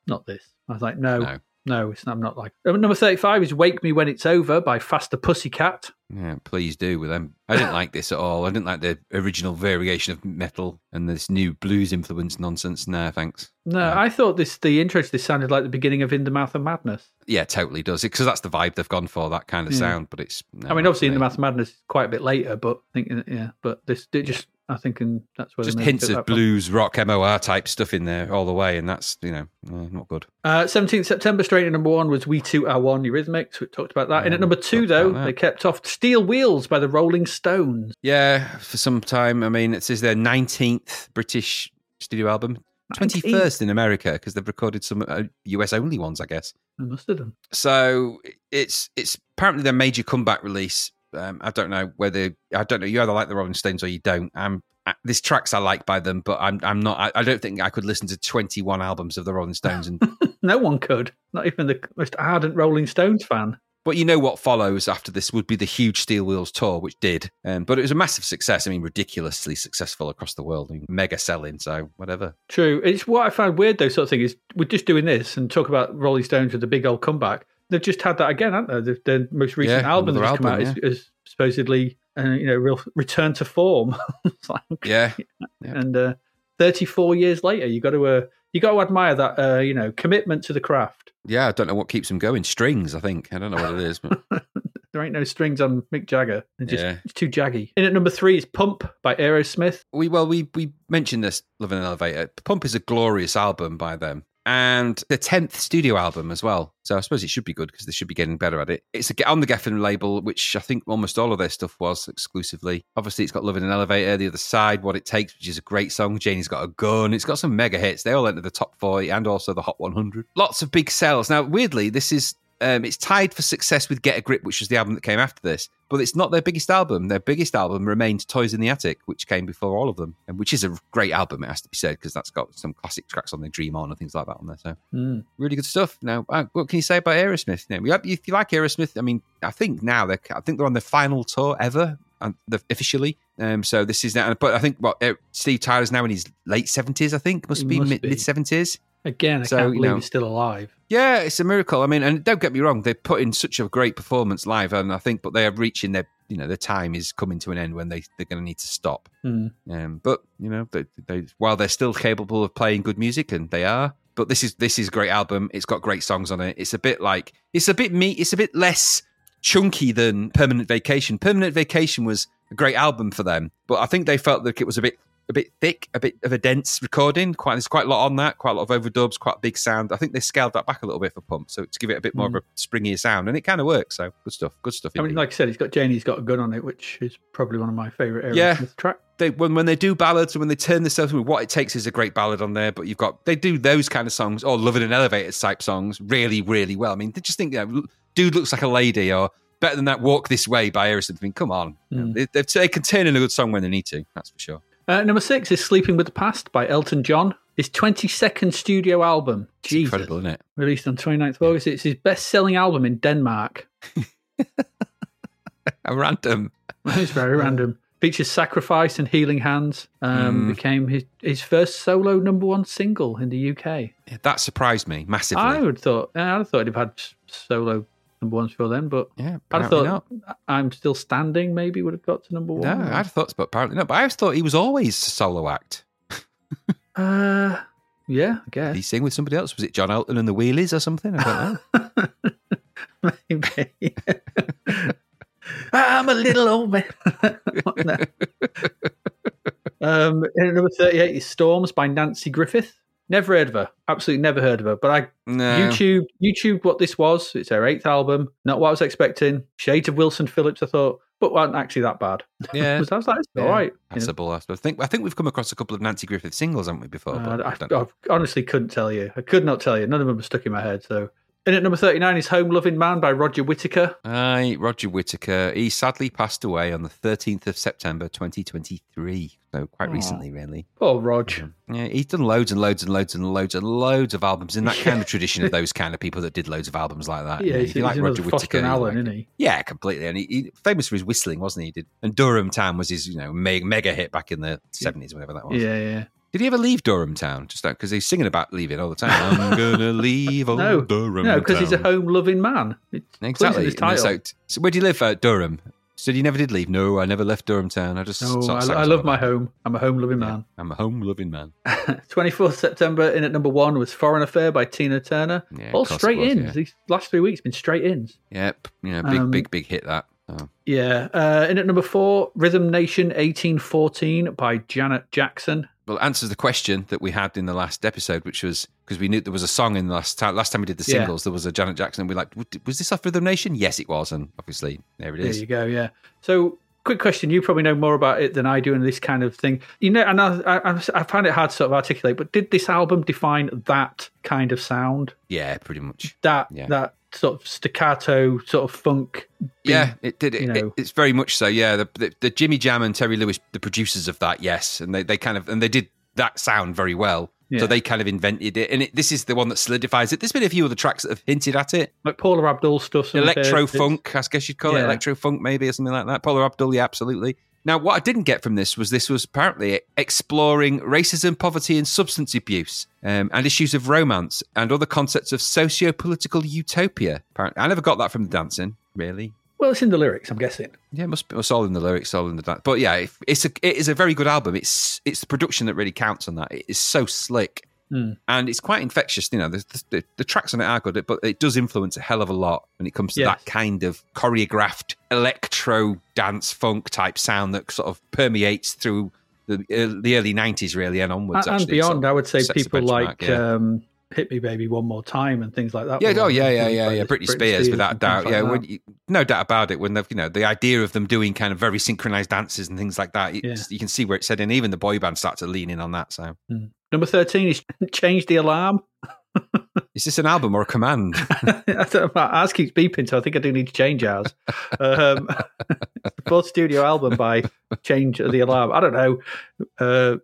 not this. I was like, no, No. No, it's not, I'm not like. Uh, Number thirty-five is "Wake Me When It's Over" by Faster Pussycat. Yeah, please do with them. I didn't like this at all. I didn't like the original variation of metal and this new blues influence nonsense. Nah, thanks. No, No. I thought this the intro to this sounded like the beginning of "In the Mouth of Madness." Yeah, totally does because that's the vibe they've gone for. That kind of sound, but it's. no, I mean, obviously, "In the Mouth of Madness" is quite a bit later, but I think uh, yeah, but this it just I think and that's where for me. they just hints of that from. blues, rock, MOR type stuff in there all the way, and that's you know not good. Uh, 17th September, straight at number one was We Two Are One Eurythmics. We talked about that. and at number two, though, they kept off Steel Wheels by the Rolling Stones. Yeah, for some time. I mean, it says their nineteenth British studio album, twenty first in America because they've recorded some uh, US only ones, I guess. They must have done. So it's it's apparently their major comeback release. Um, I don't know whether I don't know. You either like the Rolling Stones or you don't. I'm I, this tracks I like by them, but I'm I'm not. I, I don't think I could listen to 21 albums of the Rolling Stones. And No one could. Not even the most ardent Rolling Stones fan. but you know what follows after this would be the huge Steel Wheels tour, which did. Um, but it was a massive success. I mean, ridiculously successful across the world. I mean, mega selling. So whatever. True. It's what I find weird, though, sort of thing, is we're just doing this and talk about Rolling Stones with the big old comeback. They've just had that again, haven't they? The, the most recent Yeah, album that's come out album, is, is supposedly, uh, you know, real return to form. Like, Yeah, and uh, 34 years later, you got to uh, you got to admire that, uh, you know, commitment to the craft. yeah. I don't know what keeps them going. Strings, I think. I don't know what it is, but There ain't no strings on Mick Jagger. They're just Yeah. it's too jaggy. In at number three is Pump by Aerosmith. we well we we mentioned this Love in an Elevator. Pump is a glorious album by them. And the tenth studio album as well, so I suppose it should be good because they should be getting better at it. It's a, on the Geffen label, which I think almost all of their stuff was exclusively. Obviously, it's got "Love in an Elevator," "The Other Side," "What It Takes," which is a great song. Janie's got a gun. It's got some mega hits. They all entered the top forty and also the Hot 100. Lots of big sales. Now, weirdly, this is um, it's tied for success with "Get a Grip," which was the album that came after this, but it's not their biggest album. Their biggest album remained "Toys in the Attic," which came before all of them, and which is a great album. It has to be said because that's got some classic tracks on there, "Dream On" and things like that on there. So Mm. really good stuff. Now, uh, what can you say about Aerosmith? Now, if you like Aerosmith, I mean, I think now they're, I think they're on their final tour ever, and officially. Um, so this is now, but I think what uh, Steve Tyler's now in his late seventies. I think must be must mid seventies. Again, I So, can't you believe know- he's still alive. Yeah, it's a miracle. I mean, and don't get me wrong, they put in such a great performance live, and I think, but they are reaching their, you know, their time is coming to an end when they they're going to need to stop. Mm. Um, but you know, they, they, while they're still capable of playing good music, and they are, but this is this is a great album. It's got great songs on it. It's a bit like it's a bit me. It's a bit less chunky than Permanent Vacation. Permanent Vacation was a great album for them, but I think they felt like it was a bit a bit thick, a bit of a dense recording. Quite there's quite a lot on that, quite a lot of overdubs, quite a big sound. I think they scaled that back a little bit for Pump, so to give it a bit more of a springier sound, and it kind of works. So good stuff, good stuff. I mean, like I said, he's got Janie's got a gun on it, which is probably one of my favourite Aerosmith Yeah. tracks. they when when they do ballads and when they turn themselves what it takes is a great ballad on there but you've got they do those kind of songs or love in an elevator type songs really really well i mean they just think you know dude looks like a lady or better than that walk this way by Aerosmith. I mean, come on You know, Mm. they, they, they can turn in a good song when they need to that's for sure Uh, number six is Sleeping with the Past by Elton John. His 22nd studio album. it's Jesus. incredible isn't it Released on 29th of August. It's his best selling album in Denmark. a random It's very random. Features Sacrifice and Healing Hands. Um, Mm. Became his, his first solo number one single in the UK. Yeah, that surprised me massively I would thought I'd have thought he'd have had solo number ones before then, but yeah apparently thought I'm Still Standing maybe would have got to number not one. no i'd have thought but apparently not but i thought he was always a solo act Uh, yeah, I did he sing with somebody else was it john elton and the wheelies or something i don't know Maybe. I'm a little old man. um, number 38 is Storms by Nanci Griffith. Never heard of her. Absolutely never heard of her. But I No. YouTube YouTube what this was. It's her eighth album. Not what I was expecting. Shades of Wilson Phillips. I thought, but weren't actually that bad. Yeah. I was like, it's Yeah. all right. you know. Passable, I suppose. I think I think we've come across a couple of Nanci Griffith singles, haven't we, before? but Uh, I I. I honestly couldn't tell you. I could not tell you. None of them were stuck in my head. So, in at number thirty-nine is "Home Loving Man" by Roger Whittaker. Aye, Roger Whittaker. He sadly passed away on the 13th of September 2023. So quite Aw. recently, really. Oh, Rog. Um, yeah, he's done loads and loads and loads and loads and loads of albums in that kind of tradition of those kind of people that did loads of albums like that. Yeah, You know, he's, if you he's like Roger Whittaker, and Allen, like isn't he? Yeah, completely. And he, he famous for his whistling, wasn't he? he did, and Durham Town was his, you know, mega, mega hit back in the seventies, whatever that was. Yeah, yeah. Did he ever leave Durham Town? Just that because he's singing about leaving all the time. I'm gonna leave old No, Durham no, because he's a home-loving man. It's Exactly. His title. So, so where do you live? Uh, Durham. So you never did leave? No, I never left Durham Town. I just. no, I, I love my it. home. I'm a home-loving Yeah, man. I'm a home loving man. 24th September in at number one was Foreign Affair by Tina Turner. Yeah, All straight was, ins. yeah. These last three weeks been straight ins. Yep. Yeah, big, Um, big, big hit that. Oh. Yeah. Uh, in at number four, Rhythm Nation 1814 by Janet Jackson. Well, answers the question that we had in the last episode, which was because we knew there was a song in the last time. Last time we did the Yeah. singles, there was a Janet Jackson. And we like, was this off Rhythm Nation? Yes, it was, and obviously there it is. There you go. Yeah. So, quick question. You probably know more about it than I do in this kind of thing. You know, and I, I, I find it hard to sort of articulate, but did this album define that kind of sound? Yeah, pretty much. That, Yeah. that sort of staccato, sort of funk? Yeah, it did. It, you it- it's very much so. Yeah, the, the, the Jimmy Jam and Terry Lewis, the producers of that, yes, and they, they kind of and they did that sound very well. Yeah. So they kind of invented it, and it, this is the one that solidifies it. There's been a few other tracks that have hinted at it. Like Paula Abdul stuff. some of it. Electro funk, I guess you'd call it electro funk, maybe or something like that. Paula Abdul, yeah, absolutely. Now, what I didn't get from this was this was apparently exploring racism, poverty, and substance abuse, um, and issues of romance and other concepts of socio-political utopia. Apparently, I never got that from the dancing, really. Well, it's in the lyrics, I'm guessing. Yeah, it must be it's all in the lyrics, all in the dance. But yeah, if- it's a it is a very good album. It's it's the production that really counts on that. It is so slick. Hmm. And it's quite infectious, you know. The, the, the tracks on it are good, but it does influence a hell of a lot when it comes to Yes. that kind of choreographed electro dance funk type sound that sort of permeates through the, uh, the early '90s, really, and onwards. and, and beyond, I would say people like yeah. um, "Hit Me, Baby, One More Time" and things like that. Yeah, oh yeah, yeah, yeah, like yeah. Britney Spears, without doubt. things Yeah, like when you, no doubt about it. When they've, you know, the idea of them doing kind of very synchronized dances and things like that, Yeah. you can see where it's heading. Even the boy band starts to lean in on that. So, Number thirteen is "Change the Alarm." is this an album or a command? I don't know, my ass keeps beeping, so I think I do need to change ours. Um, fourth studio album by Change the Alarm. I don't know. Uh,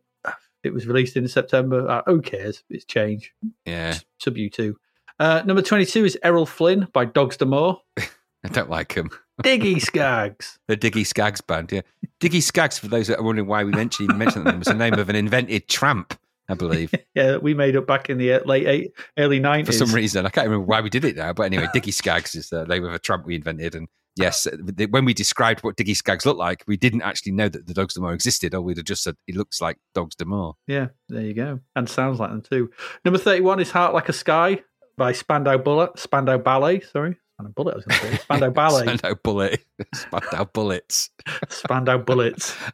it was released in September. Uh, who cares? It's Change. yeah, Sub U two. Uh, number twenty-two is Errol Flynn by Dogs D'Amour. I don't like him. Diggy Skaggs. The Diggy Skaggs band. Yeah, Diggy Skaggs. For those that are wondering why we mentioned mentioned them, was the name of an invented tramp, I believe. Yeah, we made up back in the uh, late eight, early 90s. For some reason, I can't remember why we did it now. But anyway, Diggy Skaggs is the name of a tramp we invented, and. Yes, th- when we described what Diggy Skaggs looked like, we didn't actually know that the Dogs de D'Amour existed, or we'd have just said he looks like Dogs de D'Amour. Yeah, there you go. And sounds like them too. Number 31 is Heart Like a Sky by Spandau Bullet. Spandau Ballet, sorry. Spandau Bullet, I was going to say. Spandau Ballet. Spandau Bullet. Spandau Bullets. Spandau Bullets.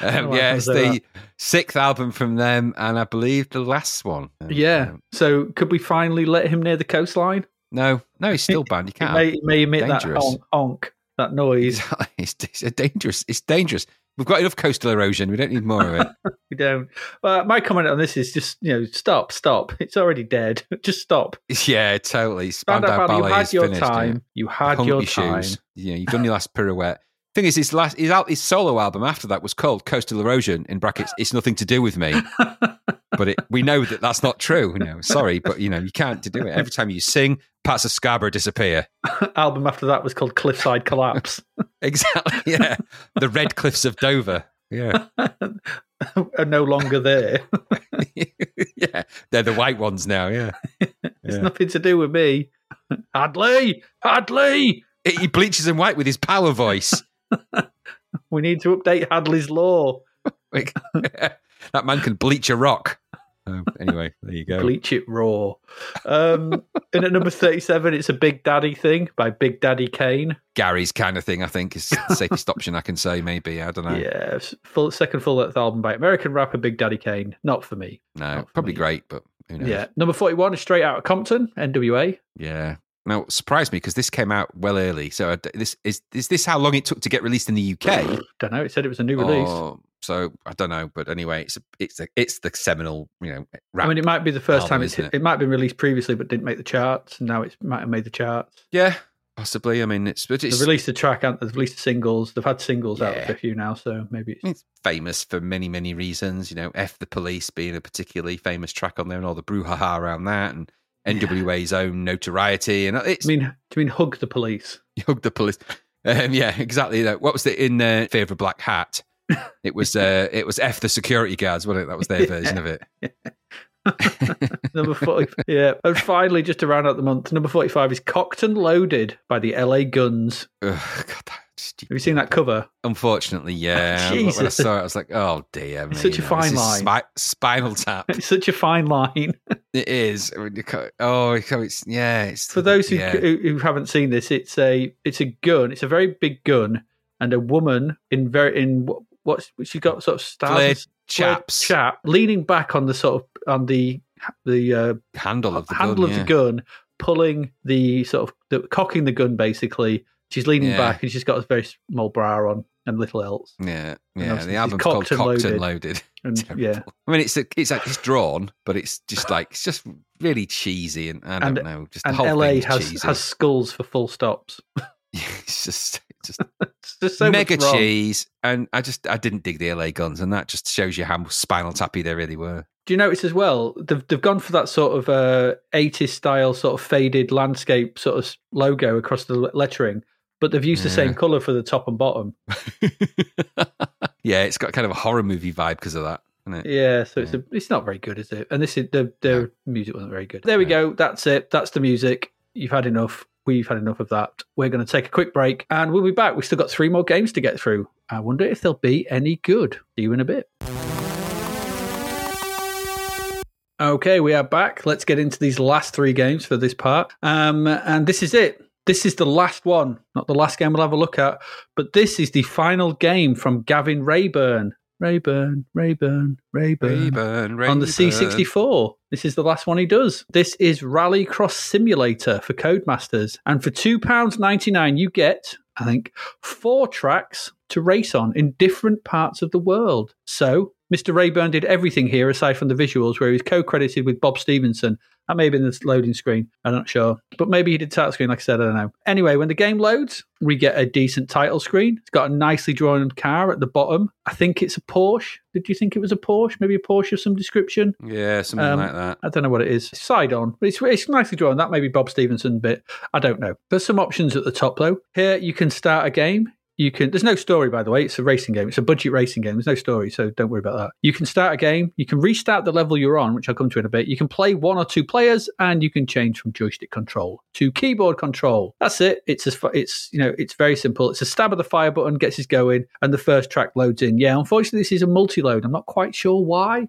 Um, yeah, it's the sixth album from them, and I believe the last one. Um, Yeah. um, So could we finally let him near the coastline? No, no, he's still banned. You can't. may, it may emit that honk, honk, that noise. It's, it's, a dangerous. It's dangerous. We've got enough coastal erosion. We don't need more of it. We don't. Well, my comment on this is just, you know, stop, stop. It's already dead. just stop. yeah, totally. Spandau Spandau Ballet, you Ballet had your finished. yeah. time. You had your your time. shoes. Yeah, you've done your last pirouette. Thing is, his last his, his solo album after that was called Coastal Erosion. In brackets, it's nothing to do with me. but it, we know that that's not true. You know, sorry, but you know you can't do it. Every time you sing, parts of Scarborough disappear. Album after that was called Cliffside Collapse. Exactly. Yeah, the Red Cliffs of Dover. Yeah, are no longer there. yeah, they're the white ones now. Yeah, It's Yeah. nothing to do with me. Hadley, Hadley. he bleaches them white with his power voice. We need to update Hadley's law. That man can bleach a rock. Um, anyway, there you go. Bleach it raw. Um, and at number thirty-seven, it's a Big Daddy thing by Big Daddy Kane. Gary's kind of thing, I think, is the safest option I can say. Maybe I don't know. Yeah, full second full length album by American rapper Big Daddy Kane. Not for me. No, Not for probably me. great, but Who knows? Yeah. Number 41 is straight out of Compton, NWA. Yeah. Now, it surprised me because this came out well early. So this is is this how long it took to get released in the UK? Don't know. It said it was a new release. Or- so I don't know, but anyway, it's a, it's a, it's the seminal, you know, rap. I mean, it might be the first album, time it's it? it? might have been released previously, but didn't make the charts. And now it might have made the charts. yeah, possibly. I mean, it's but They've it's, released the track, they've released the singles. They've had singles out Yeah. for a few now, so maybe it's, it's famous for many many reasons. You know, "F the Police" being a particularly famous track on there, and all the brouhaha around that, and NWA's own notoriety, and it's I mean, do you mean hug the police? hug the police. Um, yeah, exactly. That. What was it in uh, favor of Black Hat? It was uh, it was F the security guards, wasn't it? That was their version of it. Number 40. yeah. And finally, just to round out the month, number 45 is Cocked and Loaded by the LA Guns. Ugh, God, that, Have you seen that cover? Unfortunately, yeah. Oh, when I saw it, I was like, "Oh dear, It's me, such a know, fine line. spi- spinal tap. It's such a fine line. it is. I mean, Oh, it's yeah. It's For those who, yeah. who, who haven't seen this, it's a it's a gun. It's a very big gun, and a woman in very in what what's she's got sort of stars Flared chaps chap leaning back on the sort of on the the uh, handle of the handle gun, of yeah. the gun, pulling the sort of the, cocking the gun basically. She's leaning Yeah. back and she's got a very small bra on and little else. Yeah, yeah. The album's cocked called and Cocked and loaded. And yeah, I mean, it's a, it's like it's drawn, but it's just like it's just really cheesy, and I don't And- know. Just the and whole LA has cheesy. has skulls for full stops. it's just just It's just so mega cheese, and I just I didn't dig the LA guns, and that just shows you how spinal tappy they really were. Do you notice as well? They've they've gone for that sort of uh, 80s style, sort of faded landscape sort of logo across the lettering, but they've used the same color for the top and bottom. yeah, it's got kind of a horror movie vibe because of that? Yeah, so it's a, it's not very good, is it? And this is the the music wasn't very good. There we go. That's it. That's the music. You've had enough. We've had enough of that. We're going to take a quick break, and we'll be back. We've still got three more games to get through. I wonder if they'll be any good. See you in a bit. Okay, we are back. Let's get into these last three games for this part. Um, and this is it. This is the last one, not the last game we'll have a look at, but this is the final game from Gavin Raeburn. Raeburn, Raeburn, Raeburn. Raeburn, On the C64. This is the last one he does. This is Rally Cross Simulator for Codemasters. And for £2.99, you get, I think, four tracks to race on in different parts of the world. So, Mr. Raeburn did everything here aside from the visuals, where he was co credited with Bob Stevenson. That may have been the loading screen. I'm not sure. But maybe he did title screen, like I said, I don't know. Anyway, when the game loads, we get a decent title screen. It's got a nicely drawn car at the bottom. I think it's a Porsche. Did you think it was a Porsche? Maybe a Porsche of some description? Yeah, something Um, like that. I don't know what it is. Side on, it's, it's nicely drawn. That may be Bob Stevenson bit. I don't know. There's some options at the top though. Here you can start a game. You can. There's no story, by the way. It's a racing game. It's a budget racing game. There's no story, so don't worry about that. You can start a game. You can restart the level you're on, which I'll come to in a bit. You can play one or two players, and you can change from joystick control to keyboard control. That's it. It's as it's you know it's very simple. It's a stab of the fire button gets us going, and the first track loads in. Yeah, unfortunately, this is a multi-load. I'm not quite sure why.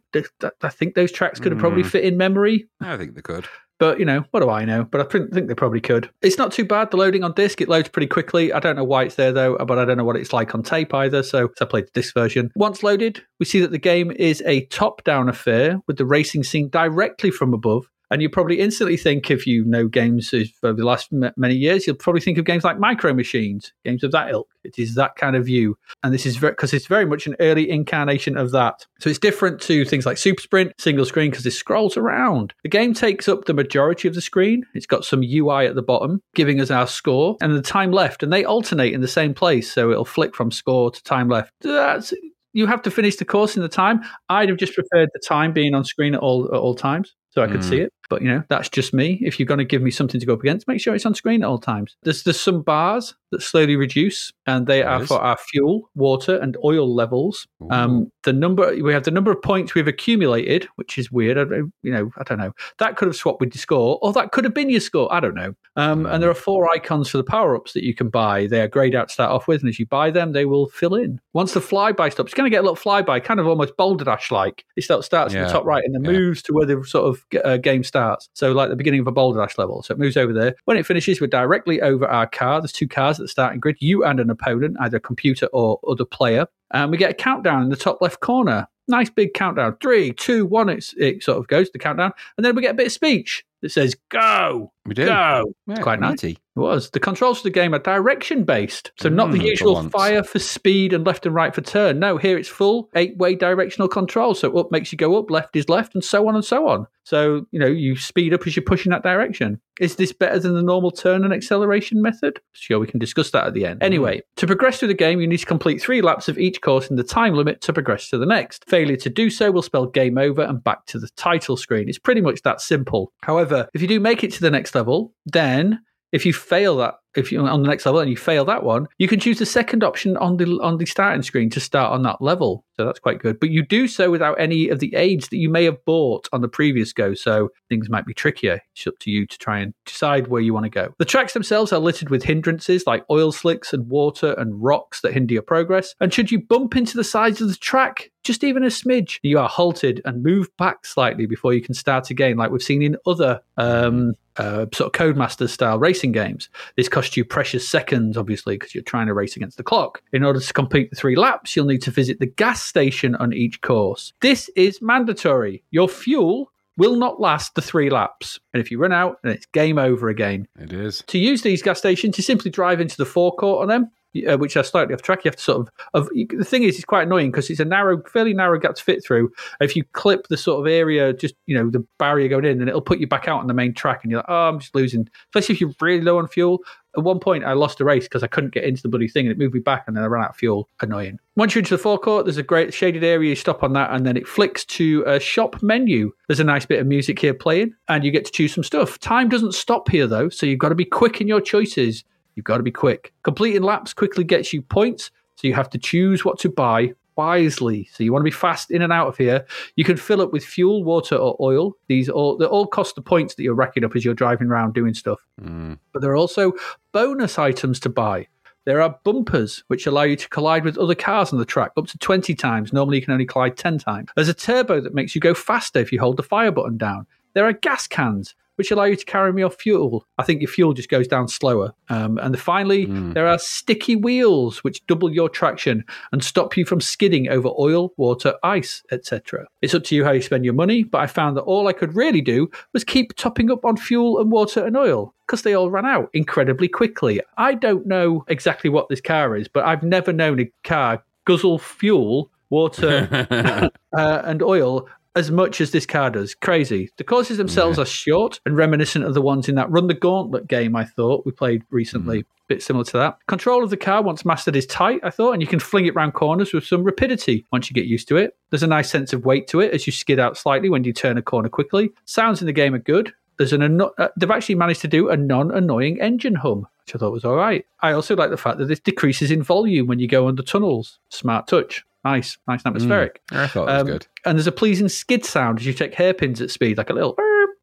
I think those tracks could have probably Mm. fit in memory. I think they could. But you know, what do I know? But I think they probably could. It's not too bad. The loading on disc it loads pretty quickly. I don't know why it's there though, but I don't know what it's like on tape either. So, so I played the disc version. Once loaded, we see that the game is a top-down affair with the racing scene directly from above. And you probably instantly think, if you know games over the last m- many years, you'll probably think of games like Micro Machines, games of that ilk. It is that kind of view, and this is because it's very much an early incarnation of that. So it's different to things like Super Sprint, single screen, because it scrolls around. The game takes up the majority of the screen. It's got some UI at the bottom, giving us our score and the time left, and they alternate in the same place, so it'll flick from score to time left. That's you have to finish the course in the time. I'd have just preferred the time being on screen at all at all times, so I could Mm. see it. But you know, that's just me. If you're going to give me something to go up against, make sure it's on screen at all times. There's there's some bars that slowly reduce, and they are for our fuel, water, and oil levels. Um, the number we have the number of points we've accumulated, which is weird. I, you know, I don't know. That could have swapped with your score, or that could have been your score. I don't know. Um, And there are four icons for the power ups that you can buy. They are grayed out to start off with, and as you buy them, they will fill in. Once the flyby stops, you're going to get a little flyby, kind of almost Boulder Dash like. It starts Yeah. the top right and then Yeah. moves to where the sort of uh, game starts. So, like the beginning of a Boulder Dash level. So it moves over there. When it finishes, we're directly over our car. There's two cars at the starting grid. You and an opponent, either a computer or other player. And we get a countdown in the top left corner. Nice big countdown. Three, two, one. It's, it sort of goes the countdown, and then we get a bit of speech that says "Go, We do. go." Yeah, It's quite nice. It was. The controls for the game are direction based. So not the Mm, for usual once. fire for speed and left and right for turn. No, here it's full eight way directional control. So up makes you go up, left is left, and so on and so on. So, you know, you speed up as you're pushing that direction. Is this better than the normal turn and acceleration method? Sure, we can discuss that at the end. Anyway, to progress through the game, you need to complete three laps of each course in the time limit to progress to the next. Failure to do so will spell game over and back to the title screen. It's pretty much that simple. However, if you do make it to the next level, then if you fail that if you're on the next level and you fail that one you can choose the second option on the on the starting screen to start on that level. So that's quite good. But you do so without any of the aids that you may have bought on the previous go. So things might be trickier. It's up to you to try and decide where you want to go. The tracks themselves are littered with hindrances like oil slicks and water and rocks that hinder your progress. And should you bump into the sides of the track just even a smidge you are halted and moved back slightly before you can start again like we've seen in other um, uh, sort of Codemasters style racing games. This costs you precious seconds, obviously, because you're trying to race against the clock. In order to complete the three laps, you'll need to visit the gas station on each course. This is mandatory. Your fuel will not last the three laps. And if you run out, then it's game over again. It is. To use these gas stations, you simply drive into the forecourt on them. Uh, which are slightly off track. You have to sort of, of the thing is, it's quite annoying because it's a narrow, fairly narrow gap to fit through. If you clip the sort of area, just you know, the barrier going in, then it'll put you back out on the main track, and you're like, oh, I'm just losing. Especially if you're really low on fuel. At one point, I lost a race because I couldn't get into the bloody thing, and it moved me back, and then I ran out of fuel. Annoying. Once you're into the forecourt, there's a great shaded area. You stop on that, and then it flicks to a shop menu. There's a nice bit of music here playing, and you get to choose some stuff. Time doesn't stop here though, so you've got to be quick in your choices. You've got to be quick. Completing laps quickly gets you points, so you have to choose what to buy wisely. So you want to be fast in and out of here. You can fill up with fuel, water, or oil. These all they all cost the points that you're racking up as you're driving around doing stuff. Hmm. But there are also bonus items to buy. There are bumpers which allow you to collide with other cars on the track up to 20 times. Normally, you can only collide 10 times. There's a turbo that makes you go faster if you hold the fire button down. There are gas cans which allow you to carry more fuel. I think your fuel just goes down slower. Um, and finally, there are sticky wheels which double your traction and stop you from skidding over oil, water, ice, etc. It's up to you how you spend your money, but I found that all I could really do was keep topping up on fuel and water and oil because they all ran out incredibly quickly. I don't know exactly what this car is, but I've never known a car guzzle fuel, water, uh, and oil as much as this car does. Crazy. The courses themselves are short and reminiscent of the ones in that Run the Gauntlet game I thought we played recently. A bit similar to that. Control of the car, once mastered, is tight, I thought, and you can fling it round corners with some rapidity once you get used to it. There's a nice sense of weight to it as you skid out slightly when you turn a corner quickly. Sounds in the game are good. There's an anno- uh, they've actually managed to do a non-annoying engine hum, which I thought was all right. I also like the fact that this decreases in volume when you go under tunnels. Smart touch. Nice, nice and atmospheric. I thought it was Um, good. And there's a pleasing skid sound as you take hairpins at speed, like a little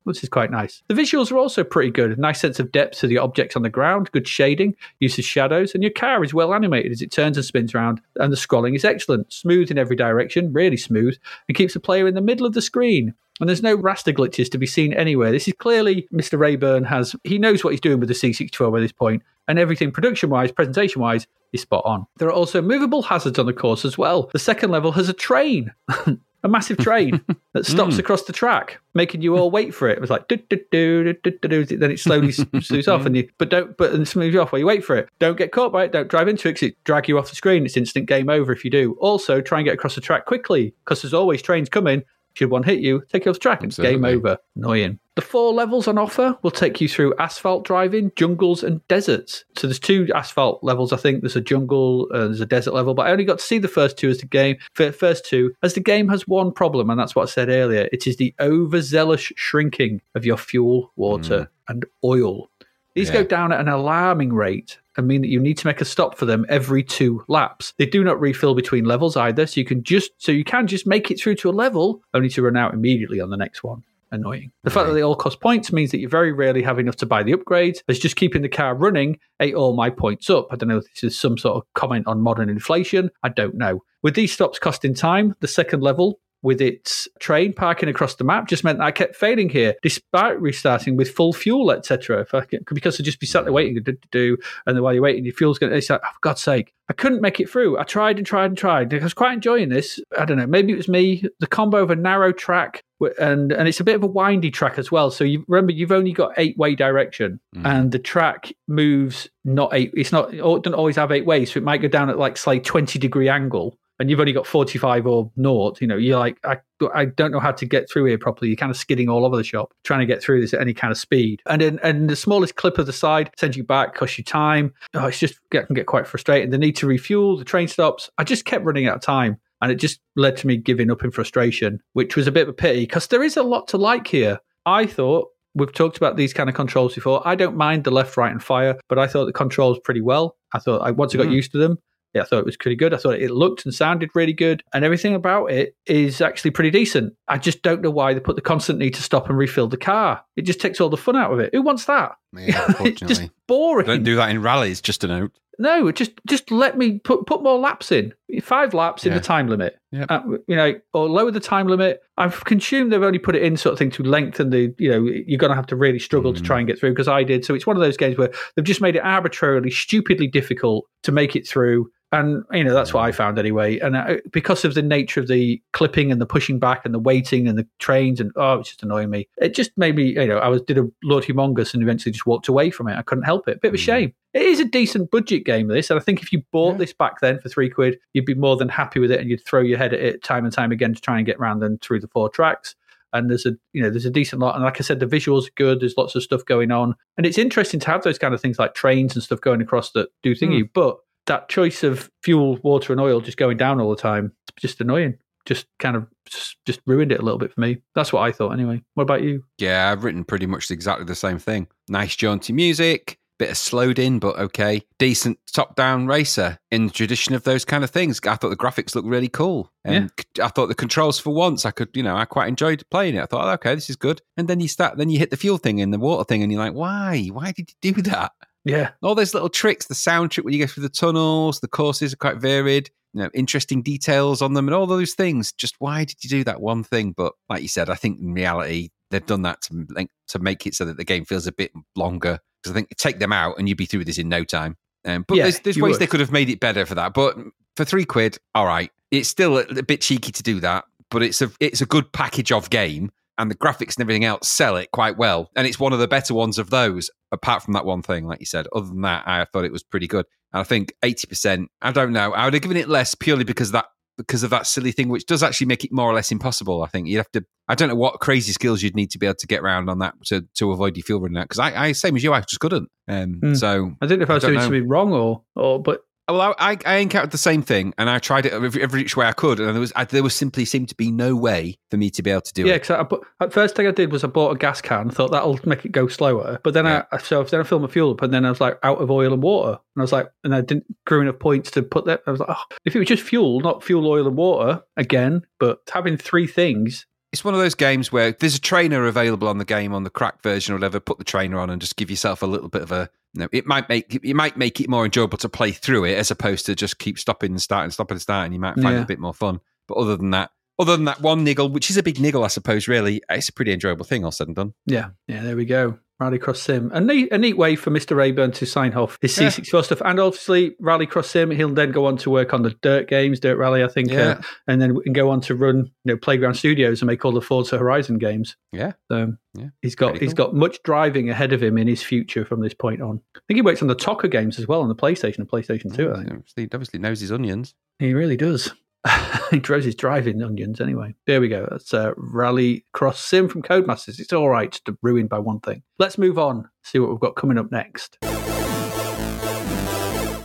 which is quite nice. The visuals are also pretty good. A nice sense of depth to the objects on the ground, good shading, use of shadows, and your car is well animated as it turns and spins around. And the scrolling is excellent, smooth in every direction, really smooth, and keeps the player in the middle of the screen. And there's no raster glitches to be seen anywhere. This is clearly Mr. Raeburn has he knows what he's doing with the C64 by this point, and everything production wise, presentation wise, is spot on. There are also movable hazards on the course as well. The second level has a train. A massive train that stops hmm. across the track, making you all wait for it. It was like do, do, do, do, do, do, then it slowly smooths off, and you but don't but and smooths you off while you wait for it. Don't get caught by it. Don't drive into it because it drag you off the screen. It's instant game over if you do. Also, try and get across the track quickly because there's always trains coming. Should one hit you, take you off the track. and It's game over. Annoying. The four levels on offer will take you through asphalt driving, jungles, and deserts. So there's two asphalt levels. I think there's a jungle, uh, there's a desert level, but I only got to see the first two as the game. First two, as the game has one problem, and that's what I said earlier. It is the overzealous shrinking of your fuel, water, and oil. These Yeah. go down at an alarming rate and mean that you need to make a stop for them every two laps. They do not refill between levels either, so you can just so you can just make it through to a level only to run out immediately on the next one. Annoying. The fact that they all cost points means that you very rarely have enough to buy the upgrades. As just keeping the car running ate all my points up. I don't know if this is some sort of comment on modern inflation. I don't know. With these stops costing time, the second level with its train parking across the map just meant that I kept failing here, despite restarting with full fuel, etc. If I could- Because I'd just be sat there waiting, to do, and then while you're waiting, your fuel's going. It's like, oh, for God's sake, I couldn't make it through. I tried and tried and tried. I was quite enjoying this. I don't know. Maybe it was me. The combo of a narrow track and and it's a bit of a windy track as well. So you remember you've only got eight way direction, mm. and the track moves not eight. It's not. It doesn't always have eight ways, so it might go down at like say twenty degree angle. And you've only got forty five or naught. You know, you're like, I, I don't know how to get through here properly. You're kind of skidding all over the shop, trying to get through this at any kind of speed. And then, and the smallest clip of the side sends you back, costs you time. Oh, it's just get, can get quite frustrating. The need to refuel, the train stops. I just kept running out of time. And it just led to me giving up in frustration, which was a bit of a pity because there is a lot to like here. I thought we've talked about these kind of controls before. I don't mind the left, right, and fire, but I thought the controls pretty well. I thought I once I got mm. used to them, I thought it was pretty good. I thought it looked and sounded really good, and everything about it is actually pretty decent. I just don't know why they put the constant need to stop and refill the car. It just takes all the fun out of it. Who wants that? Yeah, it's unfortunately. just boring. Don't do that in rallies, just a note. No, just just let me put put more laps in. Five laps in the time limit. Yep. Uh, you know, or lower the time limit. I've consumed they've only put it in sort of thing to lengthen the. You know, you're going to have to really struggle to try and get through because I did. So it's one of those games where they've just made it arbitrarily, stupidly difficult to make it through. And you know that's what I found anyway. And uh, because of the nature of the clipping and the pushing back and the waiting and the trains and oh, it's just annoying me. It just made me, you know, I was did a Lord Humungus and eventually just walked away from it. I couldn't help it. Bit of a shame. It is a decent budget game, this, and I think if you bought Yeah. this back then for three quid, you'd be more than happy with it, and you'd throw your head at it time and time again to try and get round and through the four tracks. And there's a you know there's a decent lot, and like I said, the visuals are good. There's lots of stuff going on, and it's interesting to have those kind of things like trains and stuff going across that do thingy. Hmm. But that choice of fuel, water, and oil just going down all the time, it's just annoying. Just kind of just, just ruined it a little bit for me. That's what I thought anyway. What about you? Yeah, I've written pretty much exactly the same thing. Nice jaunty music, bit of slowed in, but okay. Decent top down racer in the tradition of those kind of things. I thought the graphics looked really cool. And I thought the controls for once, I could, you know, I quite enjoyed playing it. I thought, okay, this is good. And then you start, then you hit the fuel thing and the water thing, and you're like, why? Why did you do that? Yeah, all those little tricks, the sound trick when you go through the tunnels, the courses are quite varied, you know, interesting details on them and all those things. Just why did you do that one thing? But like you said, I think in reality, they've done that to to make it so that the game feels a bit longer. Because I think take them out and you'd be through with this in no time. Um, but Yeah, there's, there's ways would. they could have made it better for that. But for three quid, all right. It's still a, a bit cheeky to do that, but it's a it's a good package of game and the graphics and everything else sell it quite well. And it's one of the better ones of those, apart from that one thing, like you said. Other than that, I thought it was pretty good. And I think 80%, I don't know, I would have given it less purely because that because of that silly thing, which does actually make it more or less impossible. I think you'd have to. I don't know what crazy skills you'd need to be able to get around on that to, to avoid you fuel running out. Because I, I, same as you, I just couldn't. Um, Hmm. So I don't know if I was I doing know. something wrong or or but well, I, I, I encountered the same thing, and I tried it every, every which way I could, and there was I, there was simply seemed to be no way for me to be able to do Yeah, it. Yeah, because first thing I did was I bought a gas can, thought that'll make it go slower. But then Yeah. I so then I filled my fuel up, and then I was like out of oil and water, and I was like, and I didn't grew enough points to put that. I was like, oh, if it was just fuel, not fuel, oil, and water again, but having three things, It's one of those games where there's a trainer available on the game on the crack version or whatever. Put the trainer on and just give yourself a little bit of a. Know, it might make it might make it more enjoyable to play through it as opposed to just keep stopping and starting, stopping and starting. You might find it a bit more fun. But other than that, other than that one niggle, which is a big niggle, I suppose. Really, it's a pretty enjoyable thing. All said and done. yeah, yeah, there we go. Rallycross Sim, a neat, a neat way for Mr. Raeburn to sign off his C64 stuff, and obviously Rallycross Sim. He'll then go on to work on the Dirt games, Dirt Rally, I think, Yeah. uh, and then we go on to run, you know, Playground Studios and make all the Forza Horizon games. Yeah. So Yeah, he's got pretty he's cool. got much driving ahead of him in his future from this point on. I think he works on the TOCA games as well on the PlayStation and PlayStation Two. I think Obviously, obviously knows his onions. he really does. he throws his driving onions anyway. There we go. That's uh, Rally Cross Sim from Codemasters. It's all right to ruined by one thing. Let's move on. See what we've got coming up next.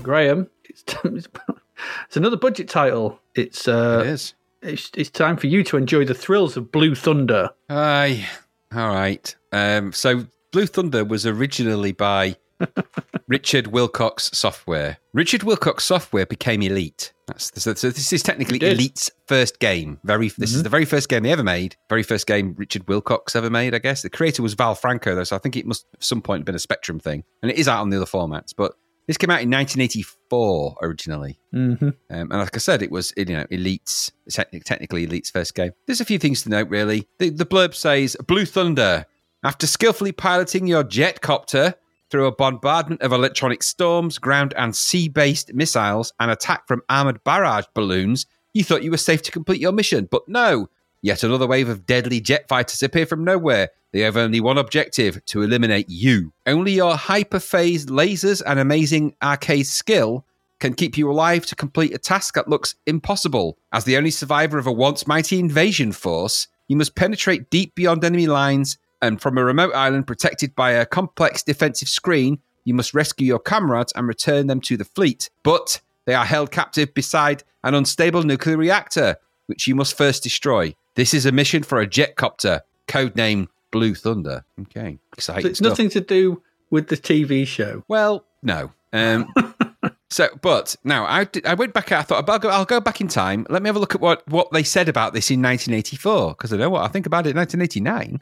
Graham, it's, it's another budget title. It's uh, it is. it's it's time for you to enjoy the thrills of Blue Thunder. Aye. All right. Um, so Blue Thunder was originally by Richard Wilcox Software. Richard Wilcox Software became Elite. That's, so, so this is technically Elite's first game. Very. This is the very first game they ever made. Very first game Richard Wilcox ever made. I guess the creator was Val Franco though, so I think it must at some point have been a Spectrum thing, and it is out on the other formats. But This came out in 1984 originally. hmm Um, and like I said, it was you know Elite's techni- technically Elite's first game. There's a few things to note really. The, the blurb says Blue Thunder, after skillfully piloting your jet copter through a bombardment of electronic storms, ground and sea-based missiles, and attack from armored barrage balloons, you thought you were safe to complete your mission, but no. Yet another wave of deadly jet fighters appear from nowhere. They have only one objective to eliminate you. Only your hyperphase lasers and amazing arcade skill can keep you alive to complete a task that looks impossible. As the only survivor of a once mighty invasion force, you must penetrate deep beyond enemy lines and from a remote island protected by a complex defensive screen, you must rescue your comrades and return them to the fleet. But they are held captive beside an unstable nuclear reactor, which you must first destroy. This is a mission for a jet jetcopter, codename Blue Thunder. Okay, exciting So it's stuff. nothing to do with the TV show. Well, no. Um, so, but now I, did, I went back. I thought I'll go, I'll go back in time. Let me have a look at what, what they said about this in 1984 because I know what I think about it in 1989.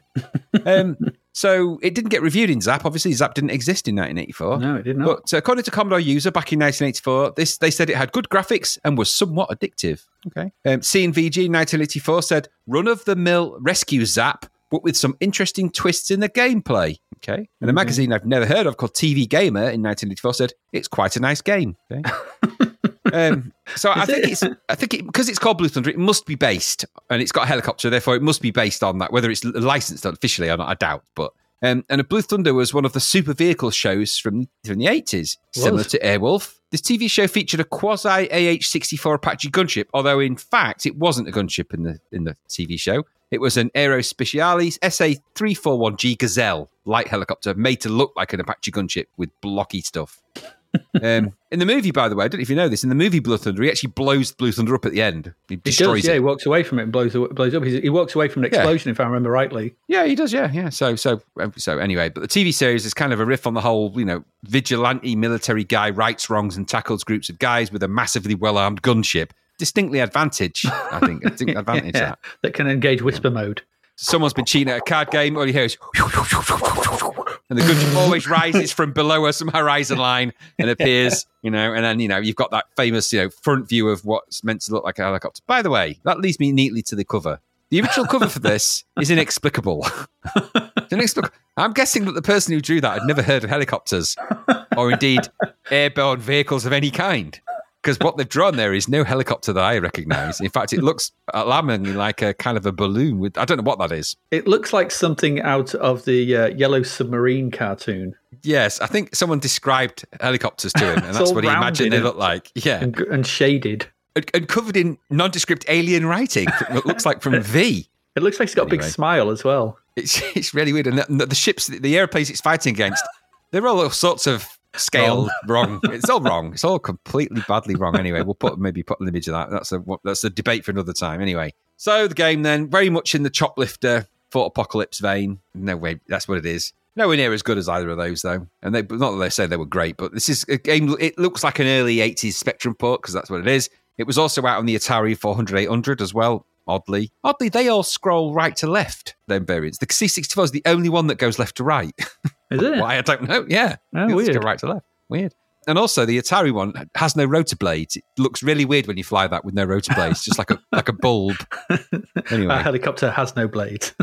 um, so it didn't get reviewed in Zap. Obviously, Zap didn't exist in 1984. No, it did not. But uh, according to Commodore User back in 1984, this they said it had good graphics and was somewhat addictive. Okay. Um, CNVG in 1984 said run of the mill rescue Zap, but with some interesting twists in the gameplay. Okay. And a magazine I've never heard of called TV Gamer in 1984 said it's quite a nice game. Okay. um, so I think it's I think it, because it's called Blue Thunder, it must be based, and it's got a helicopter, therefore it must be based on that. Whether it's licensed officially or not, I doubt. But um, and a Blue Thunder was one of the super vehicle shows from from the eighties, similar to Airwolf. This TV show featured a quasi AH-64 Apache gunship, although in fact it wasn't a gunship in the in the TV show. It was an Aerospatiale SA-341G Gazelle light helicopter made to look like an Apache gunship with blocky stuff. um, in the movie, by the way, I don't know if you know this. In the movie Blue Thunder, he actually blows Blue Thunder up at the end. He He destroys does, yeah. it. He walks away from it and blows blows up. He's, he walks away from an Yeah. explosion, if I remember rightly. Yeah, he does. Yeah, yeah. So, so, so. Anyway, but the TV series is kind of a riff on the whole, you know, vigilante military guy rights wrongs and tackles groups of guys with a massively well armed gunship. Distinctly advantage, I think. I think advantage Yeah, that. that can engage whisper mode. Someone's been cheating at a card game. All you hear is, and the gunship always rises from below us some horizon line and appears, you know, and then you know you've got that famous, you know, front view of what's meant to look like a helicopter. By the way, that leads me neatly to the cover. The original cover for this is inexplicable. It's inexplicable. I'm guessing that the person who drew that had never heard of helicopters or indeed airborne vehicles of any kind. Because what they've drawn there is no helicopter that I recognise. In fact, it looks alarmingly like a kind of a balloon with I don't know what that is. It looks like something out of the uh, Yellow Submarine cartoon Yes, I think someone described helicopters to him, and that's what he imagined they and- look like. Yeah, and, and shaded. and, and covered in nondescript alien writing. It looks like from V. It looks like he's got a big smile as well. It's it's really weird. And the, the ships, the airplanes it's fighting against, they're all sorts of scale wrong. It's all wrong. It's all completely badly wrong. Anyway, we'll put maybe put an image of that. That's a that's a debate for another time. Anyway, so the game then very much in the choplifter fort apocalypse vein. No way, that's what it is. Nowhere near as good as either of those though. And they not that they say they were great, but this is a game. It looks like an early '80s Spectrum port because that's what it is. It was also out on the Atari 400 800 as well. Oddly, oddly, they all scroll right to left. Them variants. The C64 is the only one that goes left to right. Is it? Why I don't know. Yeah, Oh, weird. go right to left. Weird. And also, the Atari one has no rotor blades. It looks really weird when you fly that with no rotor blades, just like a like a bulb. Anyway, Our helicopter has no blades.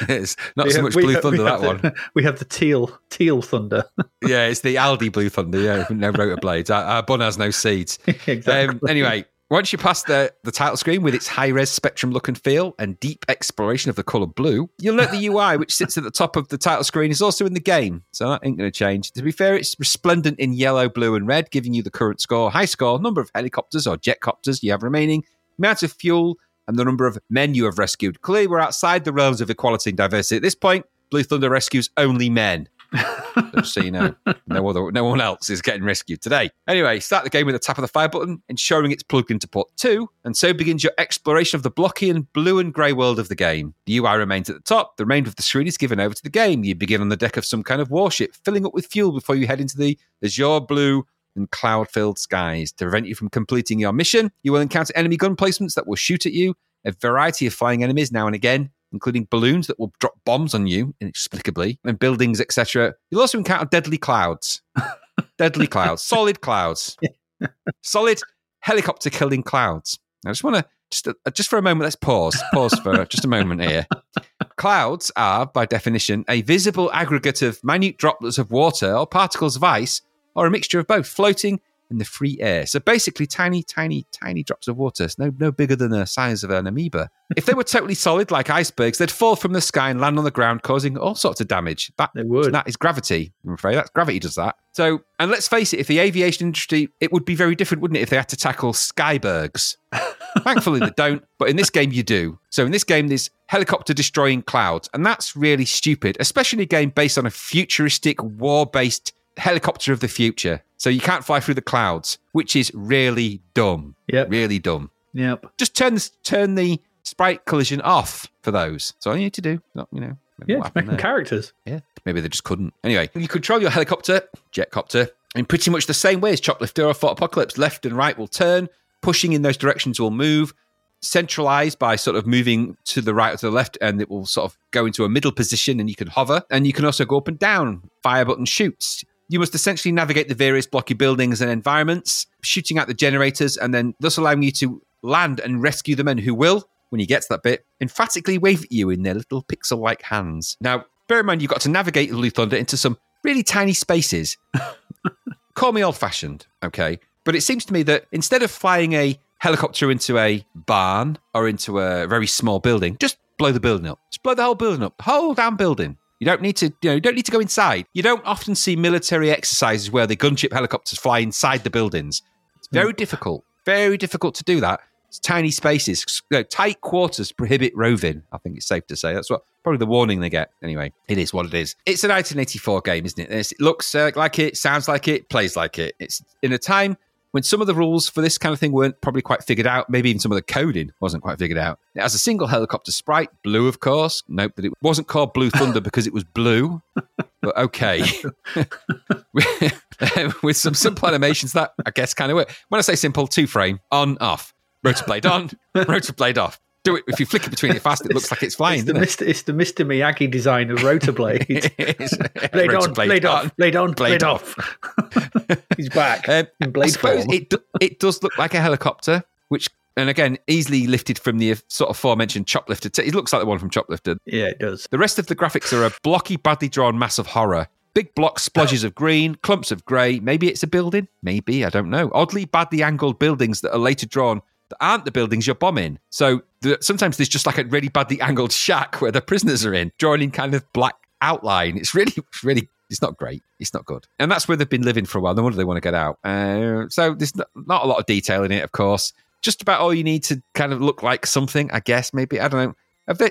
it's not so much we Blue we Thunder that the- one. We have the teal teal thunder. Yeah, it's the Aldi Blue Thunder. Yeah, no rotor blades. Our, our bun has no seeds. exactly. Um, anyway, once you pass the, the title screen with its high res spectrum look and feel and deep exploration of the colour blue, you'll note the UI, which sits at the top of the title screen, is also in the game. So that ain't going to change. To be fair, it's resplendent in yellow, blue, and red, giving you the current score, high score, number of helicopters or jetcopters you have remaining, amount of fuel, and the number of men you have rescued. Clearly, we're outside the realms of equality and diversity. At this point, Blue Thunder rescues only men. So you know, no other, no one else is getting rescued today. Anyway, start the game with a tap of the fire button, ensuring it's plugged into port two, and so begins your exploration of the blocky and blue and grey world of the game. The UI remains at the top. The remainder of the screen is given over to the game. You begin on the deck of some kind of warship, filling up with fuel before you head into the azure blue and cloud-filled skies. To prevent you from completing your mission, you will encounter enemy gun placements that will shoot at you. A variety of flying enemies now and again including balloons that will drop bombs on you inexplicably, and buildings, etc. You'll also encounter deadly clouds. deadly clouds, solid clouds, solid helicopter killing clouds. I just want to just uh, just for a moment. Let's pause. Pause for just a moment here. Clouds are, by definition, a visible aggregate of minute droplets of water or particles of ice, or a mixture of both, floating in the free air. So basically, tiny, tiny, tiny drops of water. It's no, no bigger than the size of an amoeba. If they were totally solid, like icebergs, they'd fall from the sky and land on the ground, causing all sorts of damage. That, They would. That is gravity. I'm afraid that's gravity does that. So, and let's face it, if the aviation industry, it would be very different, wouldn't it, if they had to tackle skybergs? Thankfully, they don't. But in this game, you do. So in this game, there's helicopter destroying clouds, and that's really stupid, especially in a game based on a futuristic war-based helicopter of the future. So you can't fly through the clouds, which is really dumb. Yep. Really dumb. Yep. Just turn the, turn the sprite collision off for those. That's all you need to do. Not, you know. Yeah, making characters. Yeah, maybe they just couldn't. Anyway, you control your helicopter, jetcopter, in pretty much the same way as Choplifter or Fort Apocalypse. Left and right will turn, pushing in those directions will move, centralized by sort of moving to the right or to the left, and it will sort of go into a middle position and you can hover. And you can also go up and down, fire button shoots. You must essentially navigate the various blocky buildings and environments, shooting out the generators, and then thus allowing you to land and rescue the men who will, when you get to that bit, emphatically wave at you in their little pixel like hands. Now, bear in mind, you've got to navigate Blue Thunder into some really tiny spaces. Call me old fashioned, okay? But it seems to me that instead of flying a helicopter into a barn or into a very small building, just blow the building up. Just blow the whole building up. The whole damn building. You don't need to, you know, you don't need to go inside. You don't often see military exercises where the gunship helicopters fly inside the buildings. It's very difficult, very difficult to do that. It's tiny spaces, you know, tight quarters prohibit roving. I think it's safe to say that's what probably the warning they get. Anyway, it is what it is. It's a 1984 game, isn't it? It's- It looks uh, like it, sounds like it, plays like it. It's in a time when some of the rules for this kind of thing weren't probably quite figured out. Maybe even some of the coding wasn't quite figured out. It has a single helicopter sprite, blue, of course. Note that it wasn't called Blue Thunder because it was blue. But okay. With some simple animations that I guess kind of work. When I say simple, two frame, on, off. Rotor blade on, rotor blade off. Do it. If you flick it between it fast, it looks like it's flying, It's the, it? Mr. it's the Mr. Miyagi design of rotor blade. Blade rotor on, blade off, blade on, blade blade off. He's back Um, in I suppose form. it do, it does look like a helicopter, which and again easily lifted from the sort of aforementioned Choplifter. It looks like the one from Choplifter. yeah, it does. The rest of the graphics are a blocky, badly drawn mass of horror. Big blocks, splodges of green, clumps of grey. Maybe it's a building. Maybe I don't know. Oddly badly angled buildings that are later drawn aren't the buildings you're bombing. So the, sometimes there's just like a really badly angled shack where the prisoners are in, drawn in kind of black outline. It's really, it's really, it's not great. It's not good. And that's where they've been living for a while. No wonder they want to get out. Uh, so there's not, not a lot of detail in it, of course. Just about all you need to kind of look like something, I guess. Maybe I don't know.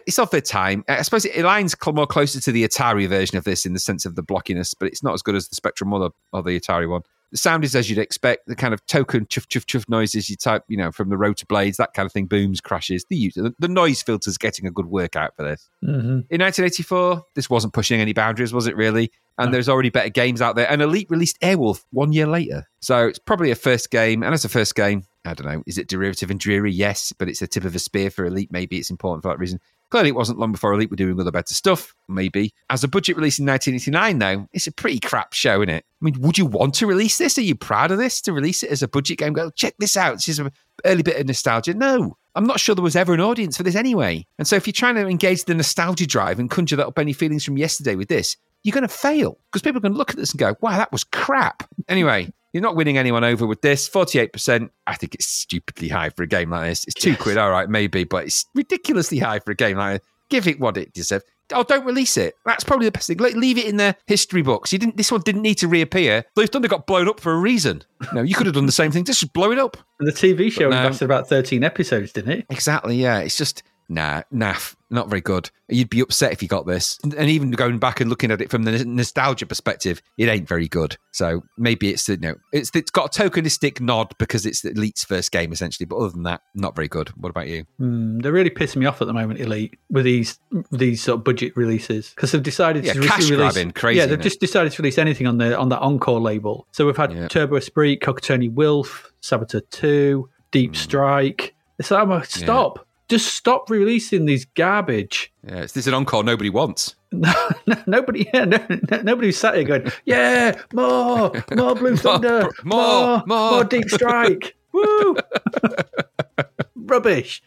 It's of their time. I suppose it aligns more closer to the Atari version of this in the sense of the blockiness, but it's not as good as the Spectrum or the, or the Atari one. The sound is as you'd expect. The kind of token chuff chuff chuff noises you type, you know, from the rotor blades, that kind of thing, booms, crashes. The the, the noise filter's getting a good workout for this. hmm In 1984, this wasn't pushing any boundaries, was it really? And there's already better games out there. And Elite released Airwolf one year later. So it's probably a first game. And as a first game, I don't know, is it derivative and dreary? Yes, but it's the tip of a spear for Elite. Maybe it's important for that reason. Clearly, it wasn't long before Elite were doing other better stuff, maybe. As a budget release in 1989, though, it's a pretty crap show, isn't it? I mean, would you want to release this? Are you proud of this to release it as a budget game? Go, check this out. This is an early bit of nostalgia. No, I'm not sure there was ever an audience for this anyway. And so if you're trying to engage the nostalgia drive and conjure up any feelings from yesterday with this, you're going to fail because people are going to look at this and go, wow, that was crap. Anyway, you're not winning anyone over with this. 48%. I think it's stupidly high for a game like this. It's two Yes. quid, all right, maybe, but it's ridiculously high for a game like this. Give it what it deserves. Oh, don't release it. That's probably the best thing. Like, leave it in the history books. You didn't. This one didn't need to reappear. Blue Thunder got blown up for a reason. No, you could have done the same thing. Just blow it up. The TV show no. lasted about 13 episodes, didn't it? Exactly. Yeah. It's just nah, naff. Not very good. You'd be upset if you got this. And even going back and looking at it from the nostalgia perspective, it ain't very good. So maybe it's you know it's it's got a tokenistic nod because it's the Elite's first game essentially. But other than that, not very good. What about you? Mm, they're really pissing me off at the moment, Elite, with these these sort of budget releases because they've decided Yeah, to cash release. grabbing, crazy, yeah, they've isn't it? just decided to release anything on the on that encore label. So we've had Yeah. Turbo Esprit, Kokotoni Wilf, Saboteur Two, Deep Hmm. Strike. It's like, I'm a, stop. Just stop releasing these garbage. Yeah, it's, this is an encore nobody wants. nobody, yeah, no, no, nobody's sat here going, "Yeah, more, more Blue Thunder, more, more, more, more." Deep Strike." Woo! Rubbish.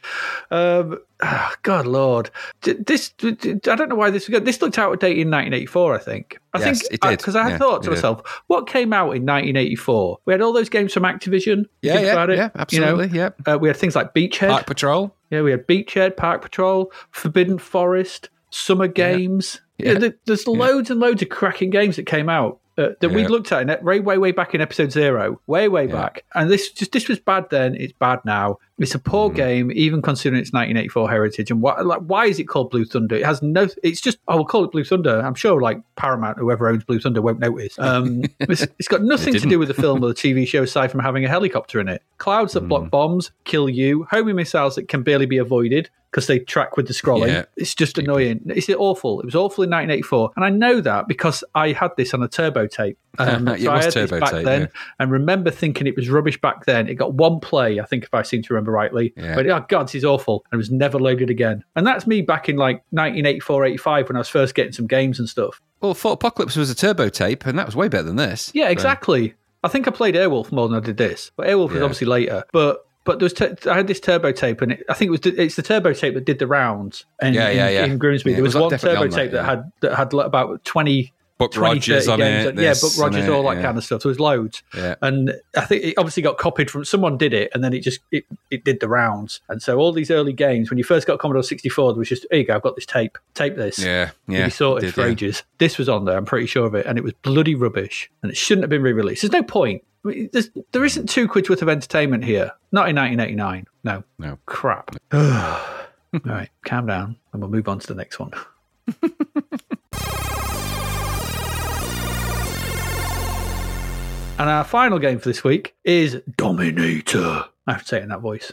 Um, ah, God, Lord, this I don't know why this this looked out of date in 1984. I think. I Yes, think it did. because I Yeah, thought to it did. myself, what came out in 1984? We had all those games from Activision. Yeah, yeah, yeah, you know? absolutely, yeah. Uh, we had things like Beachhead. Park Patrol. Yeah, we had Beachhead, Park Patrol, Forbidden Forest, Summer Games. Yeah. Yeah. there's loads and loads of cracking games that came out uh, that we Yeah. looked at in it way, way, way back in episode zero, way, way back. And this just this was bad then. It's bad now. It's a Mm. poor game, even considering its 1984 heritage. And why, like, why is it called Blue Thunder? It has no. It's just oh, we'll call it Blue Thunder. I'm sure like Paramount, whoever owns Blue Thunder, won't notice. Um, it's, it's got nothing to do with the film or the TV show aside from having a helicopter in it. Clouds that Hmm. block bombs, kill you, homing missiles that can barely be avoided because they track with the scrolling. Yeah. It's just annoying. It's awful. It was awful in 1984, and I know that because I had this on a turbo tape. Um, It so I was had turbo this back tape, then, yeah. and remember thinking it was rubbish back then. It got one play, I think, if I seem to remember rightly. Yeah. But oh god, this is awful, and it was never loaded again. And that's me back in like 1984, 85 when I was first getting some games and stuff. Well, Fort Apocalypse was a turbo tape, and that was way better than this. Yeah, So- exactly. I think I played Airwolf more than I did this, but Airwolf was obviously later. But but there was t- I had this turbo tape, and it, I think it was the, it's the turbo tape that did the rounds. In, Yeah, yeah, yeah. In Grimsby, Yeah, there was, was one turbo on tape that yeah. had that had about 20, Buck 20 Rogers on games. it. yeah, Buck Rogers, it, all that yeah. kind of stuff. So there was loads. Yeah. And I think it obviously got copied from someone did it, and then it just it, it did the rounds. And so all these early games, when you first got Commodore 64, there was just here you go, I've got this tape, tape this. Yeah, yeah. be sorted did, for yeah. ages. This was on there, I'm pretty sure of it, and it was bloody rubbish, and it shouldn't have been re-released. There's no point. I mean, There's, there isn't two quid's worth of entertainment here. Not in 1989. No. No. Crap. All right, calm down, and we'll move on to the next one. and our final game for this week is Dominator. I have to say it in that voice.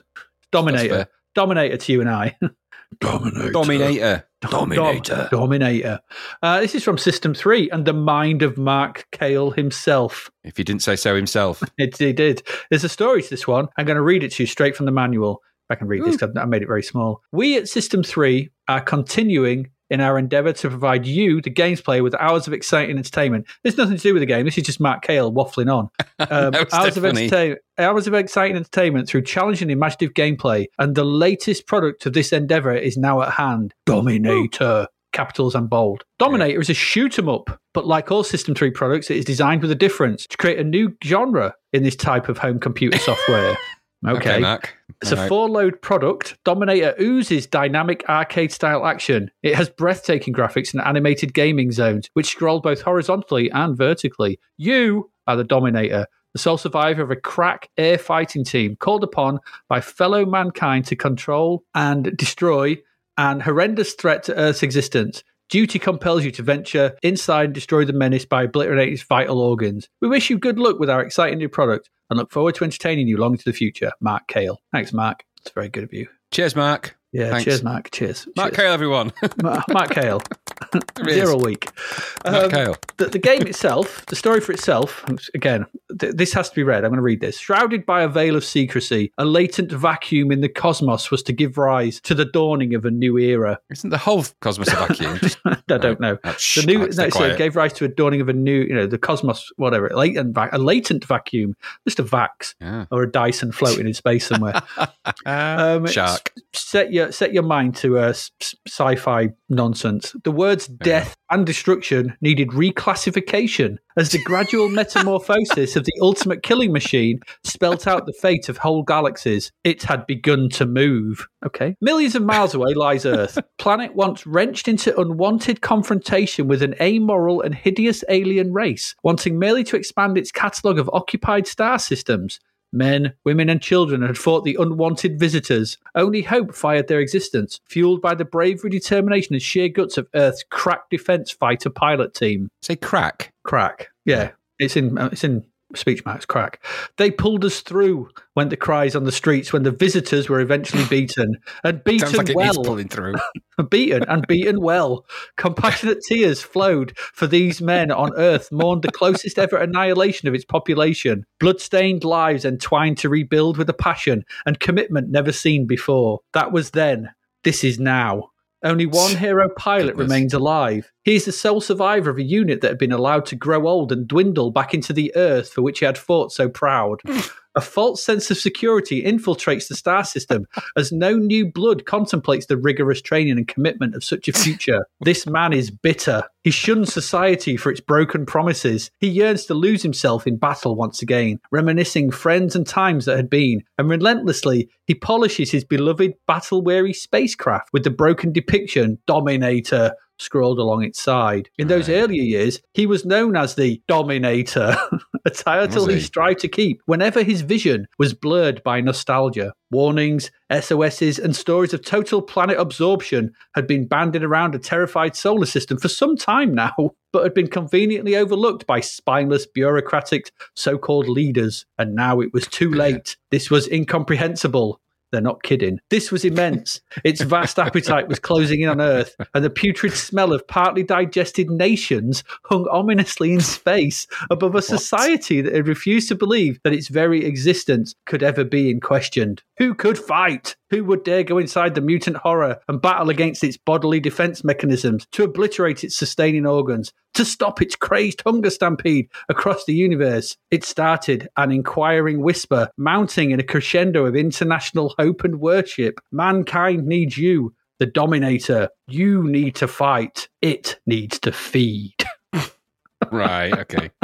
Dominator. Dominator to you and I. Dominator. Dominator. Dominator. Dominator. Uh, this is from System 3 and the mind of Mark Cale himself. If he didn't say so himself. It, he did. There's a story to this one. I'm going to read it to you straight from the manual. If I can read this, 'cause I made it very small. We at System 3 are continuing in our endeavour to provide you, the games player, with hours of exciting entertainment. There's nothing to do with the game. This is just Mark Cale waffling on. Um, hours, of entertain- hours of exciting entertainment through challenging imaginative gameplay. And the latest product of this endeavour is now at hand Dominator. Capitals and bold. Dominator is a shoot 'em up, but like all System 3 products, it is designed with a difference to create a new genre in this type of home computer software. Okay, Okay. It's a right. four load product. Dominator oozes dynamic arcade style action. It has breathtaking graphics and animated gaming zones, which scroll both horizontally and vertically. You are the Dominator, the sole survivor of a crack air fighting team called upon by fellow mankind to control and destroy an horrendous threat to Earth's existence. Duty compels you to venture inside and destroy the menace by obliterating its vital organs. We wish you good luck with our exciting new product and look forward to entertaining you long into the future. Mark Cale. Thanks, Mark. It's very good of you. Cheers, Mark. Yeah, Thanks. cheers, Mark. Cheers. Mark cheers. Cale, everyone. Ma- Mark Cale. Zero week. Mark Um, Cale. the, the game itself, the story for itself, again, th- this has to be read. I'm going to read this. Shrouded by a veil of secrecy, a latent vacuum in the cosmos was to give rise to the dawning of a new era. Isn't the whole cosmos a vacuum? I don't know. Oh, The new no, so it gave rise to a dawning of a new, you know, the cosmos, whatever, latent, vac- a latent vacuum, just a vax Yeah. or a Dyson floating in space somewhere. Um, Shark. set your set your mind to uh, sci-fi nonsense. The words death and destruction needed reclassification as the gradual metamorphosis of the ultimate killing machine spelt out the fate of whole galaxies. It had begun to move. Okay, millions of miles away lies Earth, planet once wrenched into unwanted confrontation with an amoral and hideous alien race, wanting merely to expand its catalogue of occupied star systems. Men, women, and children had fought the unwanted visitors. Only hope fired their existence, fueled by the bravery, determination, and sheer guts of Earth's crack defense fighter pilot team. Say crack. Crack, yeah, it's in uh, it's in speech marks crack. They pulled us through, went the cries on the streets when the visitors were eventually beaten and beaten Sounds like it well. pulling through. beaten and beaten well. Compassionate tears flowed for these men on earth mourned the closest ever annihilation of its population. Blood-stained lives entwined to rebuild with a passion and commitment never seen before. That was then. This is now. Only one hero pilot Goodness. remains alive. He is the sole survivor of a unit that had been allowed to grow old and dwindle back into the earth for which he had fought so proud. A false sense of security infiltrates the star system as no new blood contemplates the rigorous training and commitment of such a future. This man is bitter. He shuns society for its broken promises. He yearns to lose himself in battle once again, reminiscing friends and times that had been, and relentlessly he polishes his beloved battle weary spacecraft with the broken depiction Dominator scrolled along its side. In those Right. earlier years, he was known as the Dominator, a title he he? strived to keep whenever his vision was blurred by nostalgia. Warnings, SOSs, and stories of total planet absorption had been banded around a terrified solar system for some time now, but had been conveniently overlooked by spineless bureaucratic so called leaders. And now it was too late. This was incomprehensible. They're not kidding. This was immense. Its vast appetite was closing in on Earth, and the putrid smell of partly digested nations hung ominously in space above a society that had refused to believe that its very existence could ever be in question. Who could fight? Who would dare go inside the mutant horror and battle against its bodily defense mechanisms, to obliterate its sustaining organs, to stop its crazed hunger stampede across the universe? It started an inquiring whisper, mounting in a crescendo of international hope and worship. Mankind needs you, the Dominator. You need to fight. It needs to feed. Right. Okay.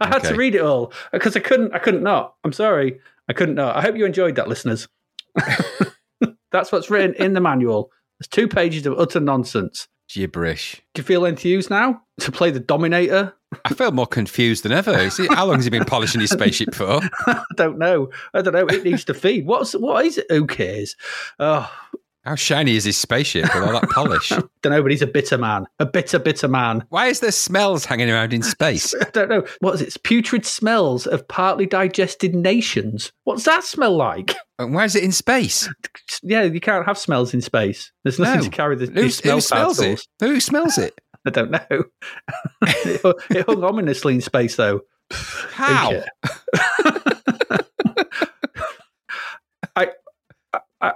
I had to read it all because I couldn't. I couldn't not. I'm sorry. I couldn't not. I hope you enjoyed that, listeners. That's what's written in the manual. There's two pages of utter nonsense. Gibberish. Do you feel enthused now to play the Dominator? I feel more confused than ever. Is it, how long has he been polishing his spaceship for? I don't know. I don't know. It needs to feed. What's what is it? Who cares? Oh, How shiny is his spaceship with all that polish? don't know. But he's a bitter man. A bitter, bitter man. Why is there smells hanging around in space? I don't know. What is it? It's putrid smells of partly digested nations. What's that smell like? And why is it in space? Yeah, you can't have smells in space. There's nothing No. to carry the Who, smell who smells particles. it? Who smells it? I don't know. it, hung- it hung ominously in space, though. How? I,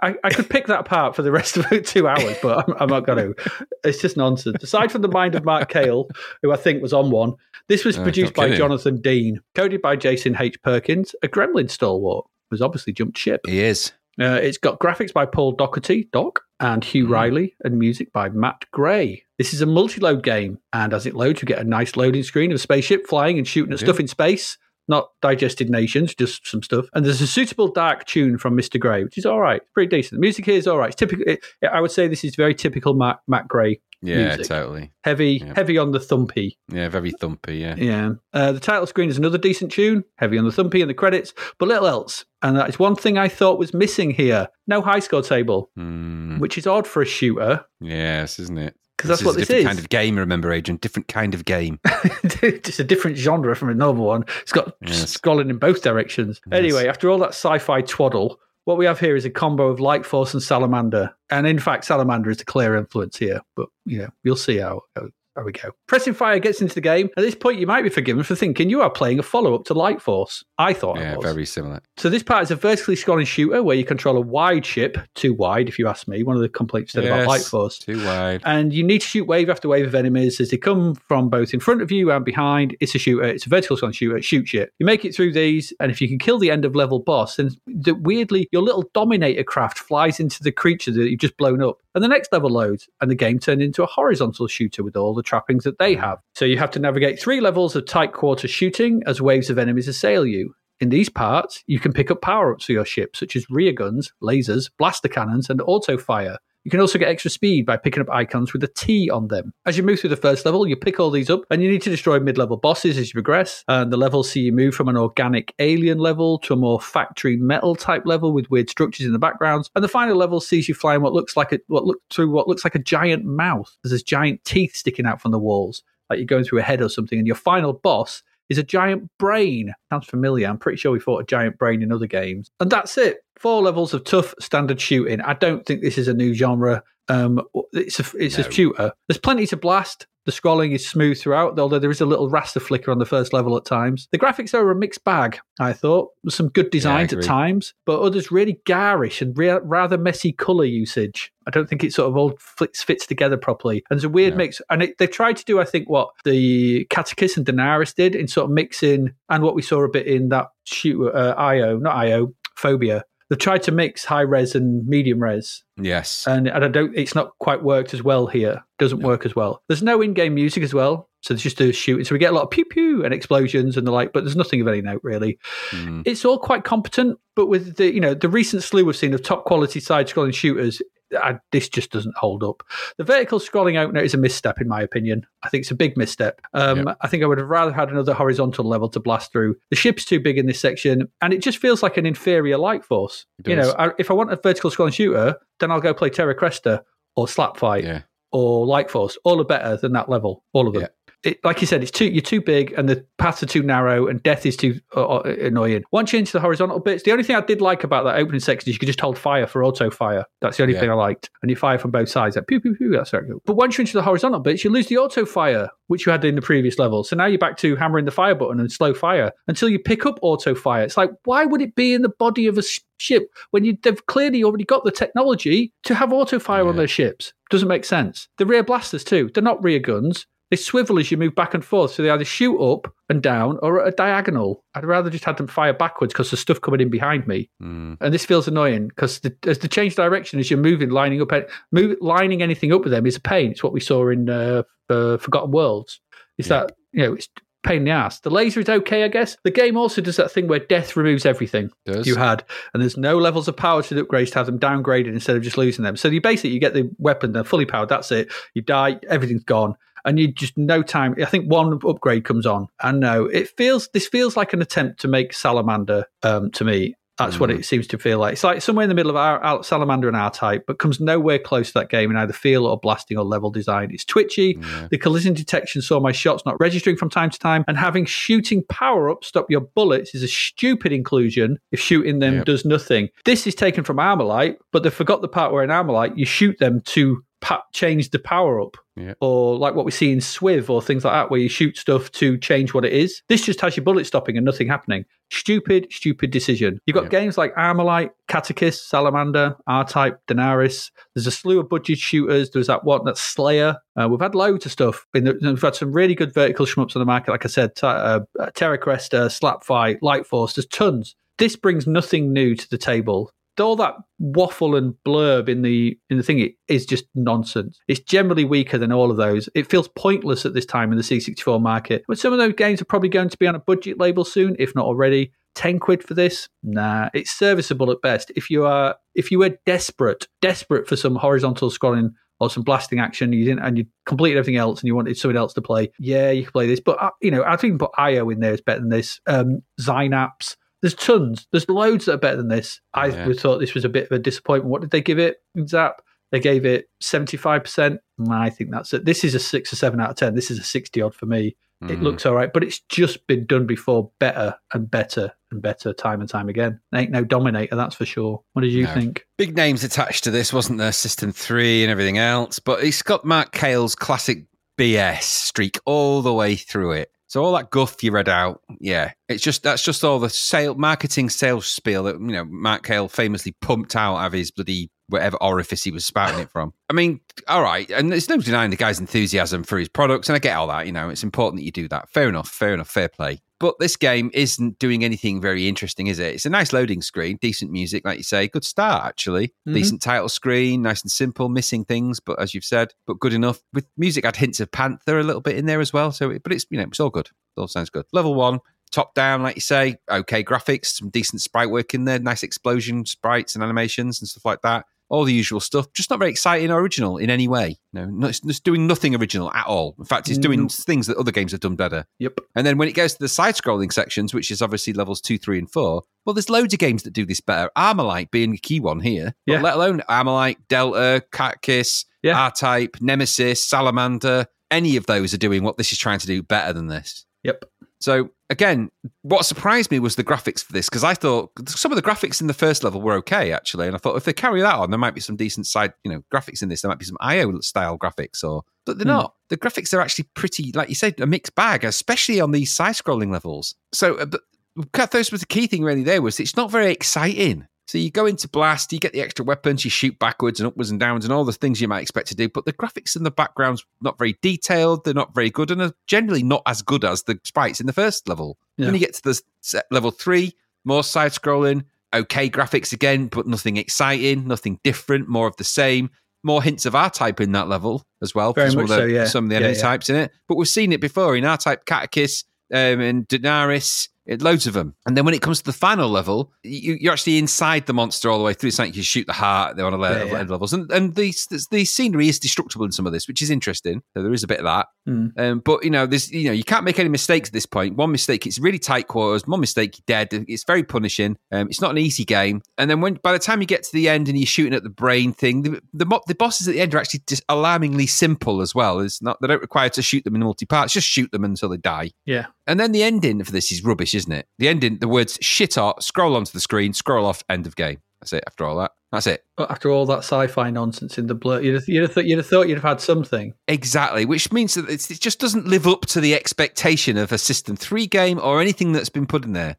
I, I could pick that apart for the rest of two hours, but I'm, I'm not going to. It's just nonsense. Aside from the mind of Mark Cale, who I think was on one, this was Oh, produced by. Jonathan Dean, coded by Jason H. Perkins, a gremlin stalwart, who's obviously jumped ship. He is. Uh, it's got graphics by Paul Docherty, Doc, and Hugh Mhm. Riley, and music by Matt Gray. This is a multi-load game, and as it loads, you get a nice loading screen of a spaceship flying and shooting at do. stuff in space. Not digested nations, just some stuff. And there's a suitable dark tune from Mr. Gray, which is all right, pretty decent. The music here is all right. It's typical. It, I would say this is very typical Matt, Matt Gray. Yeah, Music. totally. Heavy, Yeah. heavy on the thumpy. Yeah, very thumpy. Yeah. Yeah. Uh, the title screen is another decent tune, heavy on the thumpy and the credits, but little else. And that is one thing I thought was missing here. No high score table, Mm, which is odd for a shooter. yes, isn't it? 'Cause that's what is this different is. kind of game. Remember, Adrian? Different kind of game. Just a different genre from a normal one. It's got Yes. scrolling in both directions. Yes. Anyway, after all that sci fi twaddle, what we have here is a combo of Light Force and Salamander. And in fact, Salamander is the clear influence here. But, you know, you'll see how, how There we go. Pressing Fire gets into the game. At this point, you might be forgiven for thinking you are playing a follow up to Light Force. I thought I Yeah, very similar. So this part is a vertically scrolling shooter where you control a wide ship, too wide, if you ask me. One of the complaints said about Light Force. Too wide. And you need to shoot wave after wave of enemies as they come from both in front of you and behind. It's a shooter. It's a vertical scrolling shooter. It shoots shit. You make it through these, and if you can kill the end of level boss, then the, weirdly your little Dominator craft flies into the creature that you've just blown up, and the next level loads, and the game turned into a horizontal shooter with all the trappings that they have. So you have to navigate three levels of tight quarter shooting as waves of enemies assail you. In these parts, you can pick up power ups for your ship, such as rear guns, lasers, blaster cannons, and auto fire. You can also get extra speed by picking up icons with a T on them. As you move through the first level, you pick all these up, and you need to destroy mid level bosses as you progress. And the levels see you move from an organic alien level to a more factory metal type level with weird structures in the backgrounds. And the final level sees you flying what looks like a what look through what looks like a giant mouth. There's this giant teeth sticking out from the walls, like you're going through a head or something. And your final boss is a giant brain. Sounds familiar. I'm pretty sure we fought a giant brain in other games. And that's it. Four levels of tough standard shooting. I don't think this is a new genre. Um, it's a it's No. a shooter. There's plenty to blast. The scrolling is smooth throughout, although there is a little raster flicker on the first level at times. The graphics are a mixed bag, I thought. Some good designs at times, but others really garish and rea- rather messy colour usage. I don't think it sort of all fits, fits together properly. And there's a weird No. mix. And it, they've tried to do, I think, what the Katakis and Denaris did in sort of mixing, and what we saw a bit in that shoot, uh, IO, not IO, Phobia. They've tried to mix high res and medium res Yes. and, and I don't. It's not quite worked as well here. Doesn't work as well. There's no in-game music as well, so it's just a shooting. So we get a lot of pew pew and explosions and the like, but there's nothing of any note really. Mm. It's all quite competent, but with the you know the recent slew we've seen of top quality side-scrolling shooters. I, this just doesn't hold up. The vertical scrolling opener is a misstep, in my opinion. I think it's a big misstep. Um, Yep. I think I would have rather had another horizontal level to blast through. The ship's too big in this section, and it just feels like an inferior light force. You know. I, if I want a vertical scrolling shooter, then I'll go play Terra Cresta or Slap Fight Yeah. or Light Force. All are better than that level. All of them. Yeah. It, like you said, it's too you're too big, and the paths are too narrow, and death is too uh, uh, annoying. Once you're into the horizontal bits, the only thing I did like about that opening section is you could just hold fire for auto fire. That's the only Yeah. thing I liked, and you fire from both sides. Like pew pew pew. That's very good. But once you're into the horizontal bits, you lose the auto fire, which you had in the previous level. So now you're back to hammering the fire button and slow fire until you pick up auto fire. It's like why would it be in the body of a ship when you they've clearly already got the technology to have auto fire on their ships? Doesn't make sense. The rear blasters too. They're not rear guns. They swivel as you move back and forth, so they either shoot up and down or at a diagonal. I'd rather just have them fire backwards because there's stuff coming in behind me, Mm. and this feels annoying because the, as the change direction as you're moving, lining up, move, lining anything up with them is a pain. It's what we saw in uh, uh, Forgotten Worlds. It's Yeah. that you know it's pain in the ass. The laser is okay, I guess. The game also does that thing where death removes everything you had, and there's no levels of power to the upgrades to have them downgraded instead of just losing them. So you basically you get the weapon, they're fully powered. That's it. You die, everything's gone, and you just no time. I think one upgrade comes on, and no, it feels this feels like an attempt to make Salamander um, to me. That's what Mm. it seems to feel like. It's like somewhere in the middle of our, our Salamander and R-Type, but comes nowhere close to that game in either feel or blasting or level design. It's twitchy. Yeah. The collision detection saw my shots not registering from time to time, and having shooting power up stop your bullets is a stupid inclusion if shooting them Yep. does nothing. This is taken from Armalyte, but they forgot the part where in Armalyte you shoot them to pa- change the power up. Yep. Or like what we see in Swiv or things like that, where you shoot stuff to change what it is. This just has your bullet stopping and nothing happening. Stupid, stupid decision. You've got Yep. games like Armalyte, Katakis, Salamander, R-Type, Denaris. There's a slew of budget shooters. There's that one, that Slayer. Uh, we've had loads of stuff. In the, we've had some really good vertical shmups on the market. Like I said, t- uh, Terra Cresta, Slap Fight, Light Force. There's tons. This brings nothing new to the table. All that waffle and blurb in the in the thing it is just nonsense. It's generally weaker than all of those. It feels pointless at this time in the C64 market. But some of those games are probably going to be on a budget label soon, if not already. 10 quid for this nah it's serviceable at best if you are if you were desperate desperate for some horizontal scrolling or some blasting action you didn't and you completed everything else and you wanted something else to play yeah you can play this but uh, you know i'd even put io in there is better than this um Zynaps. There's tons there's loads that are better than this i Yeah. thought this was a bit of a disappointment what did they give it zap they gave it 75% i think that's it this is a 6 or 7 out of 10 this is a 60 odd for me it Mhm. looks all right, but it's just been done before better and better and better time and time again. Ain't no dominator, that's for sure. What did you No. think? big names attached to this, wasn't there? System three and everything else, but it's got Mark Cale's classic BS streak all the way through it. So all that guff you read out, yeah, it's just that's just all the sale marketing sales spiel that you know Mark Cale famously pumped out of his bloody whatever orifice he was spouting it from. I mean, all right, and there's no denying the guy's enthusiasm for his products, and I get all that. You know, it's important that you do that. Fair enough, fair enough, fair play. But this game isn't doing anything very interesting, is it? It's a nice loading screen, decent music, like you say, good start actually, Mhm. decent title screen, nice and simple, missing things, but as you've said, but good enough. With music, had hints of Panther a little bit in there as well. So, it, but it's you know, it's all good. It all sounds good. Level one, top down, like you say, okay graphics, some decent sprite work in there, nice explosion sprites and animations and stuff like that. All the usual stuff, just not very exciting or original in any way. No, no it's, it's doing nothing original at all. In fact, it's doing things that other games have done better. Yep. And then when it goes to the side scrolling sections, which is obviously levels two, three, and four, well, there's loads of games that do this better. Armalyte being a key one here. Yeah. let alone Armalyte, Delta, Katakis, Yeah. R Type, Nemesis, Salamander. Any of those are doing what this is trying to do better than this. Yep. So again, what surprised me was the graphics for this because I thought some of the graphics in the first level were okay actually, and I thought if they carry that on, there might be some decent side, you know, graphics in this. There might be some IO style graphics, or but they're Hmm. not. The graphics are actually pretty, like you said, a mixed bag, especially on these side-scrolling levels. So, uh, but was the key thing really there was it's not very exciting. So you go into blast, you get the extra weapons, you shoot backwards and upwards and downwards and all the things you might expect to do. But the graphics in the background's not very detailed. They're not very good and are generally not as good as the sprites in the first level. Yeah. When you get to the level three, more side scrolling, okay graphics again, but nothing exciting, nothing different, more of the same. More hints of R-Type in that level as well. Very some much of the, so, yeah. Some of the enemy yeah. types in it. But we've seen it before in our type Katakis um, and Denaris, it, loads of them. And then when it comes to the final level, you, you're actually inside the monster all the way through. It's like you shoot the heart they're on a le- Yeah, yeah. levels. And, and the, the scenery is destructible in some of this, which is interesting. So there is a bit of that. Mm. Um, but you know, there's you know, you can't make any mistakes at this point. One mistake, it's really tight quarters. One mistake, you're dead. It's very punishing. Um, it's not an easy game. And then when by the time you get to the end and you're shooting at the brain thing, the the, the bosses at the end are actually just alarmingly simple as well. It's not they don't require to shoot them in multi parts. Just shoot them until they die. Yeah. And then the ending for this is rubbish, isn't it? The ending, the words shit out, scroll onto the screen, scroll off, end of game. That's it. After all that, that's it. But after all that sci-fi nonsense in the blur, you'd have, you'd have, th- you'd have thought you'd have had something. Exactly, which means that it's, it just doesn't live up to the expectation of a System 3 game or anything that's been put in there.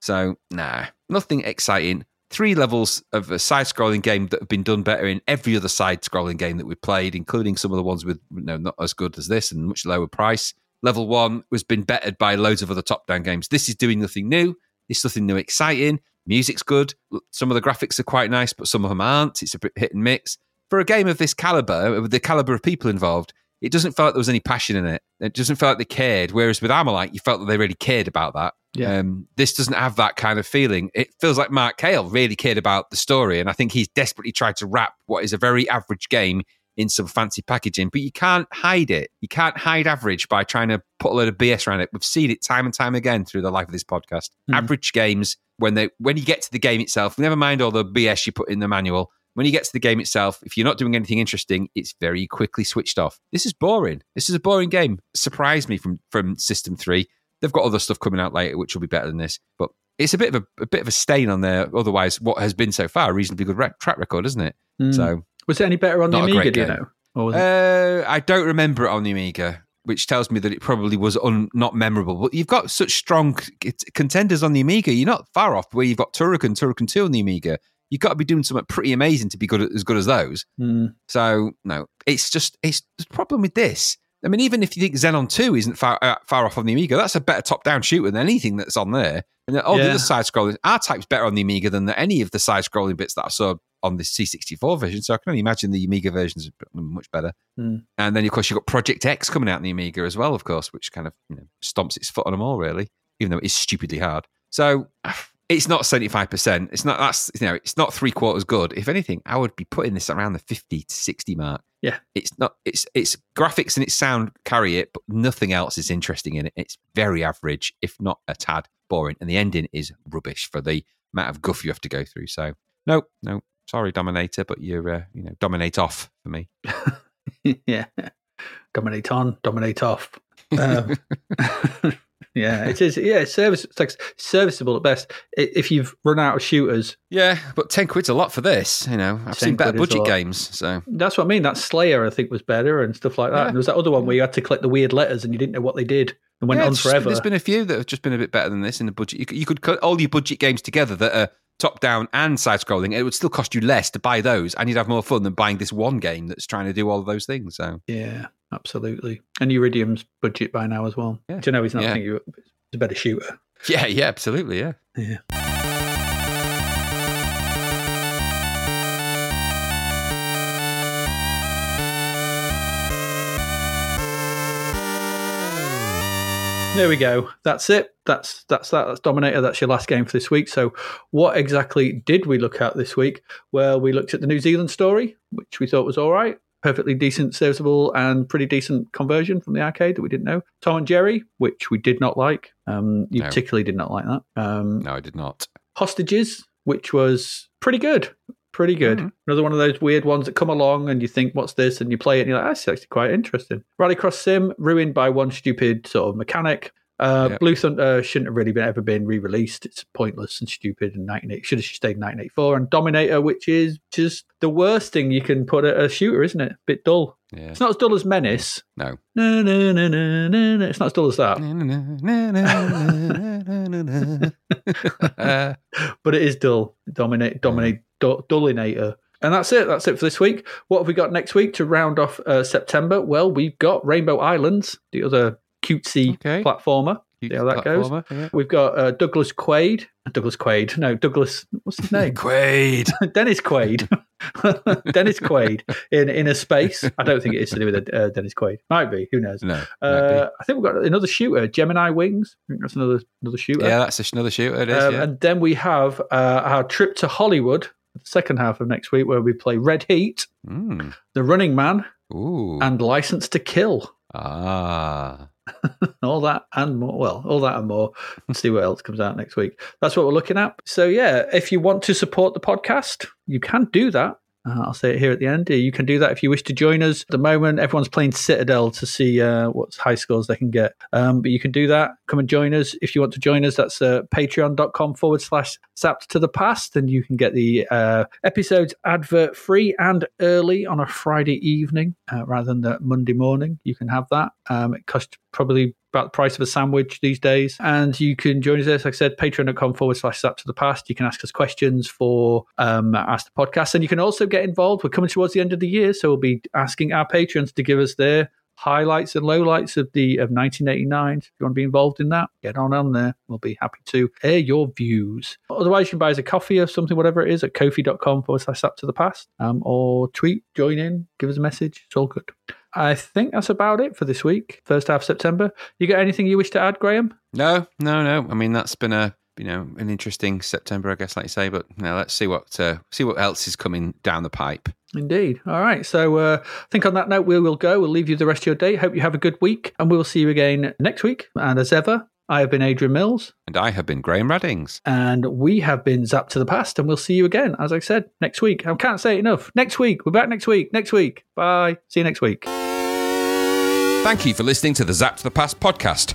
So, nah, nothing exciting. Three levels of a side scrolling game that have been done better in every other side scrolling game that we've played, including some of the ones with you know, not as good as this and much lower price. Level one was been bettered by loads of other top down games. This is doing nothing new. It's nothing new exciting. Music's good. Some of the graphics are quite nice, but some of them aren't. It's a bit hit and mix. For a game of this caliber, with the caliber of people involved, it doesn't feel like there was any passion in it. It doesn't feel like they cared. Whereas with Armalyte, you felt that they really cared about that. Yeah. Um, this doesn't have that kind of feeling. It feels like Mark Cale really cared about the story, and I think he's desperately tried to wrap what is a very average game in some fancy packaging. But you can't hide it. You can't hide average by trying to put a load of BS around it. We've seen it time and time again through the life of this podcast. Mhm. Average games, when they when you get to the game itself, never mind all the BS you put in the manual. When you get to the game itself, if you're not doing anything interesting, it's very quickly switched off. This is boring. This is a boring game. Surprised me from from System Three. They've got other stuff coming out later, which will be better than this. But it's a bit of a, a bit of a stain on their otherwise what has been so far a reasonably good rec- track record, isn't it? Mm. So was it any better on the Not a Amiga? Do you know? Or uh, I don't remember it on the Amiga, which tells me that it probably was un, not memorable. But you've got such strong c- contenders on the Amiga. You're not far off where you've got Turrican, Turrican 2 on the Amiga. You've got to be doing something pretty amazing to be good at, as good as those. Mm. So no, it's just it's the problem with this. I mean, even if you think Xenon Two isn't far uh, far off on the Amiga, that's a better top down shooter than anything that's on there. And all the other side scrolling, R Type's better on the Amiga than the, any of the side scrolling bits that I saw on the C64 version. So I can only imagine the Amiga versions are much better. Hmm. And then of course you've got Project X coming out in the Amiga as well, of course, which kind of you know, stomps its foot on them all really, even though it's stupidly hard. So it's not 75%. It's not that's you know, it's not three quarters good. If anything, I would be putting this around the 50 to 60 mark. Yeah. It's not it's it's graphics and its sound carry it, but nothing else is interesting in it. It's very average, if not a tad boring. And the ending is rubbish for the amount of guff you have to go through. So no, no, sorry, Dominator, but you're uh, you know, dominate off for me. yeah. Dominate on, dominate off. Um, yeah, it is. Yeah, it's service. It's like serviceable at best. If you've run out of shooters, Yeah, but 10 quid's a lot for this, you know. I've seen better quid is a budget games, so that's what I mean. That Slayer, I think, was better and stuff like that. Yeah. And there was that other one where you had to collect the weird letters and you didn't know what they did and went Yeah, on just- forever. There's been a few that have just been a bit better than this in the budget. You could, you could cut all your budget games together that are top down and side scrolling. It would still cost you less to buy those, and you'd have more fun than buying this one game that's trying to do all of those things. So yeah, absolutely. And Iridium's budget by now as well. Yeah. Do you know he's not Yeah. thinking a better shooter? yeah, yeah, absolutely, yeah. Yeah. There we go. That's it. That's that's that. That's Dominator. That's your last game for this week. So, what exactly did we look at this week? Well, we looked at the New Zealand story, which we thought was all right, perfectly decent, serviceable, and pretty decent conversion from the arcade that we didn't know. Tom and Jerry, which we did not like. Um, you No. particularly did not like that. Um, No, I did not. Hostages, which was pretty good. Pretty good. Mhm. Another one of those weird ones that come along and you think, what's this? And you play it and you're like, that's actually quite interesting. Rallycross Sim, ruined by one stupid sort of mechanic. Uh, Yep. Blue Thunder shouldn't have really been ever been re-released. It's pointless and stupid. And 1980 should have stayed in 1984. And Dominator, which is just the worst thing you can put at a shooter, isn't it? A bit dull. Yeah. It's not as dull as Menace. No. No, no, no, no, no, no. It's not as dull as that, but it is dull. Dominate, dominate, dullinator. And that's it. That's it for this week. What have we got next week to round off uh, September? Well, we've got Rainbow Islands, the other cutesy Okay. platformer. See how that goes. Yeah. We've got uh, Douglas Quaid. Douglas Quaid. No, Douglas. What's his name? Quaid. Dennis Quaid. Dennis Quaid in in a space. I don't think it is to do with uh, Dennis Quaid. Might be. Who knows? No. Uh, I think we've got another shooter, Gemini Wings. I think that's another another shooter. yeah, that's another shooter. It is. Um, yeah. And then we have uh, our trip to Hollywood, the second half of next week, where we play Red Heat, Mm. The Running Man, Ooh. and License to Kill. ah. all that and more. Well, all that and more. Let's see what else comes out next week. That's what we're looking at. So, yeah, if you want to support the podcast, you can do that. Uh, I'll say it here at the end. You can do that if you wish to join us. At the moment, everyone's playing Citadel to see uh, what high scores they can get. Um, but you can do that. Come and join us. If you want to join us, that's uh, patreon.com forward slash zapped to the past. And you can get the uh, episodes advert free and early on a Friday evening uh, rather than the Monday morning. You can have that. Um, it costs probably about the price of a sandwich these days. And you can join us like I said, patreon.com forward slash zap to the past. You can ask us questions for um, Ask the Podcast. And you can also get involved. We're coming towards the end of the year, so we'll be asking our patrons to give us their highlights and lowlights of the of 1989. If you want to be involved in that, get on on there. We'll be happy to air your views. Otherwise, you can buy us a coffee or something, whatever it is, at kofi.com forward slash up to the past. Um, or tweet, join in, give us a message. It's all good. I think that's about it for this week, first half of September. You got anything you wish to add, Graham? No, no, no. I mean, that's been a you know an interesting September, I guess, like you say. But now let's see what uh, see what else is coming down the pipe. Indeed. All right. So uh, I think on that note, we will go. We'll leave you the rest of your day. Hope you have a good week, and we will see you again next week. And as ever, I have been Adrian Mills, And I have been Graham Raddings. and we have been Zapped to the Past, and we'll see you again, as I said, next week. I can't say it enough. Next week. We're back next week. Next week. Bye. See you next week. Thank you for listening to the Zapped to the Past podcast.